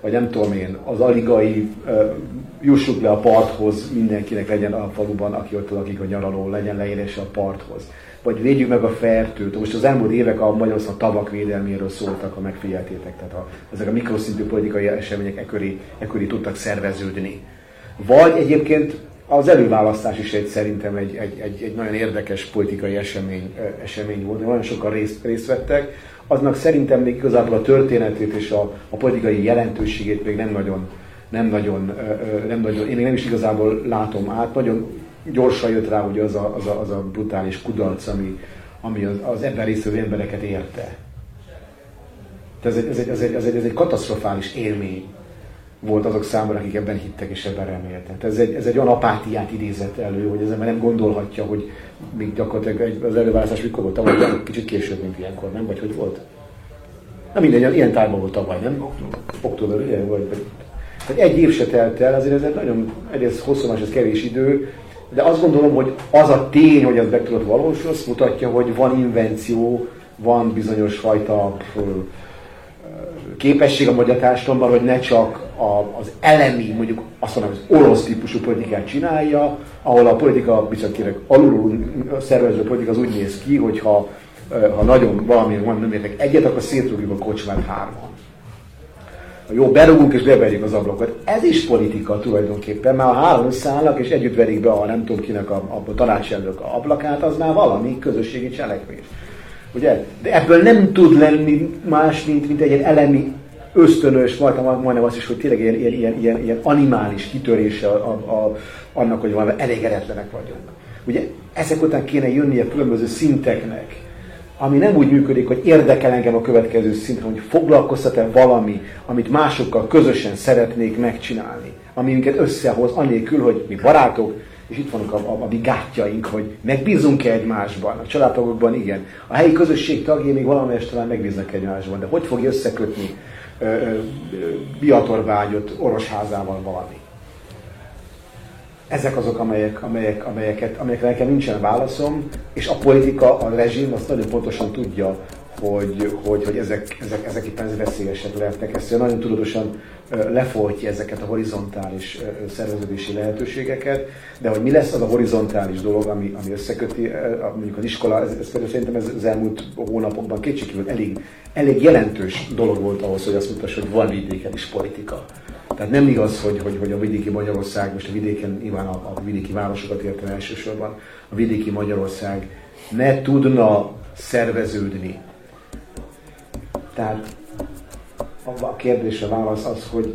vagy nem tudom én, az aligai jussuk le a parthoz, mindenkinek legyen a faluban, aki ott lakik a nyaraló, legyen leérés a parthoz vagy védjük meg a fertőt. Most az elmúlt évek a Magyarország tavak védelméről szóltak, ha megfigyeltétek. Tehát a, ezek a mikroszintű politikai események ekkori, ekkori tudtak szerveződni. Vagy egyébként az előválasztás is egy, szerintem egy, egy, egy, egy nagyon érdekes politikai esemény, esemény volt, nagyon sokan részt, részt vettek. Aznak szerintem még igazából a történetét és a, a politikai jelentőségét még nem nagyon, nem nagyon, nem nagyon, én még nem is igazából látom át. Nagyon gyorsan jött rá ugye az a, az a, az a brutális kudarc, ami, ami az, az ebben résztvevő embereket érte. ez egy, ez, egy, ez, egy, ez, egy, ez egy katasztrofális élmény volt azok számára, akik ebben hittek és ebben reméltek. Ez egy, ez egy olyan apátiát idézett elő, hogy az ember nem gondolhatja, hogy még gyakorlatilag egy, az előválasztás mikor volt tavaly, kicsit később, mint ilyenkor, nem? Vagy hogy volt? Na mindegy, ilyen tájban volt tavaly, nem? Október, ugye? Vagy, vagy hogy egy év se telt el, azért ez egy nagyon, egyrészt hosszú, ez kevés idő, de azt gondolom, hogy az a tény, hogy ez meg tudott valósulni, azt mutatja, hogy van invenció, van bizonyos fajta képesség a magyar társadalomban, hogy ne csak a, az elemi, mondjuk azt mondom, az orosz típusú politikát csinálja, ahol a politika, bizony kérek, alulról szervező politika az úgy néz ki, hogy ha, ha nagyon valami van, nem értek egyet, akkor szétrúgjuk a kocsmát hárman. Jó, berúgunk és beverjük az ablakot. Ez is politika tulajdonképpen, mert ha három szállnak és együtt verik be a nem tudom kinek a, a tanácselnök a ablakát, az már valami közösségi cselekvés. Ugye? De ebből nem tud lenni más, mint, mint egy elemi ösztönös, majdnem, majdnem azt is, hogy tényleg ilyen, ilyen, ilyen, ilyen, ilyen animális kitörése a, a, annak, hogy valami elégedetlenek vagyunk. Ugye ezek után kéne jönnie különböző szinteknek, ami nem úgy működik, hogy érdekel engem a következő szint, hogy foglalkoztat-e valami, amit másokkal közösen szeretnék megcsinálni, ami minket összehoz, anélkül, hogy mi barátok, és itt vannak a, a, a mi gátjaink, hogy megbízunk-e egymásban. A családtagokban igen. A helyi közösség tagjai még valamelyest talán megbíznak egymásban, de hogy fogja összekötni Biatorvágyot Orosházával valami? Ezek azok, amelyek, amelyek, amelyeket, amelyekre nekem nincsen válaszom, és a politika, a rezsim azt nagyon pontosan tudja, hogy, hogy, hogy ezek, ezek, ezek éppen veszélyesek lehetnek. Ezt nagyon tudatosan lefolytja ezeket a horizontális szerveződési lehetőségeket, de hogy mi lesz az a horizontális dolog, ami, ami összeköti, mondjuk az iskola, ez, ez például szerintem ez az elmúlt hónapokban kétségkívül elég, elég jelentős dolog volt ahhoz, hogy azt mutassa, hogy van vidéken is politika. Tehát nem igaz, hogy, hogy, hogy a vidéki Magyarország, most a vidéken nyilván a, a vidéki városokat értem elsősorban, a vidéki Magyarország ne tudna szerveződni. Tehát a kérdésre válasz az, hogy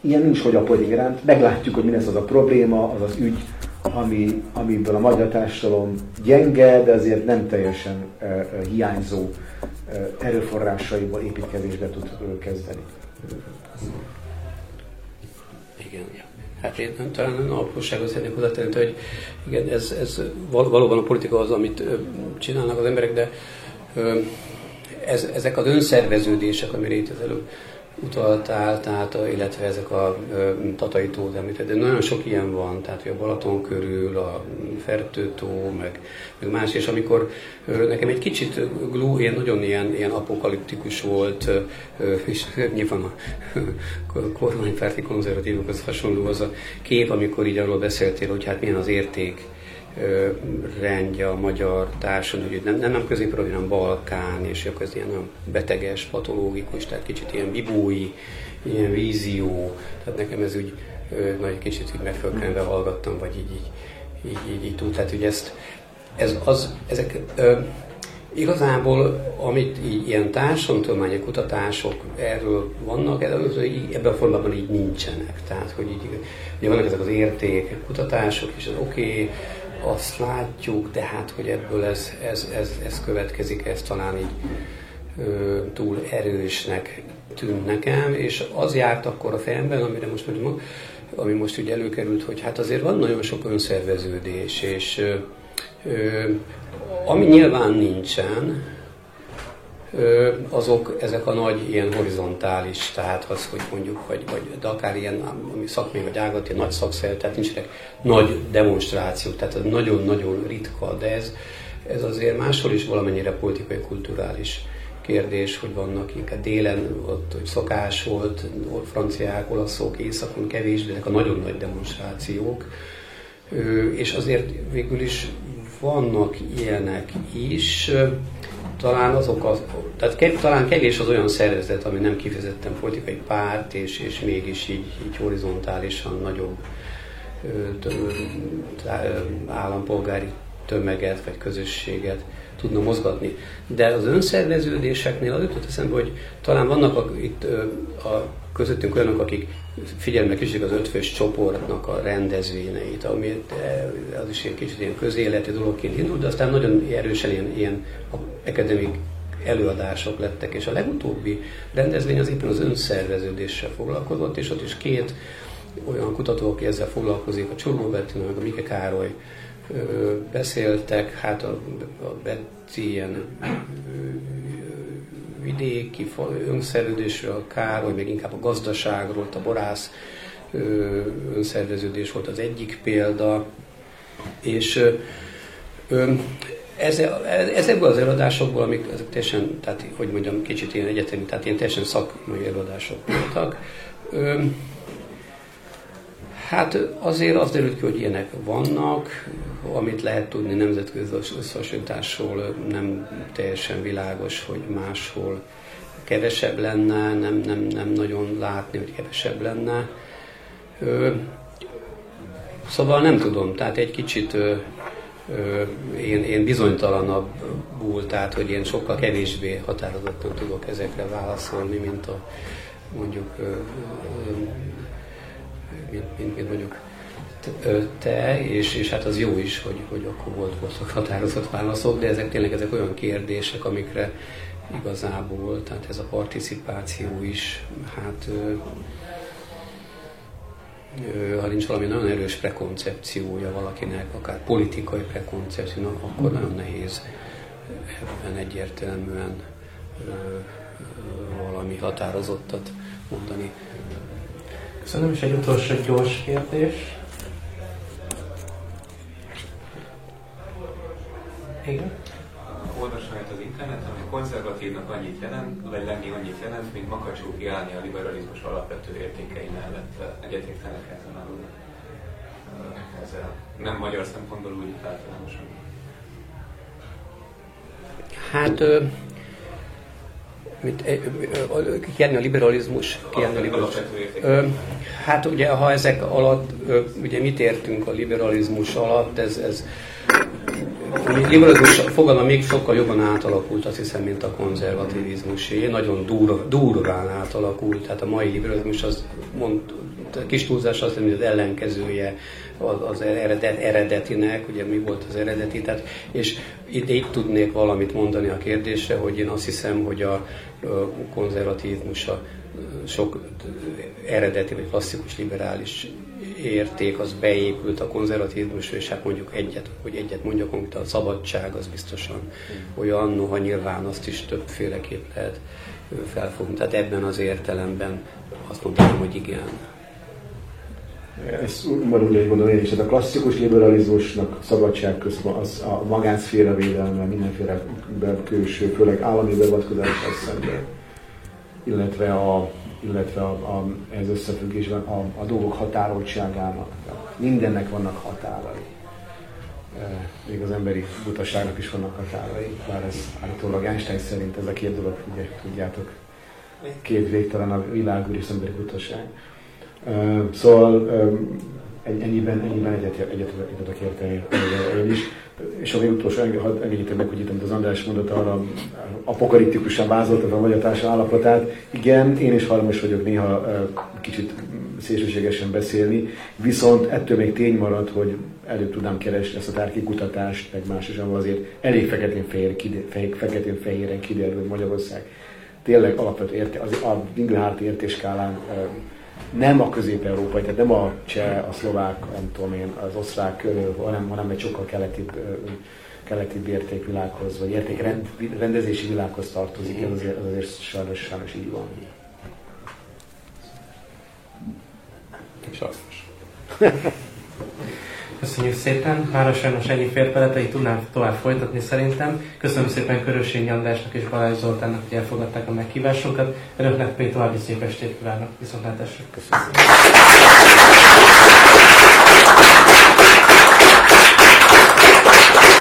ilyen nincs, hogy a politika Meglátjuk, hogy mi lesz az a probléma, az az ügy, ami, amiből a magyar társadalom gyenge, de azért nem teljesen uh, uh, hiányzó uh, erőforrásaiból építkezésbe tud kezdeni. Hát én talán apróságot szeretnék hozzátenni, hogy igen, ez, ez valóban a politika az, amit csinálnak az emberek, de ez, ezek az önszerveződések, az előbb utaltál, tehát, illetve ezek a Tatai tó, de nagyon sok ilyen van, tehát a Balaton körül, a Fertőtó, meg, meg más, és amikor nekem egy kicsit glú, ilyen nagyon ilyen, ilyen apokaliptikus volt, és *laughs* nyilván a *laughs* kormánypárti konzervatívokhoz hasonló az a kép, amikor így arról beszéltél, hogy hát milyen az érték, rendje a magyar társadalom, hogy nem, nem, nem középről, hanem Balkán, és akkor ez ilyen nagyon beteges, patológikus, tehát kicsit ilyen bibói, ilyen vízió, tehát nekem ez úgy nagy kicsit így megfölkenve hallgattam, vagy így, így, így, így, így túl. Tehát, hogy ezt, ez az, ezek ö, igazából, amit így, ilyen társadalomtudományi kutatások erről vannak, ebben a formában így nincsenek. Tehát, hogy így, ugye vannak ezek az érték kutatások, és az oké, okay, azt látjuk, de hát, hogy ebből ez, ez, ez, ez következik, ez talán így ö, túl erősnek tűnt nekem, és az járt akkor a fejemben, amire most mondjuk, ami most ugye előkerült, hogy hát azért van nagyon sok önszerveződés, és ö, ö, ami nyilván nincsen, azok, ezek a nagy ilyen horizontális, tehát az, hogy mondjuk, vagy, vagy de akár ilyen, ami szakmai vagy ágati, nagy szakszer, tehát nincsenek nagy demonstrációk, tehát ez nagyon-nagyon ritka, de ez, ez azért máshol is valamennyire politikai, kulturális kérdés, hogy vannak inkább délen, ott hogy szokás volt, franciák, olaszok, északon kevés, de ezek a nagyon nagy demonstrációk, és azért végül is vannak ilyenek is, talán azok az, tehát kev, talán kevés az olyan szervezet, ami nem kifejezetten politikai párt, és, és mégis így, így horizontálisan nagyobb ö, állampolgári tömeget vagy közösséget tudna mozgatni. De az önszerveződéseknél az jutott eszembe, hogy talán vannak a, itt a közöttünk olyanok, akik figyelmek is az ötfős csoportnak a rendezvényeit, ami az is egy kicsit ilyen közéleti dologként indult, de aztán nagyon erősen ilyen, ilyen akadémik előadások lettek, és a legutóbbi rendezvény az éppen az önszerveződéssel foglalkozott, és ott is két olyan kutató, aki ezzel foglalkozik, a Csormó Bettina, meg a Mike Károly beszéltek, hát a, a Betty ilyen vidéki önszerveződésről, a Károly, még inkább a gazdaságról, a borász önszerveződés volt az egyik példa, és ezekből az előadásokból, amik ezek teljesen, tehát hogy mondjam, kicsit ilyen egyetemi, tehát ilyen teljesen szakmai előadások voltak, Hát azért az derült ki, hogy ilyenek vannak, amit lehet tudni nemzetközi összehasonlításról nem teljesen világos, hogy máshol kevesebb lenne, nem, nem, nem nagyon látni, hogy kevesebb lenne. Szóval nem tudom, tehát egy kicsit én, én bizonytalanabbul, tehát hogy én sokkal kevésbé határozottan tudok ezekre válaszolni, mint a mondjuk mint, mint, mint mondjuk te, és, és hát az jó is, hogy, hogy akkor volt, voltak határozott válaszok, de ezek tényleg ezek olyan kérdések, amikre igazából, tehát ez a participáció is, hát ha nincs valami nagyon erős prekoncepciója valakinek, akár politikai prekoncepció, akkor nagyon nehéz ebben egyértelműen valami határozottat mondani. Köszönöm, és egy utolsó gyors kérdés. Igen? Olvasmányt az interneten, hogy konzervatívnak annyit jelent, vagy lenni annyit jelent, mint makacsú kiállni a liberalizmus alapvető értékei mellett. Egyetértenek ezen a ezzel. Nem magyar szempontból úgy általánosan. Hát mint, kérni a liberalizmus, kérni a liberalizmus. Hát ugye, ha ezek alatt, ugye mit értünk a liberalizmus alatt, ez, ez liberalizmus fogalma még sokkal jobban átalakult, azt hiszem, mint a konzervativizmusé. Nagyon dur, durván átalakult. Tehát a mai liberalizmus az mond, kis túlzás azt hogy az ellenkezője az, az eredet, eredetinek, ugye mi volt az eredeti, tehát, és itt, itt tudnék valamit mondani a kérdésre, hogy én azt hiszem, hogy a, a konzervatívmus a sok eredeti vagy klasszikus liberális érték az beépült a konzervatívmusra, és hát mondjuk egyet, hogy egyet mondjak, amit a szabadság az biztosan olyan, noha nyilván azt is többféleképp lehet felfogni. Tehát ebben az értelemben azt mondanám, hogy igen. Ezt úgy úgy gondolom én is, tehát a klasszikus liberalizmusnak szabadság közben az a magánszféra védelme, mindenféle külső, főleg állami beavatkozással szemben, illetve a illetve a, a, ez összefüggésben a, a dolgok határoltságának. Mindennek vannak határai. E, még az emberi butaságnak is vannak határai, bár ez állítólag Einstein szerint ez a két dolog, ugye tudjátok, két végtelen a világúr és az emberi butaság. E, szóval e, ennyiben, ennyiben egyet, egyet, egyet tudok érteni én is. És a utolsó, engedjétek meg, hogy itt az András mondott arra apokaliptikusan vázoltad a magyar társadalom állapotát. Igen, én is hajlamos vagyok néha kicsit szélsőségesen beszélni, viszont ettől még tény marad, hogy előbb tudnám keresni ezt a tárki kutatást, meg más is, azért elég feketén-fehér, feketén-fehéren kiderül, hogy Magyarország tényleg alapvető érte, az, a Dinglehárti értéskálán nem a közép-európai, tehát nem a cseh, a szlovák, nem tudom én, az osztrák körül, hanem, hanem egy sokkal keletibb, keletibb értékvilághoz, vagy értékrendezési világhoz tartozik, ez azért, az azért sajnos, sajnos így van. Sajnos. *laughs* Köszönjük szépen. Mára sajnos ennyi fért bele, így tudnám tovább folytatni szerintem. Köszönöm szépen Körösényi Andrásnak és Balázs Zoltánnak, hogy elfogadták a meghívásunkat. Önöknek pedig további szép estét kívánok. Viszontlátásra. Köszönöm.